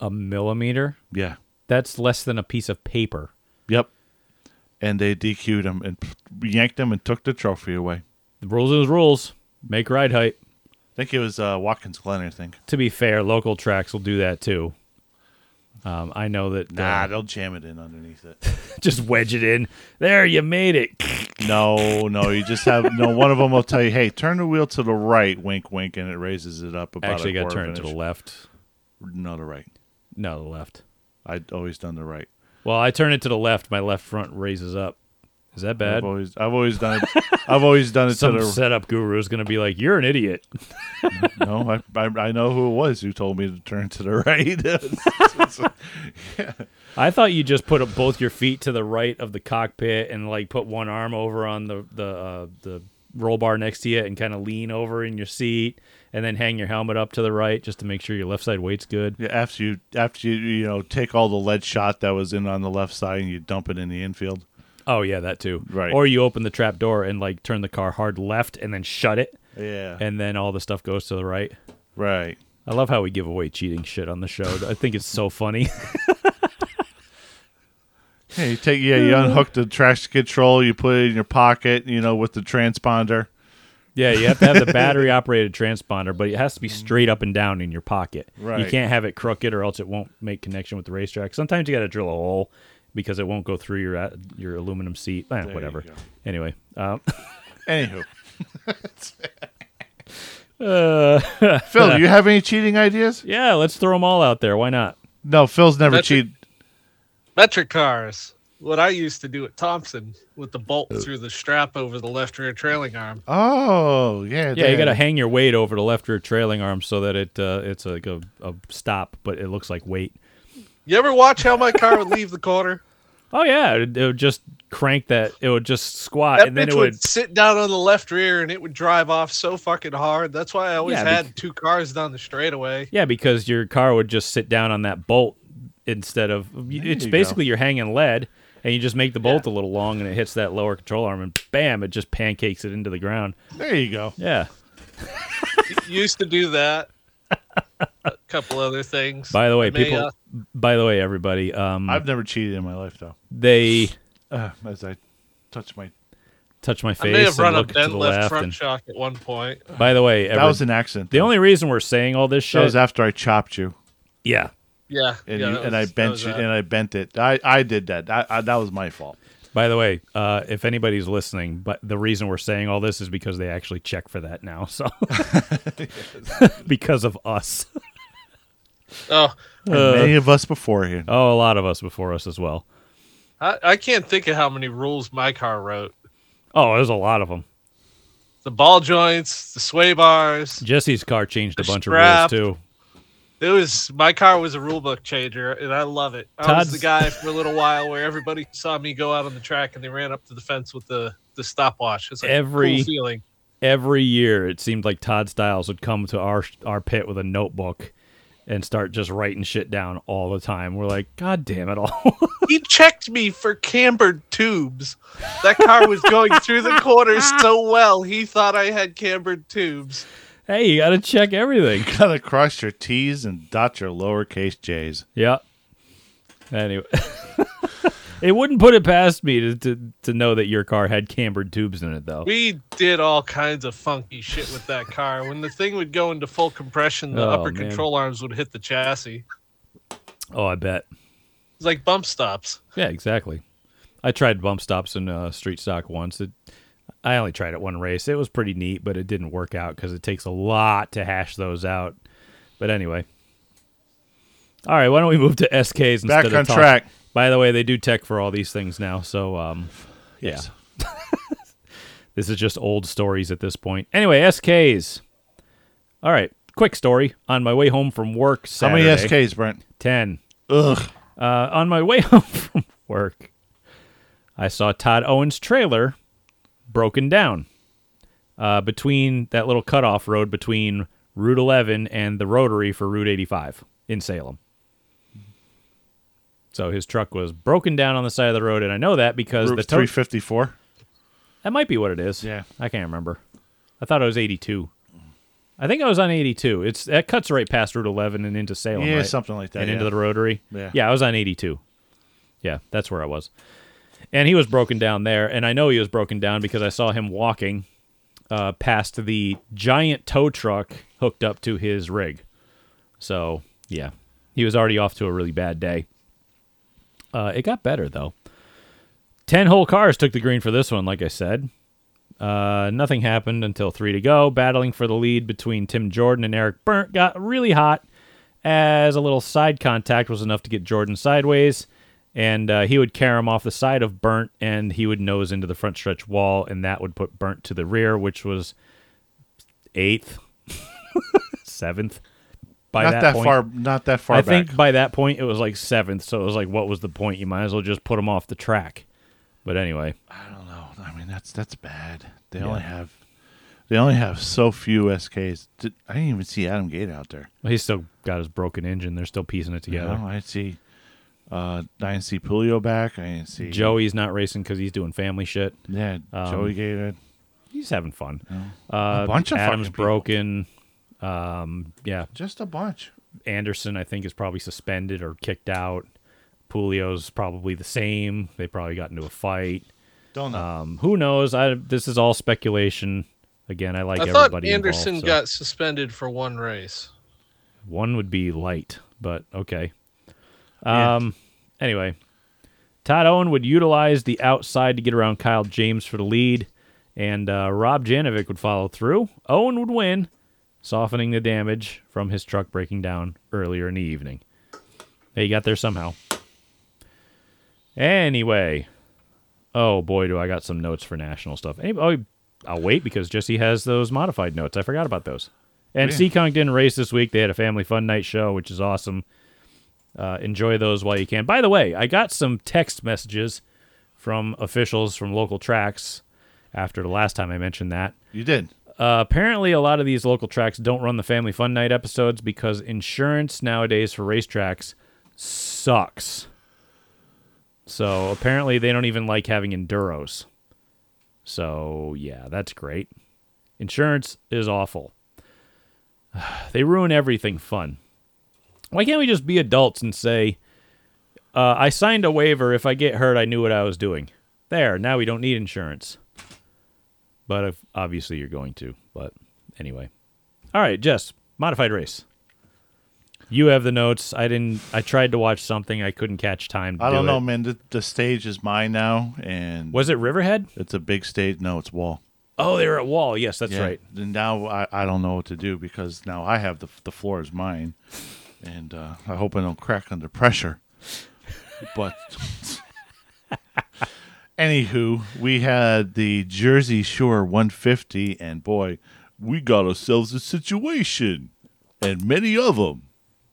A millimeter? Yeah. That's less than a piece of paper. Yep. And they DQ'd him and yanked him and took the trophy away. The rules is rules. Make ride height. I think it was uh, Watkins Glen. I think. To be fair, local tracks will do that too. Um, I know that. Nah, uh, they'll jam it in underneath it. just wedge it in. There, you made it. no, no, you just have no. One of them will tell you, "Hey, turn the wheel to the right." Wink, wink, and it raises it up about. Actually, got to turn it to the left. No, the right. No, the left. I'd always done the right. Well, I turn it to the left. My left front raises up. Is that bad? I've always, I've always done it. I've always done it Some to the. setup guru is going to be like, "You're an idiot." No, I, I, I know who it was who told me to turn to the right. I thought you just put both your feet to the right of the cockpit and like put one arm over on the the uh, the roll bar next to you and kind of lean over in your seat and then hang your helmet up to the right just to make sure your left side weight's good. Yeah, after you after you you know take all the lead shot that was in on the left side and you dump it in the infield. Oh yeah, that too. Right. Or you open the trap door and like turn the car hard left and then shut it Yeah. and then all the stuff goes to the right. right. I love how we give away cheating shit on the show. I think it's so funny. Hey, you take yeah, you unhook the traction control, you put it in your pocket, you know, with the transponder. Yeah, you have to have the battery operated transponder, but it has to be straight up and down in your pocket. Right. You can't have it crooked or else it won't make connection with the racetrack. Sometimes you got to drill a hole because it won't go through your uh, your aluminum seat. Eh, whatever. Anyway, um, Anywho, uh, Phil, do you have any cheating ideas? yeah, let's throw them all out there. Why not? No, Phil's never That's cheated. Metric cars. What I used to do at Thompson with the bolt through the strap over the left rear trailing arm. Oh, yeah. Yeah, you got to hang your weight over the left rear trailing arm so that it uh, it's like a, a stop, but it looks like weight. You ever watch how my car would leave the corner? Oh yeah, it, it would just crank that. It would just squat, That and then it would, would. sit down on the left rear and it would drive off so fucking hard. That's why I always Yeah, had bec- two cars down the straightaway. Yeah, because your car would just sit down on that bolt instead of. it's you basically you're hanging lead, and you just make the bolt a little long, and it hits that lower control arm, and bam, it just pancakes it into the ground. There you go. Yeah. Used to do that. A couple other things. By the way, I may, people. uh, by the way, everybody. Um, I've never cheated in my life, though. they Uh, as I touch my. touch my face. I face may have run a look to bent left, left. front And, shock at one point. by the way, That was an accident. the though. only reason we're saying all this That was after I chopped you, yeah. Yeah, and yeah, you, that and I bent you, that. and I bent it. I, I did that. I, I, that was my fault. By the way, uh, if anybody's listening, but the reason we're saying all this is because they actually check for that now. So because of us. Oh, And Uh, many of us beforehand. Oh, a lot of us before us as well. I, I can't think of how many rules my car wrote. Oh, there's a lot of them. The ball joints, the sway bars. Jesse's car changed a bunch strap. of rules too. It was my car was a rule book changer, and I love it. I Todd's- was the guy for a little while where everybody saw me go out on the track and they ran up to the fence with the the stopwatch. It's like Every- cool feeling. Every year, it seemed like Todd Styles would come to our our pit with a notebook and start just writing shit down all the time. We're like, God damn it all! He checked me for cambered tubes. That car was going through the corners so well. He thought I had cambered tubes. Hey, you got to check everything. Gotta cross your T's and dot your lowercase J's. Yeah. Anyway, it wouldn't put it past me to, to to know that your car had cambered tubes in it, though. We did all kinds of funky shit with that car. When the thing would go into full compression, the Oh, upper man. control arms would hit the chassis. Oh, I bet. It's like bump stops. Yeah, exactly. I tried bump stops in uh, street stock once. It, I only tried it one race. It was pretty neat, but it didn't work out because it takes a lot to hash those out. But anyway. All right, why don't we move to SKs instead Back of on talk- track. By the way, they do tech for all these things now, so um, yeah. this is just old stories at this point. Anyway, SKs. All right, quick story. On my way home from work How many SKs, Brent? Ten. Ugh. Uh, on my way home from work, I saw Todd Owens' trailer broken down uh, between that little cutoff road between Route 11 and the rotary for Route 85 in Salem. So his truck was broken down on the side of the road, and I know that because Route the tow- 354. that might be what it is. Yeah. I can't remember. I thought it was 82. I think I was on 82. It's that cuts right past Route 11 and into Salem, Yeah, right? something like that. and yeah. into the rotary. Yeah. yeah, I was on 82. Yeah, that's where I was. And he was broken down there, and I know he was broken down because I saw him walking uh, past the giant tow truck hooked up to his rig. So yeah, he was already off to a really bad day. Uh, it got better though. Ten whole cars took the green for this one, like I said. Uh, nothing happened until three to go. Battling for the lead between Tim Jordan and Eric Berndt got really hot as a little side contact was enough to get Jordan sideways, and uh, he would carry him off the side of Berndt, and he would nose into the front stretch wall, and that would put Berndt to the rear, which was eighth, seventh. By not that, that, point. far. Not that far I back. think by that point it was like seventh, so it was like, what was the point? You might as well just put him off the track. But anyway, I don't know. I mean, that's that's bad. They only have they only have so few SKs. Did, I didn't even see Adam Gate out there. he's still got his broken engine. They're still piecing it together. know, I see. Uh, I didn't see Pulio back. I didn't see Joey's not racing because he's doing family shit. Yeah, Um, Joey Gated. He's having fun. A Uh, bunch of Adam's fucking people. broken. Um, yeah, Just a bunch. Anderson I think is probably suspended or kicked out. Pulio's probably the same. They probably got into a fight. Don't know. Um, who knows? I this is all speculation. Again, I like I thought everybody. Anderson involved, so got suspended for one race. one would be light, but okay. Yeah. Um. Anyway, Todd Owen would utilize the outside to get around Kyle James for the lead, and uh, Rob Janovic would follow through. Owen would win, softening the damage from his truck breaking down earlier in the evening. He got there somehow. Anyway, oh boy, do I got some notes for national stuff. Oh, I'll wait because Jesse has those modified notes. I forgot about those. And Yeah. Seekonk didn't race this week. They had a family fun night show, which is awesome. Uh, enjoy those while you can. By the way, I got some text messages from officials from local tracks after the last time I mentioned that. you did. Uh, apparently, a lot of these local tracks don't run the Family Fun Night episodes because insurance nowadays for racetracks sucks. So apparently, they don't even like having enduros. So yeah, that's great. Insurance is awful. They ruin everything fun. Why can't we just be adults and say, uh, "I signed a waiver. If I get hurt, I knew what I was doing." There. Now we don't need insurance but if, obviously you're going to. But anyway, all right, Jess, modified race. You have the notes. I didn't. I tried to watch something. I couldn't catch time. To I don't do know, it. man. The, the stage is mine now, and Was it Riverhead? it's a big stage. No, it's Wall. Oh, they were at Wall. Yes, that's Yeah. right. And now I, I don't know what to do because now I have the the floor is mine, and uh, I hope I don't crack under pressure. But anywho, we had the Jersey Shore 150, and boy, we got ourselves a situation, and many of them.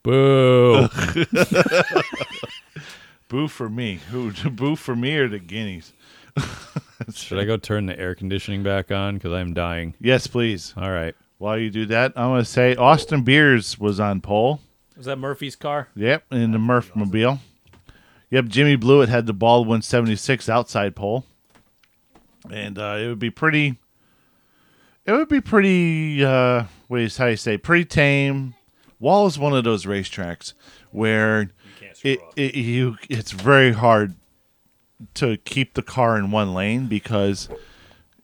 Boo. Boo for me. Who boo for me or the guineas? Should I go turn the air conditioning back on because I'm dying? Yes, please. All right. While you do that, I'm going to say Austin Beers was on pole. Was that Murphy's car? Yep, in the Murph Mobile. Yep, Jimmy Blewett had the Baldwin 76 outside pole. And uh, it would be pretty it would be pretty uh what is how you say, pretty tame. Wall is one of those racetracks where it, it you it's very hard to keep the car in one lane because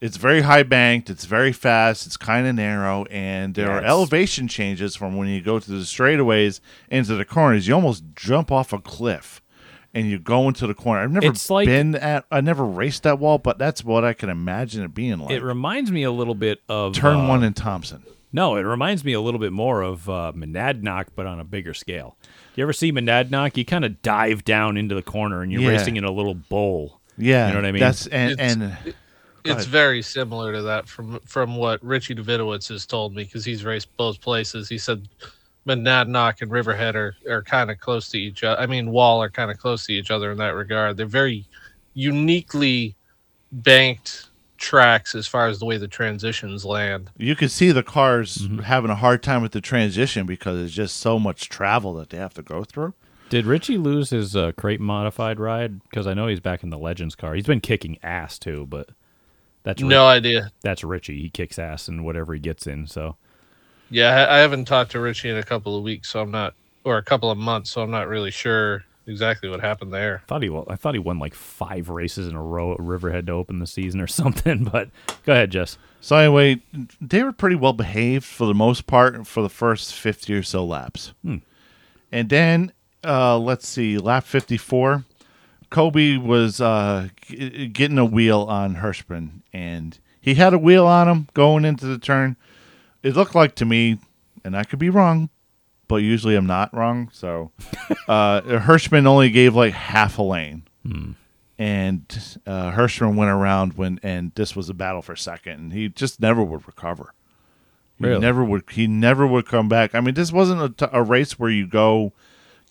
it's very high banked, it's very fast, it's kind of narrow, and there Yeah, are elevation changes from when you go to the straightaways into the corners. You almost jump off a cliff. and you go into the corner. I've never It's like- been at. I never raced that wall, but that's what I can imagine it being like. It reminds me a little bit of Turn uh, one in Thompson. No, it reminds me a little bit more of uh, Monadnock, but on a bigger scale. You ever see Monadnock? You kind of dive down into the corner and you're Yeah. racing in a little bowl. Yeah, You know what I mean? That's and and It's very similar to that from from what Richie Davidowitz has told me because he's raced both places. He said Monadnock and Riverhead are, are kind of close to each other. I mean, Wall are kind of close to each other in that regard. They're very uniquely banked tracks as far as the way the transitions land. you can see the cars Mm-hmm. having a hard time with the transition because it's just so much travel that they have to go through. Did Richie lose his uh, crate modified ride? Because I know he's back in the Legends car. He's been kicking ass too, but that's Ri- No idea. that's Richie. He kicks ass in whatever he gets in. So Yeah, I I haven't talked to Richie in a couple of weeks, so I'm not, or a couple of months, so I'm not really sure exactly what happened there. I thought he wa- I thought he won like five races in a row at Riverhead to open the season or something. But go ahead, Jess. So anyway, they were pretty well behaved for the most part for the first fifty or so laps, and then uh, let's see, lap fifty-four, Coby was uh, g- getting a wheel on Hirschman, and he had a wheel on him going into the turn. It looked like to me, and I could be wrong, but usually I'm not wrong. So uh, Hirschman only gave like half a lane and uh, Hirschman went around when, and this was a battle for second, and he just never would recover. He Really? never would. He never would come back. I mean, this wasn't a, t- a race where you go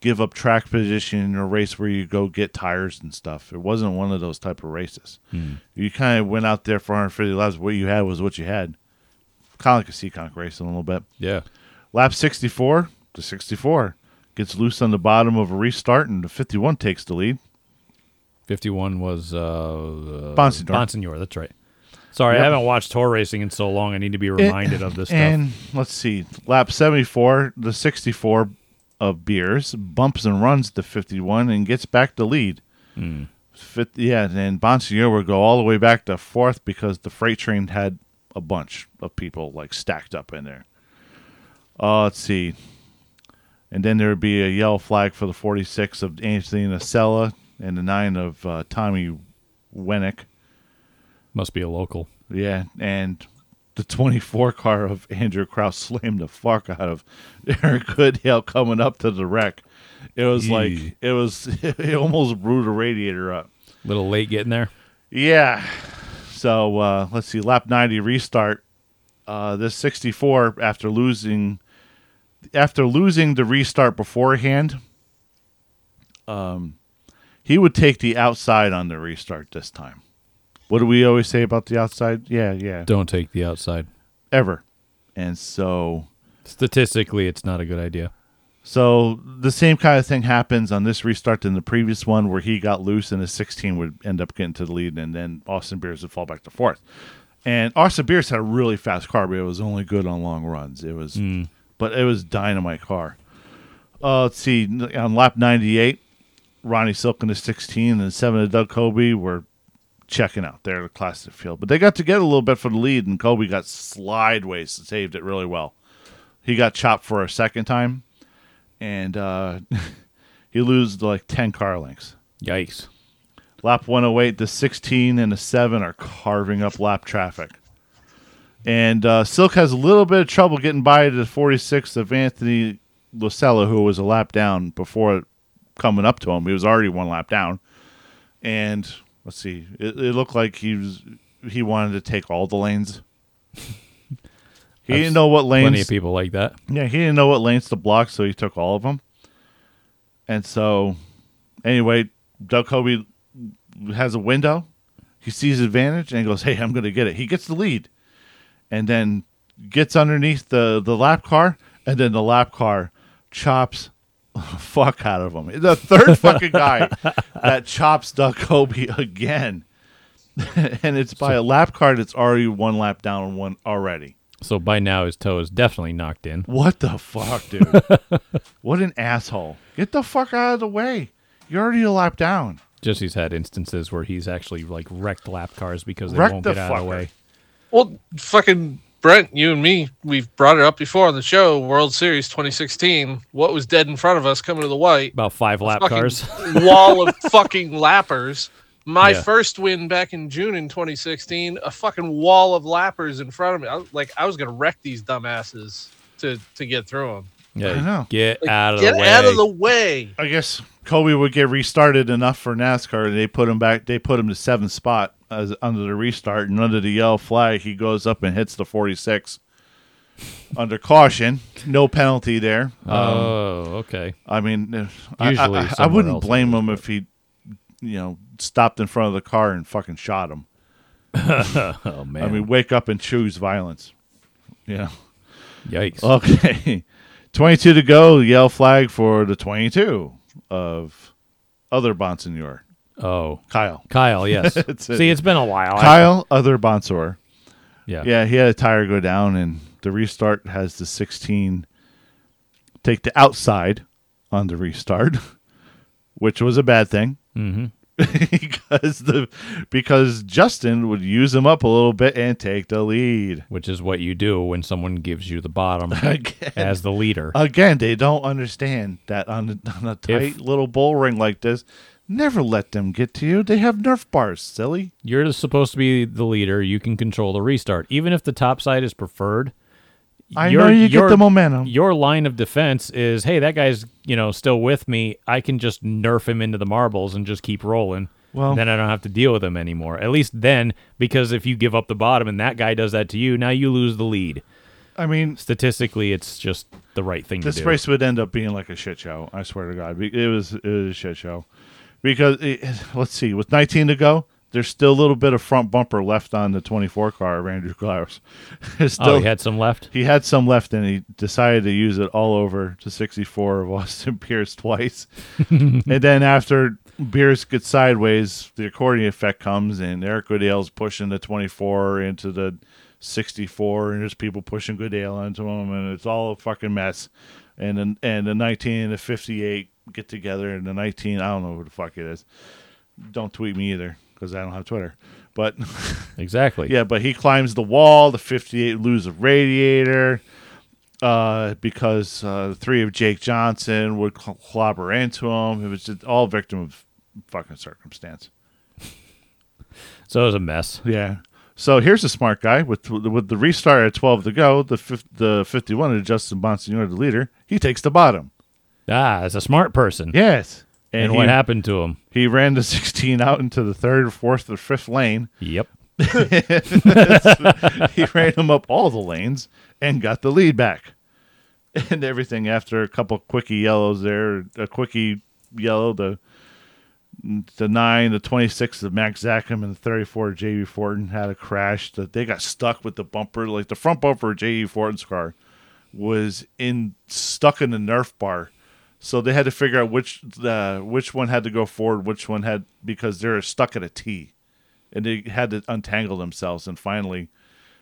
give up track position, in a race where you go get tires and stuff. It wasn't one of those type of races. You kind of went out there for 150 laps. What you had was what you had. Kind of like a Seekonk racing a little bit. Yeah. Lap 64 to 64 gets loose on the bottom of a restart, and the 51 takes the lead. 51 was uh, uh Bonsignore. Bonsignore, that's right. Sorry, Yep. I haven't watched tour racing in so long. I need to be reminded of this stuff. And let's see, lap 74, the 64 of beers bumps and runs to 51 and gets back the lead. Fit, yeah, and Bonsignore would go all the way back to fourth because the freight train had a bunch of people like stacked up in there. Uh, let's see. And then there would be a yellow flag for the 46 of Anthony Nocella and the 9 of uh, Tommy Wenick. Must be a local. Yeah, and the 24 car of Andrew Krause slammed the fuck out of Eric Goodale coming up to the wreck. It was Yee. like it was it almost blew the radiator up. A little late getting there. Yeah. So uh, let's see, lap 90 restart. Uh, this 64 after losing after losing the restart beforehand, um, he would take the outside on the restart this time. What do we always say about the outside? Yeah, yeah, Don't take the outside. ever. And so Statistically, it's not a good idea. So the same kind of thing happens on this restart than the previous one, where he got loose and his 16 would end up getting to the lead, and then Austin Beers would fall back to fourth. And Austin Beers had a really fast car, but it was only good on long runs. It was, but it was dynamite car. Uh, let's see, on lap 98, Ronnie Silk in the 16 and seven of Doug Coby were checking out there, the classic field, but they got to get a little bit for the lead, and Coby got slideways and saved it really well. He got chopped for a second time and uh, he loses like 10 car lengths. Yikes. Lap 108, the 16 and the 7 are carving up lap traffic. And uh, Silk has a little bit of trouble getting by the 46 of Anthony Lucella, who was a lap down before coming up to him. He was already one lap down. And let's see, it, it looked like he was he wanted to take all the lanes. He didn't know what lanes. Plenty of people like that. Yeah, he didn't know what lanes to block, so he took all of them. And so, anyway, Doug Coby has a window. He sees advantage and he goes, "Hey, I'm going to get it." He gets the lead, and then gets underneath the the lap car, and then the lap car chops fuck out of him. The third fucking guy that chops Doug Coby again, and it's by a lap car that's already one lap down and one already. So by now his toe is definitely knocked in. What the fuck, dude? what an asshole. Get the fuck out of the way. You're already a lap down. Jesse's had instances where he's actually like wrecked lap cars because they Wrecked won't the get out of the way. Well, fucking Brent, you and me, we've brought it up before on the show. World Series 2016. What was dead in front of us coming to the white? About five lap cars. wall of fucking lappers. My Yeah. first win back in June in 2016, a fucking wall of lappers in front of me. I, was- like I was gonna wreck these dumbasses to to get through them. Yeah, I know. get Like, out of get the way. out of the way. I guess Coby would get restarted enough for NASCAR. and They put him back. They put him to seventh spot as under the restart, and under the yellow flag, he goes up and hits the forty-six under caution. No penalty there. oh, um, okay. I mean, if- Usually I, I, I wouldn't blame him if he, you know, stopped in front of the car and fucking shot him. Oh man. I mean, wake up and choose violence. Yeah. yikes. Okay. 22 to go. Yellow flag for the 22 of other Bonsignore. Oh, Kyle. Kyle. Yes. It's a- See, it's been a while. I- Kyle, other Bonsor. yeah. Yeah, he had a tire go down, and the restart has the 16 take the outside on the restart, which was a bad thing. Mm-hmm. because the because Justin would use him up a little bit and take the lead. Which is what you do when someone gives you the bottom Again. as the leader. Again, they don't understand that on, a- on a tight little bull ring like this, never let them get to you. They have Nerf bars, silly. You're supposed to be the leader. You can control the restart, even if the top side is preferred. I your- know you get the momentum. Your line of defense is, hey, that guy's you know still with me. I can just nerf him into the marbles and just keep rolling. Well- then I don't have to deal with him anymore. At least then, because if you give up the bottom and that guy does that to you, now you lose the lead. I mean, Statistically, it's just the right thing this to do. This race would end up being like a shit show. I swear to God, it was it was a shit show. Because it, let's see, with 19 to go, there's still a little bit of front bumper left on the 24 car of Andrew Klaus. Oh, he had some left. he had some left, and he decided to use it all over to 64 of Austin Beers twice. and then after Beers gets sideways, the accordion effect comes, and Eric Goodale's pushing the 24 into the 64, and there's people pushing Goodale onto him, and it's all a fucking mess. And then and the 19 and the 58 get together, in the 19, I don't know who the fuck it is. Don't tweet me either because I don't have Twitter. But Exactly. yeah, but he climbs the wall. The 58 lose a radiator uh, because uh, three of Jake Johnson would cl- clobber into him. It was just all victim of fucking circumstance. So it was a mess. Yeah. So here's a smart guy with with the restart at 12 to go. The the 51 of Justin Bonsignore, the leader, he takes the bottom. Ah, it's a smart person. Yes. And, he, what happened to him? He ran the 16 out into the third, fourth, or fifth lane. Yep. he ran him up all the lanes and got the lead back. And everything after a couple quickie yellows there, a quickie yellow, the the nine, the twenty six of Max Zachem, and the thirty four JB Fortin had a crash. That they got stuck with the bumper, like the front bumper of JB Fortin's car was in stuck in the Nerf bar. So they had to figure out which uh, which one had to go forward, which one had because they're stuck at a T, and they had to untangle themselves. And finally,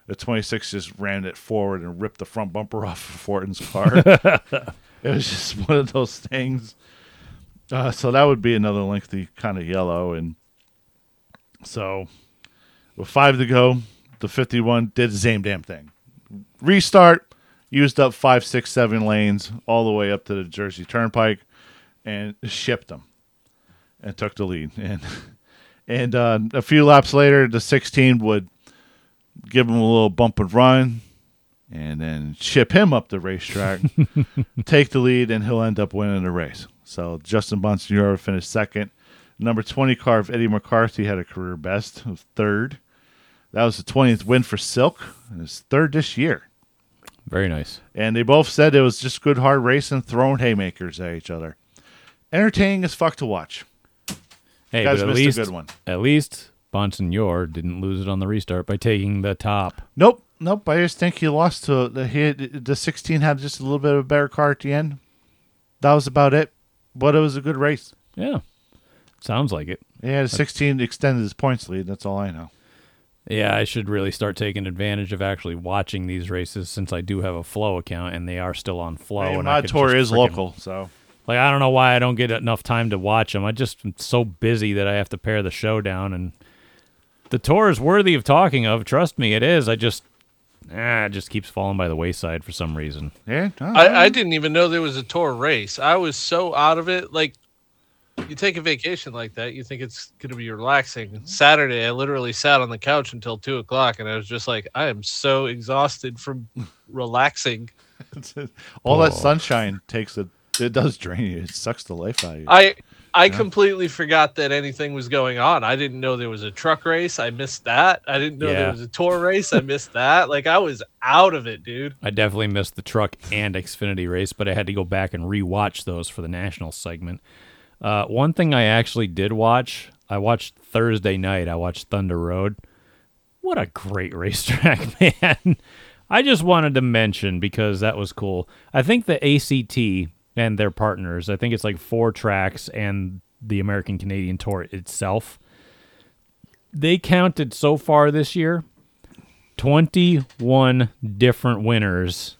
the 26 just ran it forward and ripped the front bumper off of Fortin's car. it was just one of those things. Uh, so that would be another lengthy kind of yellow, and so with five to go, the 51 did the same damn thing. Restart, used up five, six, seven lanes all the way up to the Jersey Turnpike, and shipped them, and took the lead. And and uh, a few laps later, the 16 would give him a little bump and run, and then ship him up the racetrack, take the lead, and he'll end up winning the race. So Justin Bonsignore finished second. Number 20 car of Eddie McCarthy had a career best of third. That was the 20th win for Silk, and his third this year. Very nice. And they both said it was just good hard racing, throwing haymakers at each other. Entertaining as fuck to watch. Hey, Guys but at missed a least, good one. At least Bonsignore didn't lose it on the restart by taking the top. Nope, nope. I just think he lost to the he the 16 had just a little bit of a better car at the end. That was about it, but it was a good race. Yeah. Sounds like it. Yeah, the 16 extended his points lead. That's all I know. Yeah, I should really start taking advantage of actually watching these races since I do have a Flow account and they are still on Flow. Hey, and my Tour is frickin- local, so Like I don't know why I don't get enough time to watch them. I just am so busy that I have to pare the show down. And the tour is worthy of talking of. Trust me, it is. I just ah, it just keeps falling by the wayside for some reason. Yeah, I, I didn't even know there was a tour race. I was so out of it. Like, you take a vacation like that, you think it's going to be relaxing. Mm-hmm. Saturday, I literally sat on the couch until two o'clock, and I was just like, I am so exhausted from relaxing. all that Oh. sunshine takes a. It does drain you. It sucks the life out of you. I I completely forgot that anything was going on. I didn't know there was a truck race. I missed that. I didn't know Yeah. there was a tour race. I missed that. Like I was out of it, dude. I definitely missed the truck and Xfinity race, but I had to go back and rewatch those for the national segment. Uh, one thing I actually did watch, I watched Thursday night. I watched Thunder Road. What a great racetrack, man! I just wanted to mention because that was cool. I think the ACT and their partners. I think it's like four tracks and the American Canadian Tour itself. They counted so far this year 21 different winners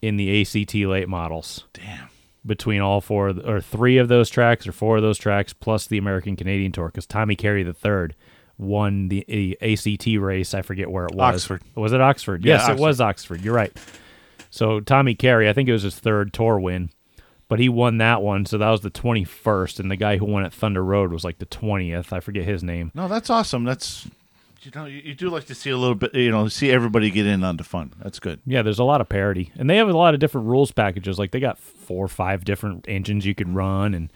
in the ACT late models. Damn. Between all four or three of those tracks or four of those tracks plus the American Canadian Tour because Tommy Carey the third won the ACT race. I forget where it was. Oxford. Was it Oxford? Yeah, yes, it was Oxford. You're right. So Tommy Carey, I think it was his third tour win, but he won that one. So that was the 21st, and the guy who won at Thunder Road was like the 20th. I forget his name. No, that's awesome. That's you know you, you do like to see a little bit. You know, see everybody get in on the fun. That's good. Yeah, there's a lot of parity, and they have a lot of different rules packages. Like they got four or five different engines you can run, and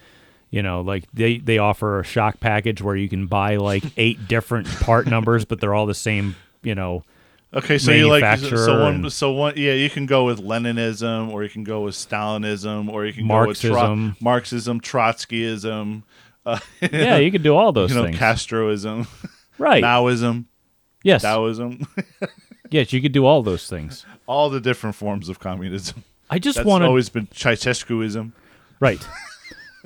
you know, like they they offer a shock package where you can buy like eight different part numbers, but they're all the same. You know, Okay, so you like so one and- so one yeah you can go with Leninism or you can go with Stalinism or you can go with Marxism. Tro- Marxism, Trotskyism, uh, yeah, you can do all those you know things. Castroism, right? Maoism, yes, Taoism, yes, you could do all those things. all the different forms of communism. I just want to always been Ceausescuism. Right.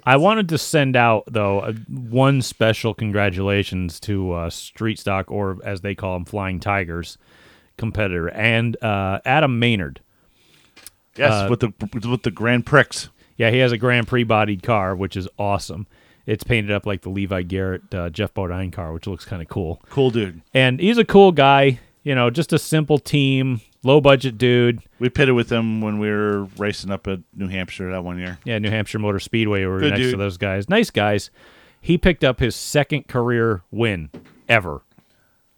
I wanted to send out though a, one special congratulations to uh, Street Stock, or as they call them, Flying Tigers competitor, and uh, Adam Maynard. Yes, Uh, with the with the Grand Prix. Yeah, he has a Grand Prix bodied car, which is awesome. It's painted up like the Levi Garrett uh, Geoff Bodine car, which looks kind of cool. Cool dude. And he's a cool guy. You know, just a simple team, low budget dude. We pitted with him when we were racing up at New Hampshire that one year. Yeah, New Hampshire Motor Speedway. We were Good next to those guys. Nice guys. He picked up his second career win ever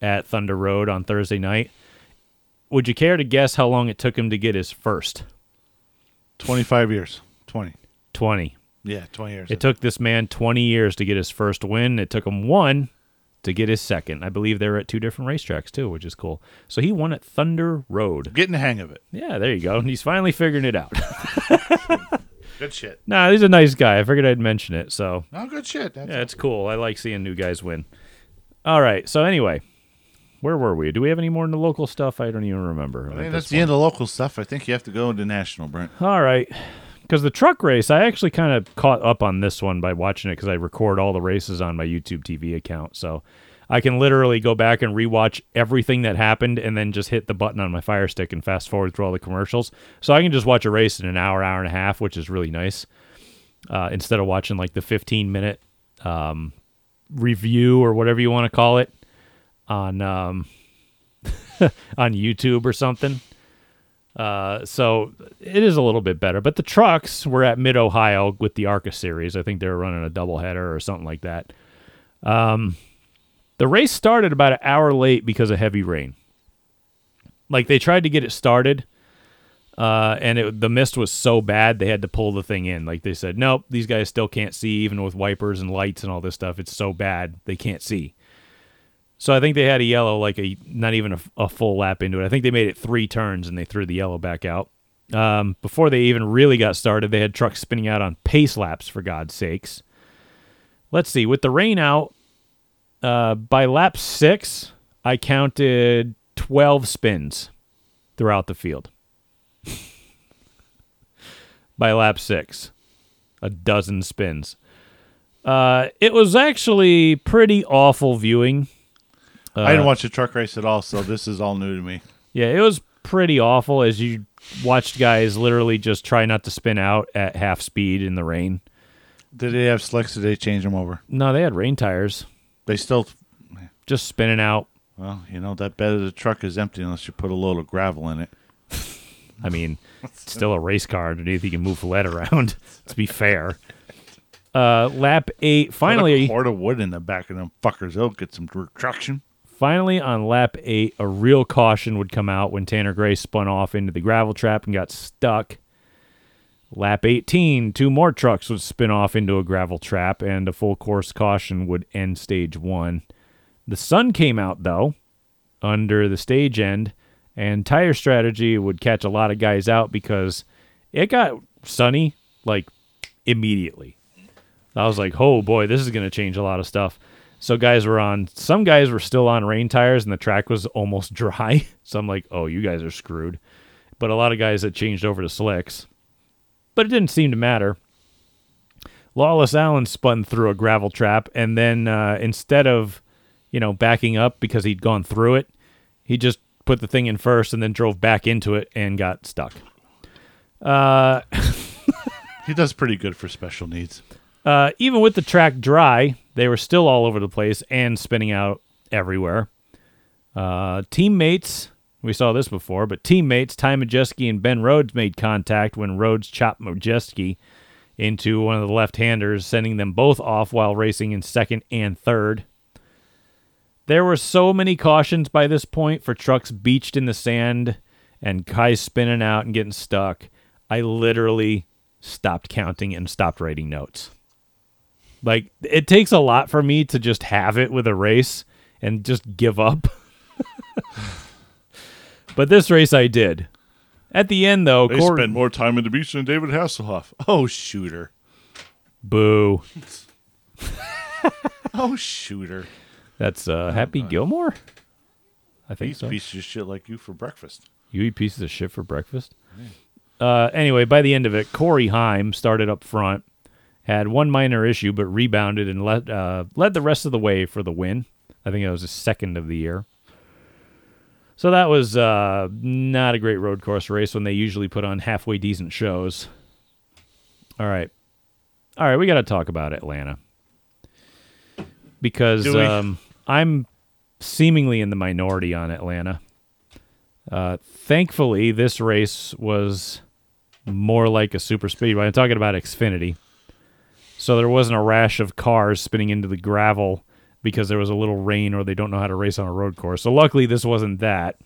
at Thunder Road on Thursday night. Would you care to guess how long it took him to get his first? Twenty five years. Twenty. 20. Yeah, twenty years. It took this man 20 years to get his first win. It took him one to get his second. I believe they were at two different racetracks too, which is cool. So he won at Thunder Road. Getting the hang of it. Yeah, there you go. And He's finally figuring it out. Good shit. nah, he's a nice guy. I figured I'd mention it. So No, good shit. That's Yeah, it's cool. I like seeing new guys win. All right. So anyway, where were we? Do we have any more in the local stuff? I don't even remember. I mean, that's the end of local stuff. I think you have to go into national, Brent. All right. Because the truck race, I actually kind of caught up on this one by watching it because I record all the races on my YouTube TV account. So I can literally go back and rewatch everything that happened and then just hit the button on my Fire Stick and fast forward through all the commercials. So I can just watch a race in an hour, hour and a half, which is really nice. Uh, instead of watching like the 15 minute um, review or whatever you want to call it on um, on YouTube or something. Uh, so it is a little bit better. But the trucks were at Mid Ohio with the ARCA series. I think they were running a doubleheader or something like that. Um, the race started about an hour late because of heavy rain. Like they tried to get it started, uh, and it, the mist was so bad they had to pull the thing in. Like they said, nope, these guys still can't see, even with wipers and lights and all this stuff. It's so bad they can't see. So I think they had a yellow like a not even a, a full lap into it. I think they made it three turns and they threw the yellow back out. Um, before they even really got started, they had trucks spinning out on pace laps for God's sakes. Let's see. With the rain out, uh, by lap six, I counted twelve spins throughout the field. by lap six, a dozen spins. Uh, it was actually pretty awful viewing. I didn't watch the truck race at all, so this is all new to me. Yeah, it was pretty awful as you watched guys literally just try not to spin out at half speed in the rain. Did they have slicks? Did they change them over? No, they had rain tires, They still. just spinning out Well, you know that bed of the truck is empty unless you put a load of gravel in it. I mean, it's still a race car underneath. You can move lead around. to be fair. Uh, lap eight. Finally, a cord of wood in the back of them fuckers. They'll get some traction. Finally, on lap eight, a real caution would come out when Tanner Gray spun off into the gravel trap and got stuck. Lap 18, two more trucks would spin off into a gravel trap, and a full course caution would end stage one. The sun came out, though, under the stage end, and tire strategy would catch a lot of guys out because it got sunny like immediately. I was like, oh boy, this is going to change a lot of stuff. So guys were on, some guys were still on rain tires and the track was almost dry. So I'm like, oh, you guys are screwed. But a lot of guys had changed over to slicks. But it didn't seem to matter. Lawless Alan spun through a gravel trap and then uh, instead of, you know, backing up because he'd gone through it, he just put the thing in first and then drove back into it and got stuck. Uh, He does pretty good for special needs. Uh, even with the track dry, they were still all over the place and spinning out everywhere. Uh, teammates, we saw this before, but teammates Ty Majeski and Ben Rhodes made contact when Rhodes chopped Majeski into one of the left-handers, sending them both off while racing in second and third. There were so many cautions by this point for trucks beached in the sand and guys spinning out and getting stuck. I literally stopped counting and stopped writing notes. Like it takes a lot for me to just have it with a race and just give up. but this race I did. At the end though, They Cor- spend more time in the beach than David Hasselhoff. Oh, shooter. boo. Oh, shooter. That's uh, Happy Gilmore. I think so. pieces of shit like you for breakfast. You eat pieces of shit for breakfast. Uh, anyway, by the end of it, Corey Heim started up front, had one minor issue, but rebounded and led uh, led the rest of the way for the win. I think it was his second of the year. So that was uh, not a great road course race when they usually put on halfway decent shows. All right, all right, we got to talk about Atlanta because um, I'm seemingly in the minority on Atlanta. Uh, thankfully, this race was more like a super speedway. I'm talking about Xfinity. So there wasn't a rash of cars spinning into the gravel because there was a little rain or they don't know how to race on a road course. So luckily, this wasn't that.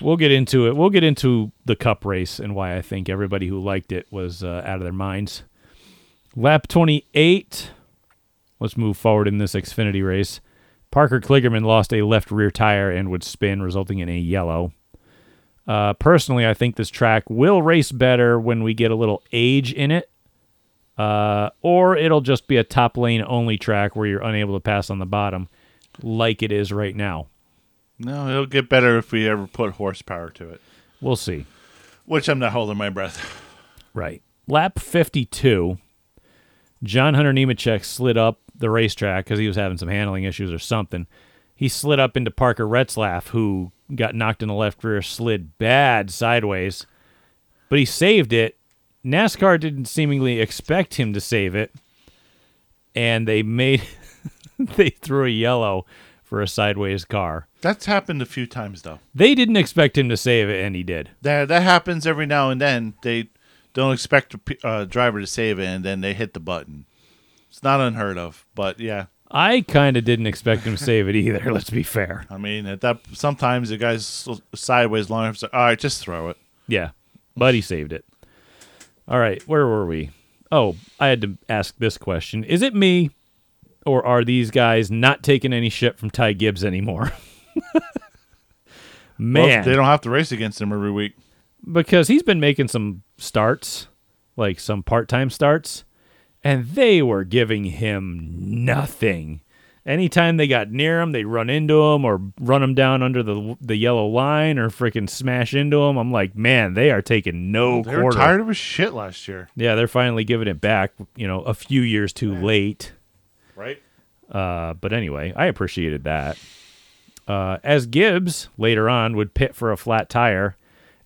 We'll get into it. We'll get into the cup race and why I think everybody who liked it was uh, out of their minds. Lap 28. Let's move forward in this Xfinity race. Parker Kligerman lost a left rear tire and would spin, resulting in a yellow. Uh, personally, I think this track will race better when we get a little age in it, uh, or it'll just be a top lane only track where you're unable to pass on the bottom, like it is right now. No, it'll get better if we ever put horsepower to it. We'll see. Which I'm not holding my breath. Right. Lap 52, John Hunter Nemechek slid up the racetrack because he was having some handling issues or something. He slid up into Parker Retzlaff, who got knocked in the left rear, slid bad sideways, but he saved it. NASCAR didn't seemingly expect him to save it, and they made they threw a yellow for a sideways car. That's happened a few times though. They didn't expect him to save it, and he did. That that happens every now and then. They don't expect a uh, driver to save it, and then they hit the button. It's not unheard of, but yeah. I kind of didn't expect him to save it either. Let's be fair. I mean, at that sometimes the guy's sideways long enough. So, all right, just throw it. Yeah, but he saved it. All right, where were we? Oh, I had to ask this question: Is it me, or are these guys not taking any shit from Ty Gibbs anymore? Well, Man, they don't have to race against him every week. because he's been making some starts, like some part-time starts, and they were giving him nothing. Anytime they got near him, they'd run into him or run him down under the the yellow line or freaking smash into him. I'm like, man, they are taking no They were quarter. tired of his shit last year, Yeah, they're finally giving it back. You know, a few years too late. right? Uh, but anyway, I appreciated that. Uh, as Gibbs later on would pit for a flat tire,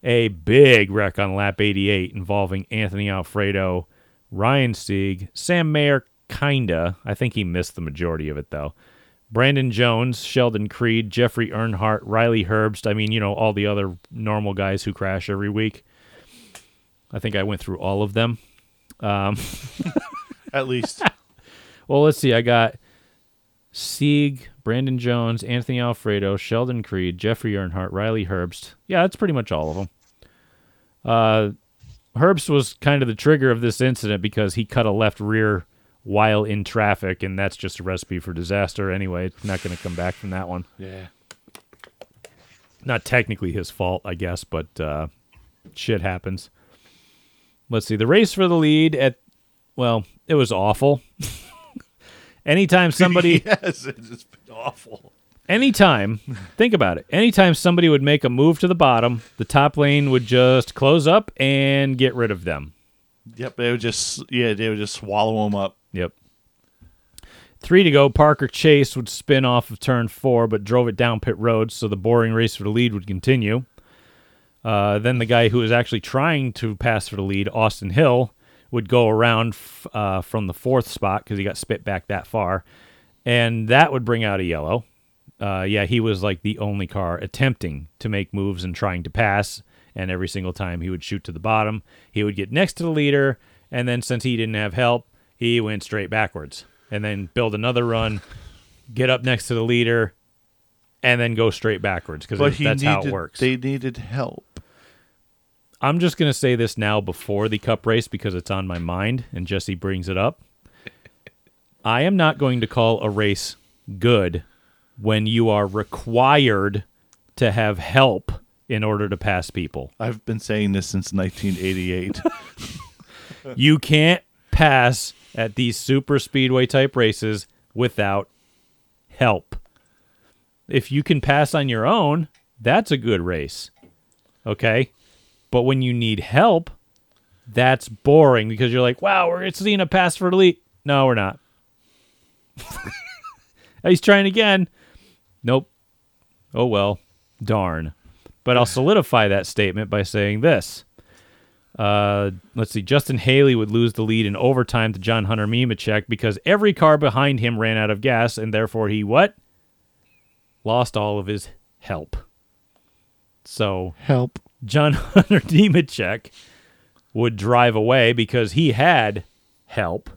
a big wreck on lap 88 involving Anthony Alfredo, Ryan Sieg, Sam Mayer, kinda. I think he missed the majority of it though. Brandon Jones, Sheldon Creed, Jeffrey Earnhardt, Riley Herbst. I mean, you know, all the other normal guys who crash every week. I think I went through all of them. At least. Well, let's see. I got Sieg, Brandon Jones, Anthony Alfredo, Sheldon Creed, Jeffrey Earnhardt, Riley Herbst. Yeah, that's pretty much all of them. Uh, Herbst was kind of the trigger of this incident because he cut a left rear while in traffic, and that's just a recipe for disaster anyway. It's Not going to come back from that one. yeah. Not technically his fault, I guess, but uh, shit happens. Let's see. The race for the lead at, well, it was awful. Anytime somebody. yes, it's awful. Anytime, think about it. Anytime somebody would make a move to the bottom, the top lane would just close up and get rid of them. Yep, they would just yeah, they would just swallow them up. Yep. Three to go. Parker Chase would spin off of turn four, but drove it down pit road, so the boring race for the lead would continue. Uh, then the guy who was actually trying to pass for the lead, Austin Hill, would go around f- uh, from the fourth spot because he got spit back that far, and that would bring out a yellow. Uh, yeah, he was like the only car attempting to make moves and trying to pass, and every single time he would shoot to the bottom, he would get next to the leader, and then since he didn't have help, he went straight backwards, and then build another run, get up next to the leader, and then go straight backwards because that's needed how it works. they needed help. I'm just going to say this now before the cup race because it's on my mind and Jesse brings it up. I am not going to call a race good when you are required to have help in order to pass people. I've been saying this since 1988. You can't pass at these super speedway type races without help. If you can pass on your own, that's a good race. Okay? But when you need help, that's boring because you're like, wow, we're seeing a pass for elite. No, we're not. He's trying again. Nope. Oh well. Darn. But I'll solidify that statement by saying this. Uh, let's see. Justin Haley would lose the lead in overtime to John Hunter Nemechek because every car behind him ran out of gas, and therefore he what? Lost all of his help. So help. John Hunter Nemechek would drive away because he had help.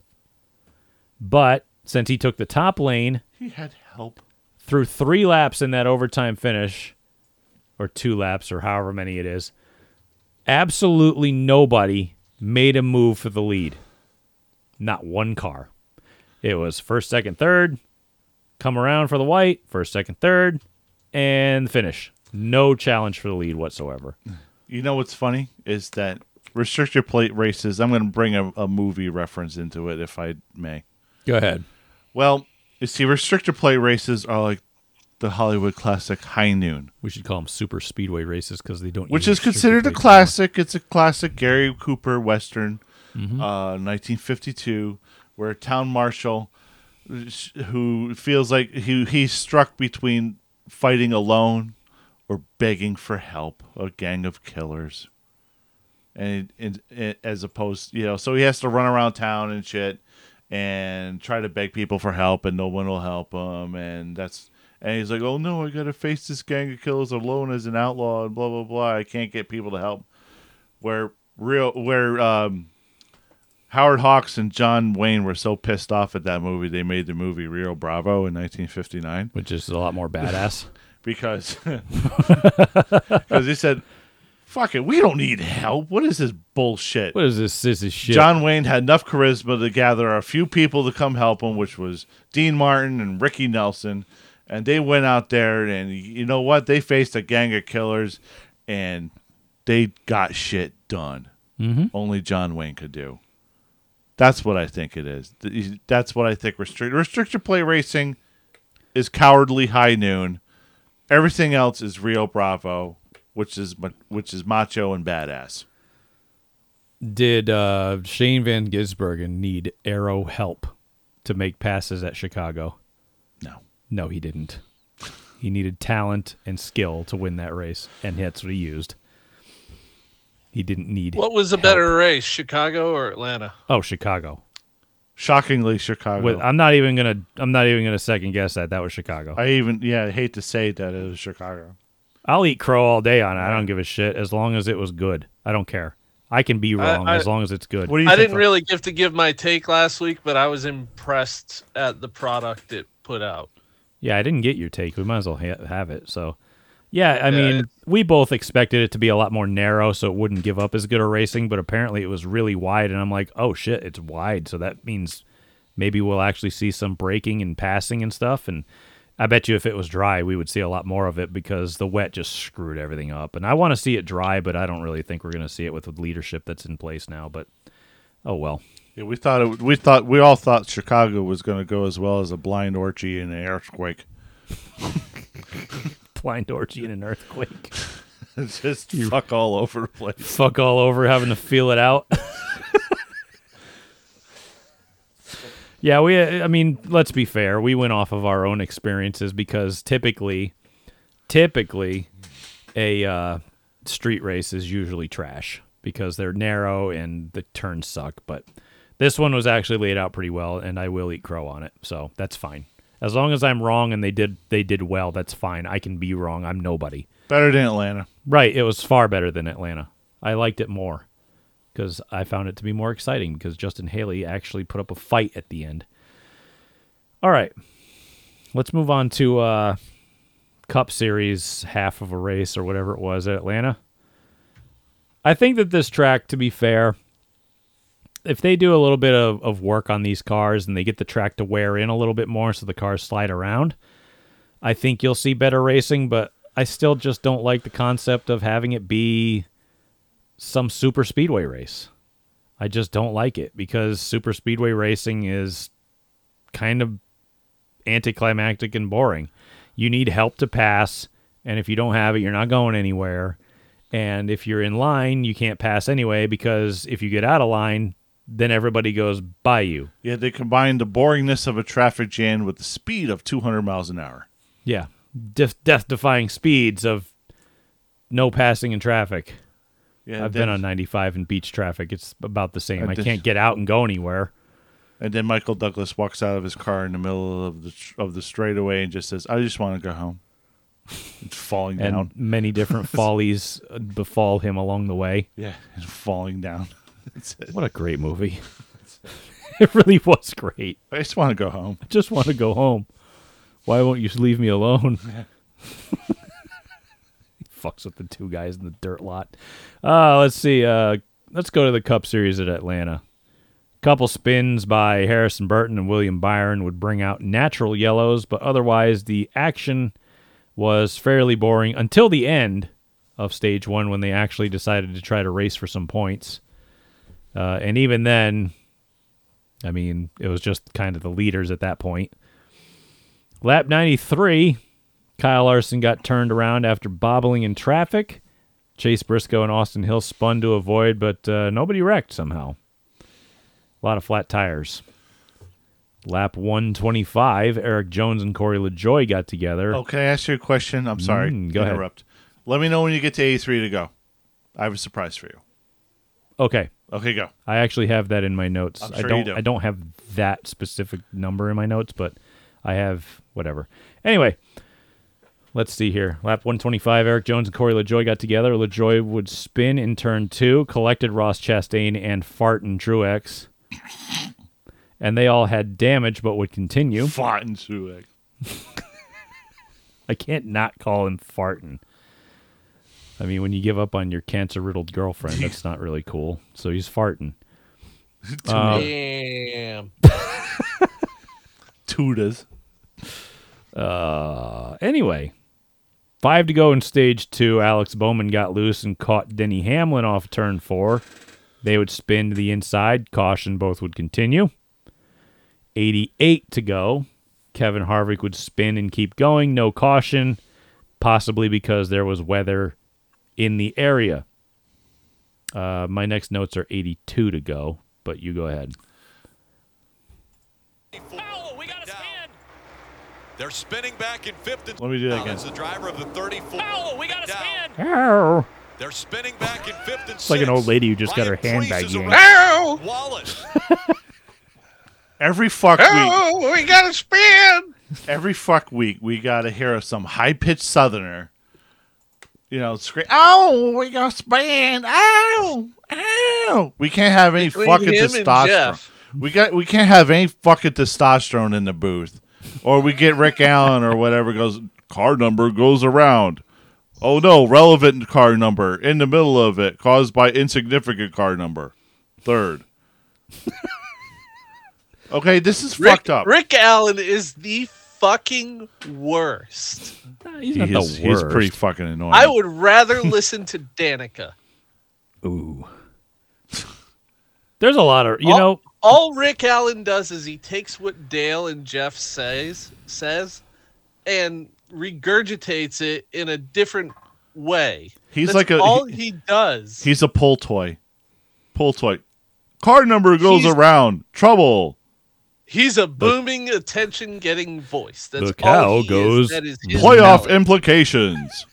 But since he took the top lane He had help. Through three laps in that overtime finish, or two laps, or however many it is, absolutely nobody made a move for the lead. Not one car. It was first, second, third, come around for the white, first, second, third, and finish. No challenge for the lead whatsoever. You know what's funny is that restrictor plate races. I'm going to bring a, a movie reference into it if I may. Go ahead. Well, you see, restrictor plate races are like the Hollywood classic High Noon, We should call them super speedway races because they don't. which is considered a classic. It's a classic Gary Cooper Western, Mm-hmm. uh, 1952, where a town marshal who feels like he he's struck between fighting alone or begging for help a gang of killers and, and, and as opposed you know so he has to run around town and shit and try to beg people for help and no one will help him and that's and he's like oh no i gotta face this gang of killers alone as an outlaw and blah blah blah. I can't get people to help. Where real where um Howard Hawks and John Wayne were so pissed off at that movie they made the movie Rio Bravo in 1959 Which is a lot more badass. because because he said, "Fuck it, we don't need help. What is this bullshit?" what is this? This is shit. John Wayne had enough charisma to gather a few people to come help him, which was Dean Martin and Ricky Nelson, and they went out there and you know what? They faced a gang of killers, and they got shit done. Mm-hmm. Only John Wayne could do. That's what I think it is. That's what I think. Restrict restrictor play racing is cowardly high noon. Everything else is Rio Bravo, which is ma- which is macho and badass. Did uh, Shane Van Gisbergen need aero help to make passes at Chicago? No. No, he didn't. He needed talent and skill to win that race, and that's what he used. He didn't need. What was a help. better race, Chicago or Atlanta? Oh, Chicago. Shockingly, Chicago. With, I'm not even gonna. I'm not even gonna second guess that. That was Chicago. I even yeah, I hate to say that it was Chicago. I'll eat crow all day on it. I don't give a shit as long as it was good. I don't care. I can be wrong I- as long as it's good. What do you I didn't really give to give my take last week, but I was impressed at the product it put out. Yeah, I didn't get your take. We might as well ha- have it. So, yeah, I Yeah, mean, it's- we both expected it to be a lot more narrow, so it wouldn't give up as good a racing. But apparently, it was really wide, and I'm like, oh shit, it's wide. So that means maybe we'll actually see some braking and passing and stuff. And I bet you if it was dry, we would see a lot more of it because the wet just screwed everything up. And I want to see it dry, but I don't really think we're going to see it with the leadership that's in place now. But oh well. Yeah, we thought it, we thought we all thought Chicago was going to go as well as a blind orgy and an earthquake. Blind orgy in an earthquake. Just fuck all over the place. fuck all over having to feel it out. yeah, we I mean, let's be fair. We went off of our own experiences because typically typically a uh, street race is usually trash because they're narrow and the turns suck, but this one was actually laid out pretty well and I will eat crow on it. So, that's fine. As long as I'm wrong and they did they did well, that's fine. I can be wrong. I'm nobody. Better than Atlanta. Right, it was far better than Atlanta. I liked it more because I found it to be more exciting because Justin Haley actually put up a fight at the end. All right, let's move on to uh, Cup Series half of a race or whatever it was at Atlanta. I think that this track, to be fair, if they do a little bit of, of work on these cars and they get the track to wear in a little bit more so the cars slide around, I think you'll see better racing, but I still just don't like the concept of having it be some super speedway race. I just don't like it because super speedway racing is kind of anticlimactic and boring. You need help to pass, and if you don't have it, you're not going anywhere. And if you're in line, you can't pass anyway because if you get out of line, then everybody goes by you. Yeah, they combine the boringness of a traffic jam with the speed of 200 miles an hour. Yeah, Def- death-defying speeds of no passing in traffic. Yeah, I've been on 95 in beach traffic. It's about the same. I I can't get out and go anywhere. And then Michael Douglas walks out of his car in the middle of the of the straightaway and just says, "I just want to go home." It's falling And down. many different follies uh, befall him along the way. Yeah, it's falling down. What a great movie. it really was great. I just want to go home. I just want to go home. Why won't you leave me alone? he fucks with the two guys in the dirt lot. Uh, let's see. Uh, let's go to the Cup Series at Atlanta. A couple spins by Harrison Burton and William Byron would bring out natural yellows, but otherwise the action was fairly boring until the end of stage one when they actually decided to try to race for some points. Uh, and even then, I mean, it was just kind of the leaders at that point. Lap 93, Kyle Larson got turned around after bobbling in traffic. Chase Briscoe and Austin Hill spun to avoid, but uh, nobody wrecked somehow. A lot of flat tires. Lap 125, Erik Jones and Corey LaJoie got together. Oh, can I ask you a question? I'm sorry. Mm, go ahead. interrupt. Let me know when you get to A3 to go. I have a surprise for you. Okay, Okay, go. I actually have that in my notes. I sure you don't do. I don't have that specific number in my notes, but I have whatever. Anyway, let's see here. Lap 125, Erik Jones and Corey LaJoie got together. LaJoie would spin in turn two, collected Ross Chastain and Fart and Truex. And they all had damage but would continue. Fought and Truex. I can't not call him farting. I mean, when you give up on your cancer riddled girlfriend, that's not really cool. So he's farting. Um, Damn. Tudas. Uh, anyway, five to go in stage two. Alex Bowman got loose and caught Denny Hamlin off turn four. They would spin to the inside. Caution, both would continue. 88 to go. Kevin Harvick would spin and keep going. No caution, possibly because there was weather in the area. Uh, my next notes are 82 to go, but you go ahead. Foul, we got a stand. They're spinning back in fifth and Let me do that again. As the driver of the 34. Foul, we got a down. stand. They're spinning back in fifth and It's like an old lady who just got her Ryan Preece handbag is yanked. around. Wallace. Every fuck week, Oh, we got to spin. every fuck week, we got to hear some high pitched Southerner. You know, scream. Oh, we got spin. Ow, ow. We can't have any Between fucking him and testosterone. Jeff. We got. We can't have any fucking testosterone in the booth, or we get Rick Allen or whatever goes. Car number goes around. Oh no, relevant car number in the middle of it, caused by insignificant car number. Third. okay, this is Rick, fucked up. Rick Allen is the fucking worst. He's He not is- the he's pretty fucking annoying. I would rather listen to Danica. Ooh. There's a lot of you all, know. All Rick Allen does is he takes what Dale and Jeff says says and regurgitates it in a different way. He's That's like a- all he- he, does. He's a pull toy. Pull toy. Car number goes He's- around. Trouble. He's a booming, attention-getting voice. That's The cow all he goes, Is. That is his Playoff talent. implications.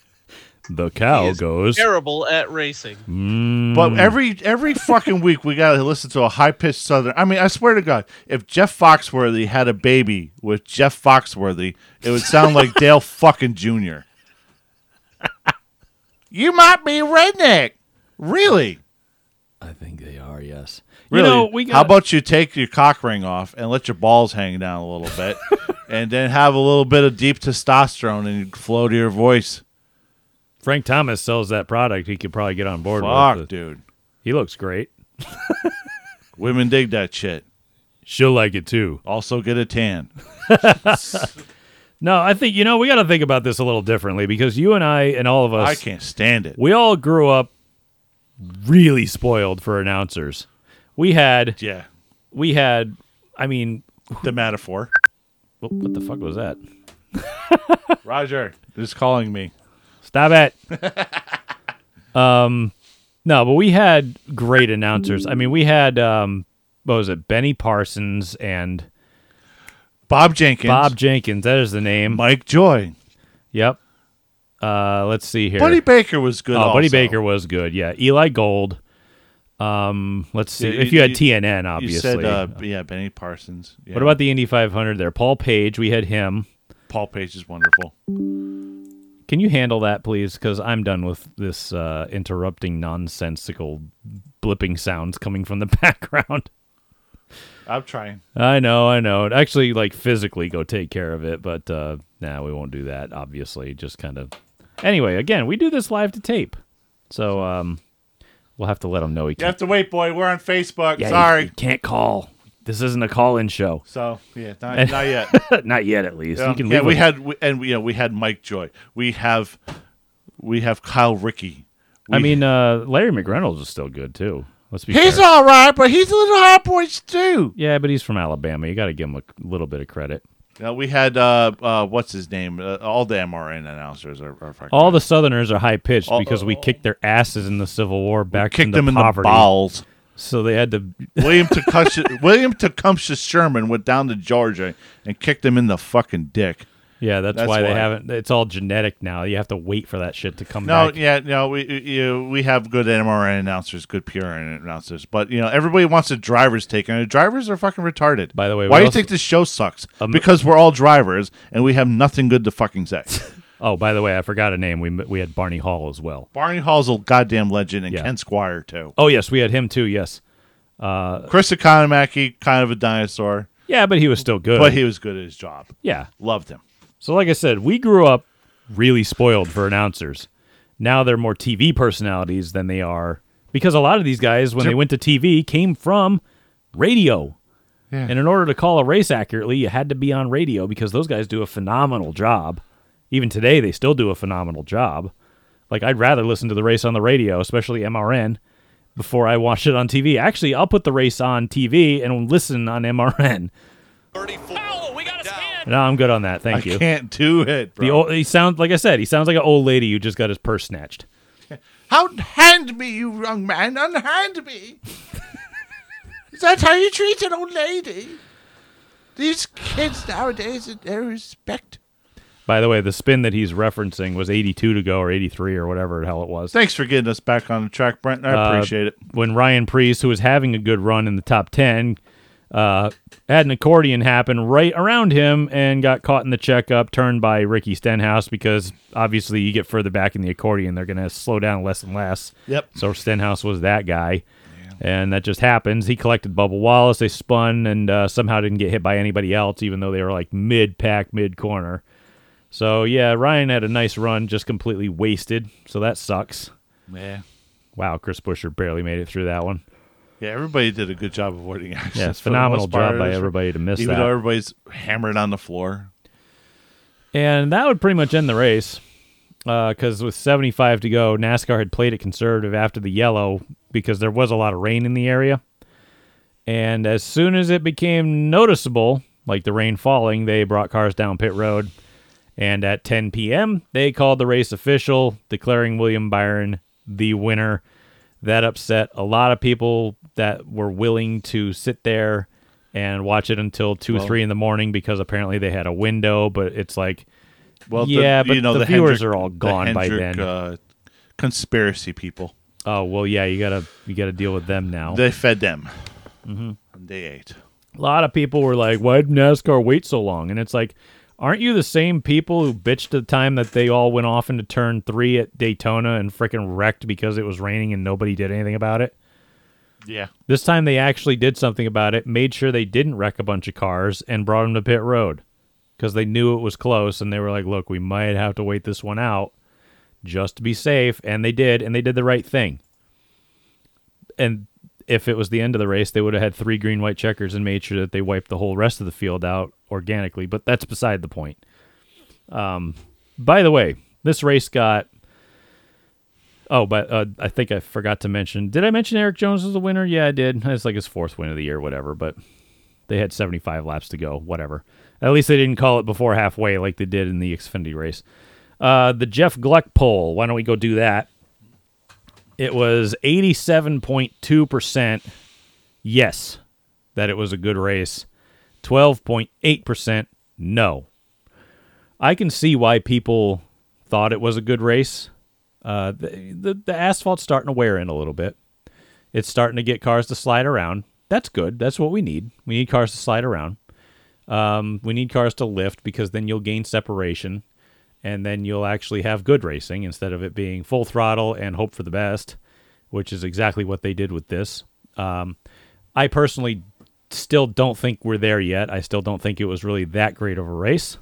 The cow He is goes. terrible at racing. Mm, But every every fucking week we gotta listen to a high pitched southern. I mean, I swear to God, if Jeff Foxworthy had a baby with Jeff Foxworthy, it would sound like Dale fucking Jr. you might be redneck. Really? I think they are. Yes. Really? You know, we got, How about you take your cock ring off and let your balls hang down a little bit, and then have a little bit of deep testosterone and flow to your voice? Frank Thomas sells that product? He could probably get on board Fuck, with it. dude. He looks great. Women dig that shit. She'll like it too. Also, get a tan. No, I think you know we got to think about this a little differently because you and I and all of us, I can't stand it. we all grew up really spoiled for announcers. We had, Yeah, we had. I mean, the metaphor. what, what the fuck was that? Roger is calling me. Stop it. um, no, but we had great announcers. I mean, we had um, what was it? Benny Parsons and Bob Jenkins. Bob Jenkins. That is the name. Mike Joy. Yep. Uh, let's see here. Buddy Baker was good. oh, Buddy. Baker was good. Yeah, Eli Gold. Um, let's see. You- if you had you- TNN, You obviously. said, uh, yeah, Benny Parsons. Yeah. what about the Indy 500 there? Paul Page. We had him. Paul Page is wonderful. Can you handle that, please? Because I'm done with this uh, interrupting, nonsensical blipping sounds coming from the background. I'm trying. I know, I know. Actually, like physically go take care of it, but uh, nah, we won't do that. Obviously, just kind of. Anyway, again, we do this live to tape, so um, we'll have to let them know he You can't. You have to wait, boy. We're on Facebook. Yeah, you- Sorry. you can't call. This isn't a call-in show. So yeah, not, not yet. Not yet, at least. Yeah, you can yeah, leave. we a- had we, and we, know, we had Mike Joy. We have we have Kyle Ricky. I mean, uh, Larry McReynolds is still good too. Let's be. he's fair. all right, but he's a little boys too. Yeah, but he's from Alabama. You got to give him a little bit of credit. Yeah, we had uh, uh, what's his name? Uh, all the MRN announcers are, are All the Southerners are high pitched because we kicked their asses in the Civil War back kicked into them in poverty. the balls. So they had to. William Tecumseh William Tecumseh Sherman went down to Georgia and kicked him in the fucking dick. Yeah, that's, That's why they haven't. It's all genetic now. You have to wait for that shit to come No, back. yeah, no, we you, we have good MRN announcers, good PRN announcers, but you know everybody wants a driver's take, and the drivers are fucking retarded. By the way, why do you think this show sucks? Um, because we're all drivers and we have nothing good to fucking say. Oh, by the way, I forgot a name. We we had Barney Hall as well. Barney Hall's a goddamn legend, and Yeah. Ken Squier too. Oh yes, we had him too. Yes. Uh, Chris Economaki, kind of a dinosaur, Yeah, but he was still good. but he was good at his job. yeah. Loved him. So, like I said, we grew up really spoiled for announcers. Now they're more TV personalities than they are because a lot of these guys, when they went to TV, came from radio. Yeah. And in order to call a race accurately, you had to be on radio because those guys do a phenomenal job. Even today, they still do a phenomenal job. Like, I'd rather listen to the race on the radio, especially MRN, before I watch it on TV. Actually, I'll put the race on TV and listen on MRN. 34 down. No, I'm good on that. Thank you. I can't do it, bro. The old, he sounds like I said. He sounds like an old lady who just got his purse snatched. How hand me, you young man, unhand me. Is that how you treat an old lady? These kids nowadays, their respect. By the way, the spin that he's referencing was 82 to go or 83 or whatever the hell it was. Thanks for getting us back on the track, Brent. I Uh, appreciate it. When Ryan Preece, who was having a good run in the top 10, uh, had an accordion happen right around him and got caught in the checkup, turned by Ricky Stenhouse because obviously you get further back in the accordion, they're going to slow down less and less. Yep. So Stenhouse was that guy. And that just happens. He collected Bubble Wallace. They spun and uh, somehow didn't get hit by anybody else, even though they were like mid pack, mid corner. So yeah, Ryan had a nice run, just completely wasted. So that sucks. Yeah. Wow, Chris Buescher barely made it through that one. Yeah, everybody did a good job avoiding accidents. Yeah, it's phenomenal job by everybody to miss Even that. though everybody's hammered on the floor. And that would pretty much end the race. Uh, because with 75 to go, NASCAR had played it conservative after the yellow because there was a lot of rain in the area. And as soon as it became noticeable, like the rain falling, they brought cars down pit road. And at 10 p.m., they called the race official, declaring William Byron the winner. That upset a lot of people that were willing to sit there and watch it until 2 Well- 3 in the morning because apparently they had a window. But it's like, Well, the- Yeah, but you know, the the viewers Hendrick- are all the gone by Hendrick, then. Uh, conspiracy people. oh well, yeah, you gotta you gotta deal with them now. They fed them. Mm-hmm. And they ate. a lot of people were like, "Why did NASCAR wait so long?" And it's like, aren't you the same people who bitched at the time that they all went off into turn three at Daytona and freaking wrecked because it was raining and nobody did anything about it? Yeah. This time they actually did something about it, made sure they didn't wreck a bunch of cars, and brought them to pit road because they knew it was close and they were like, "Look, we might have to wait this one out just to be safe," and they did, and they did the right thing. And if it was the end of the race, they would have had three green white checkers and made sure that they wiped the whole rest of the field out organically. But that's beside the point. Um, by the way, this race got. Oh, but uh, I think I forgot to mention. Did I mention Erik Jones was the winner? Yeah, I did. It's like his fourth win of the year, whatever. But they had 75 laps to go, whatever. At least they didn't call it before halfway like they did in the Xfinity race. Uh, the Jeff Gluck poll. Why don't we go do that? It was 87.2% yes that it was a good race, 12.8% no. I can see why people thought it was a good race. Uh, the, the, the asphalt's starting to wear in a little bit. It's starting to get cars to slide around. That's good. That's what we need. We need cars to slide around. Um, we need cars to lift because then you'll gain separation and then you'll actually have good racing instead of it being full throttle and hope for the best, which is exactly what they did with this. Um, I personally still don't think we're there yet. I still don't think it was really that great of a race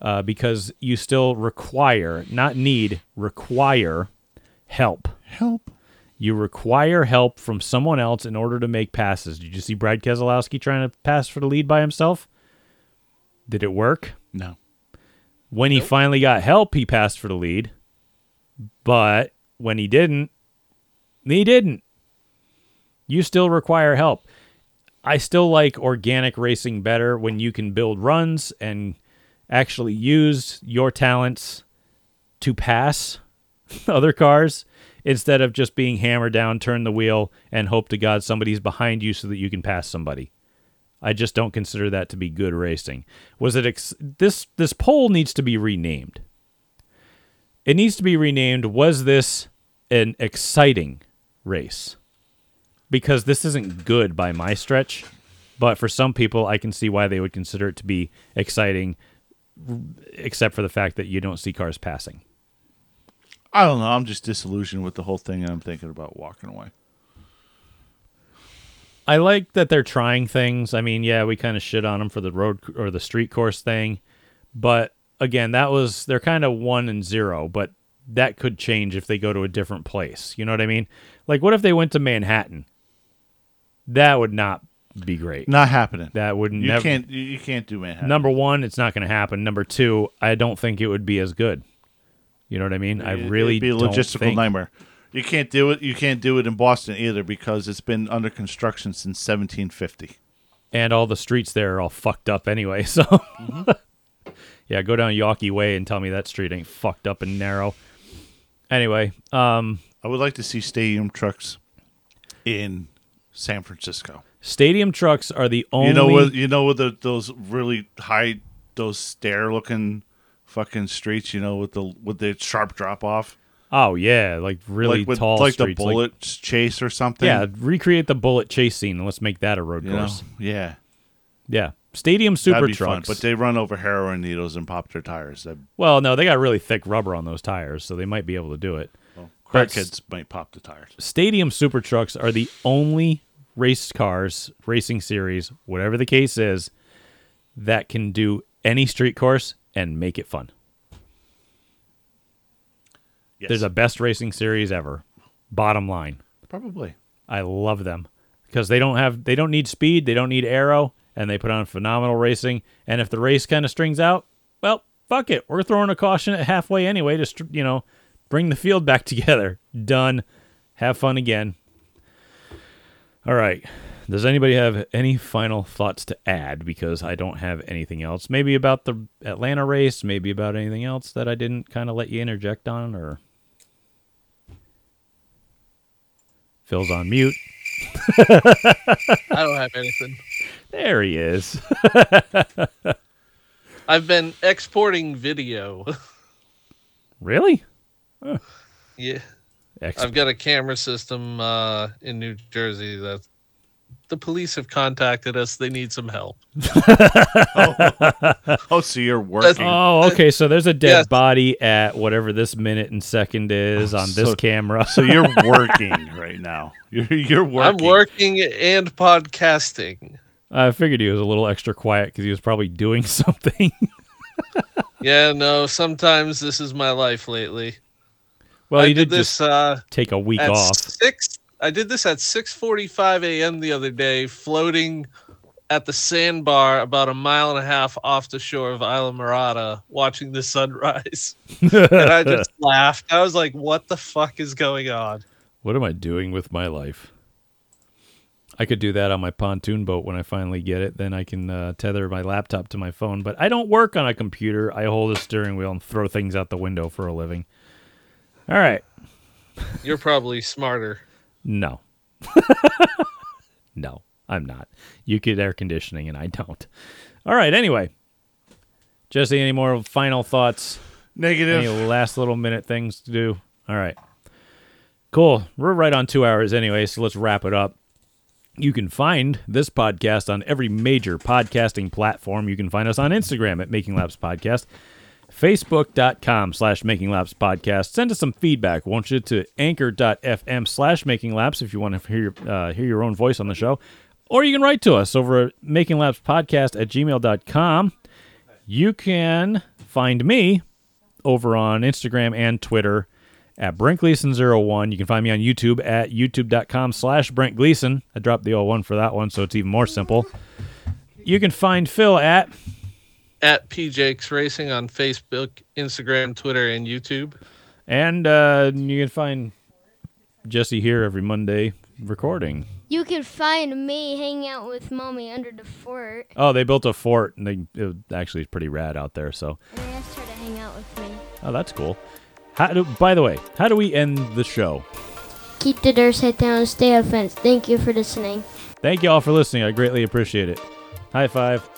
uh, because you still require, not need, require help. Help. You require help from someone else in order to make passes. Did you see Brad Keselowski trying to pass for the lead by himself? Did it work? No. When he finally got help, he passed for the lead. But when he didn't, he didn't. You still require help. I still like organic racing better when you can build runs and actually use your talents to pass other cars instead of just being hammered down, turn the wheel, and hope to God somebody's behind you so that you can pass somebody. I just don't consider that to be good racing. Was it ex- this this poll needs to be renamed. It needs to be renamed was this an exciting race? Because this isn't good by my stretch, but for some people I can see why they would consider it to be exciting except for the fact that you don't see cars passing. I don't know. I'm just disillusioned with the whole thing, and I'm thinking about walking away. I like that they're trying things. I mean, yeah, we kind of shit on them for the road or the street course thing, but again, that was they're kind of one and zero, but that could change if they go to a different place. You know what I mean? Like, what if they went to Manhattan? That would not be great. Not happening. That wouldn't. You never. can't. You, can't do Manhattan. Number one, it's not going to happen. Number two, I don't think it would be as good. You know what I mean? I It- really it'd be a logistical think- nightmare. You can't do it. You can't do it in Boston either because it's been under construction since 1750. and all the streets there are all fucked up anyway. So, yeah, go down Yawkey Way and tell me that street ain't fucked up and narrow. Anyway, um, I would like to see stadium trucks in San Francisco. stadium trucks are the only. You know what? You know what? the those really high, those stair looking fucking streets. You know with the with the sharp drop off. Oh yeah, like really like with tall like streets. the bullet chase or something. yeah, recreate the bullet chase scene and let's make that a road you know? course. yeah. Yeah, stadium super That'd be fun. trucks. But they run over heroin needles and pop their tires. That, well, no, they got really thick rubber on those tires, so they might be able to do it. well, But crackheads might pop the tires. Stadium super trucks are the only race cars, racing series, whatever the case is, that can do any street course and make it fun. Yes. They're the best racing series ever. Bottom line. probably. I love them because they don't have they don't need speed, they don't need aero, and they put on phenomenal racing. And if the race kind of strings out, well, fuck it, we're throwing a caution at halfway anyway to you know bring the field back together. Done. Have fun again. All right. Does anybody have any final thoughts to add? Because I don't have anything else. Maybe about the Atlanta race. Maybe about anything else that I didn't kind of let you interject on, or Phil's on mute. I don't have anything. There he is. I've been exporting video. really? yeah. Ex- I've got a camera system uh, in New Jersey that the police have contacted us. They need some help. Oh, so you're working. oh, okay. So there's a dead Yes. body at whatever this minute and second is on this So- camera. so you're working right now. You're you're working. I'm working and podcasting. I figured he was a little extra quiet because he was probably doing something. Yeah, no, sometimes this is my life lately. Well, I you did did this just uh, take a week off. six. I did this at 6:45 a.m. the other day, floating at the sandbar about a mile and a half off the shore of Islamorada, watching the sunrise. and I just laughed. I was like, "What the fuck is going on?" What am I doing with my life? I could do that on my pontoon boat when I finally get it. Then I can uh, tether my laptop to my phone. But I don't work on a computer. I hold a steering wheel and throw things out the window for a living. All right. You're probably smarter. No. no, I'm not. You get air conditioning and I don't. All right, anyway. Jesse, any more final thoughts? Negative. Any last little minute things to do? All right. Cool. We're right on two hours anyway, so let's wrap it up. You can find this podcast on every major podcasting platform. You can find us on Instagram at Making Laps Podcast, Facebook.com slash Making Laps Podcast. Send us some feedback, won't you, to anchor.fm slash Making Laps if you want to hear, uh, hear your own voice on the show. Or you can write to us over at Making Laps Podcast at gmail.com. You can find me over on Instagram and Twitter at Brent Gleason01. You can find me on YouTube at youtube.com slash Brent Gleason. I dropped the old 01 for that one, so it's even more simple. You can find Phil at At PJX Racing on Facebook, Instagram, Twitter, and YouTube. and uh, you can find Jesse here every Monday recording. You can find me hanging out with mommy under the fort, Oh, they built a fort, and they it actually is pretty rad out there. So, and I asked her to hang out with me. oh, that's cool. How do, by the way, how do we end the show? Keep the dirt head down and stay offense. Thank you for listening. Thank you all for listening. I greatly appreciate it. High five.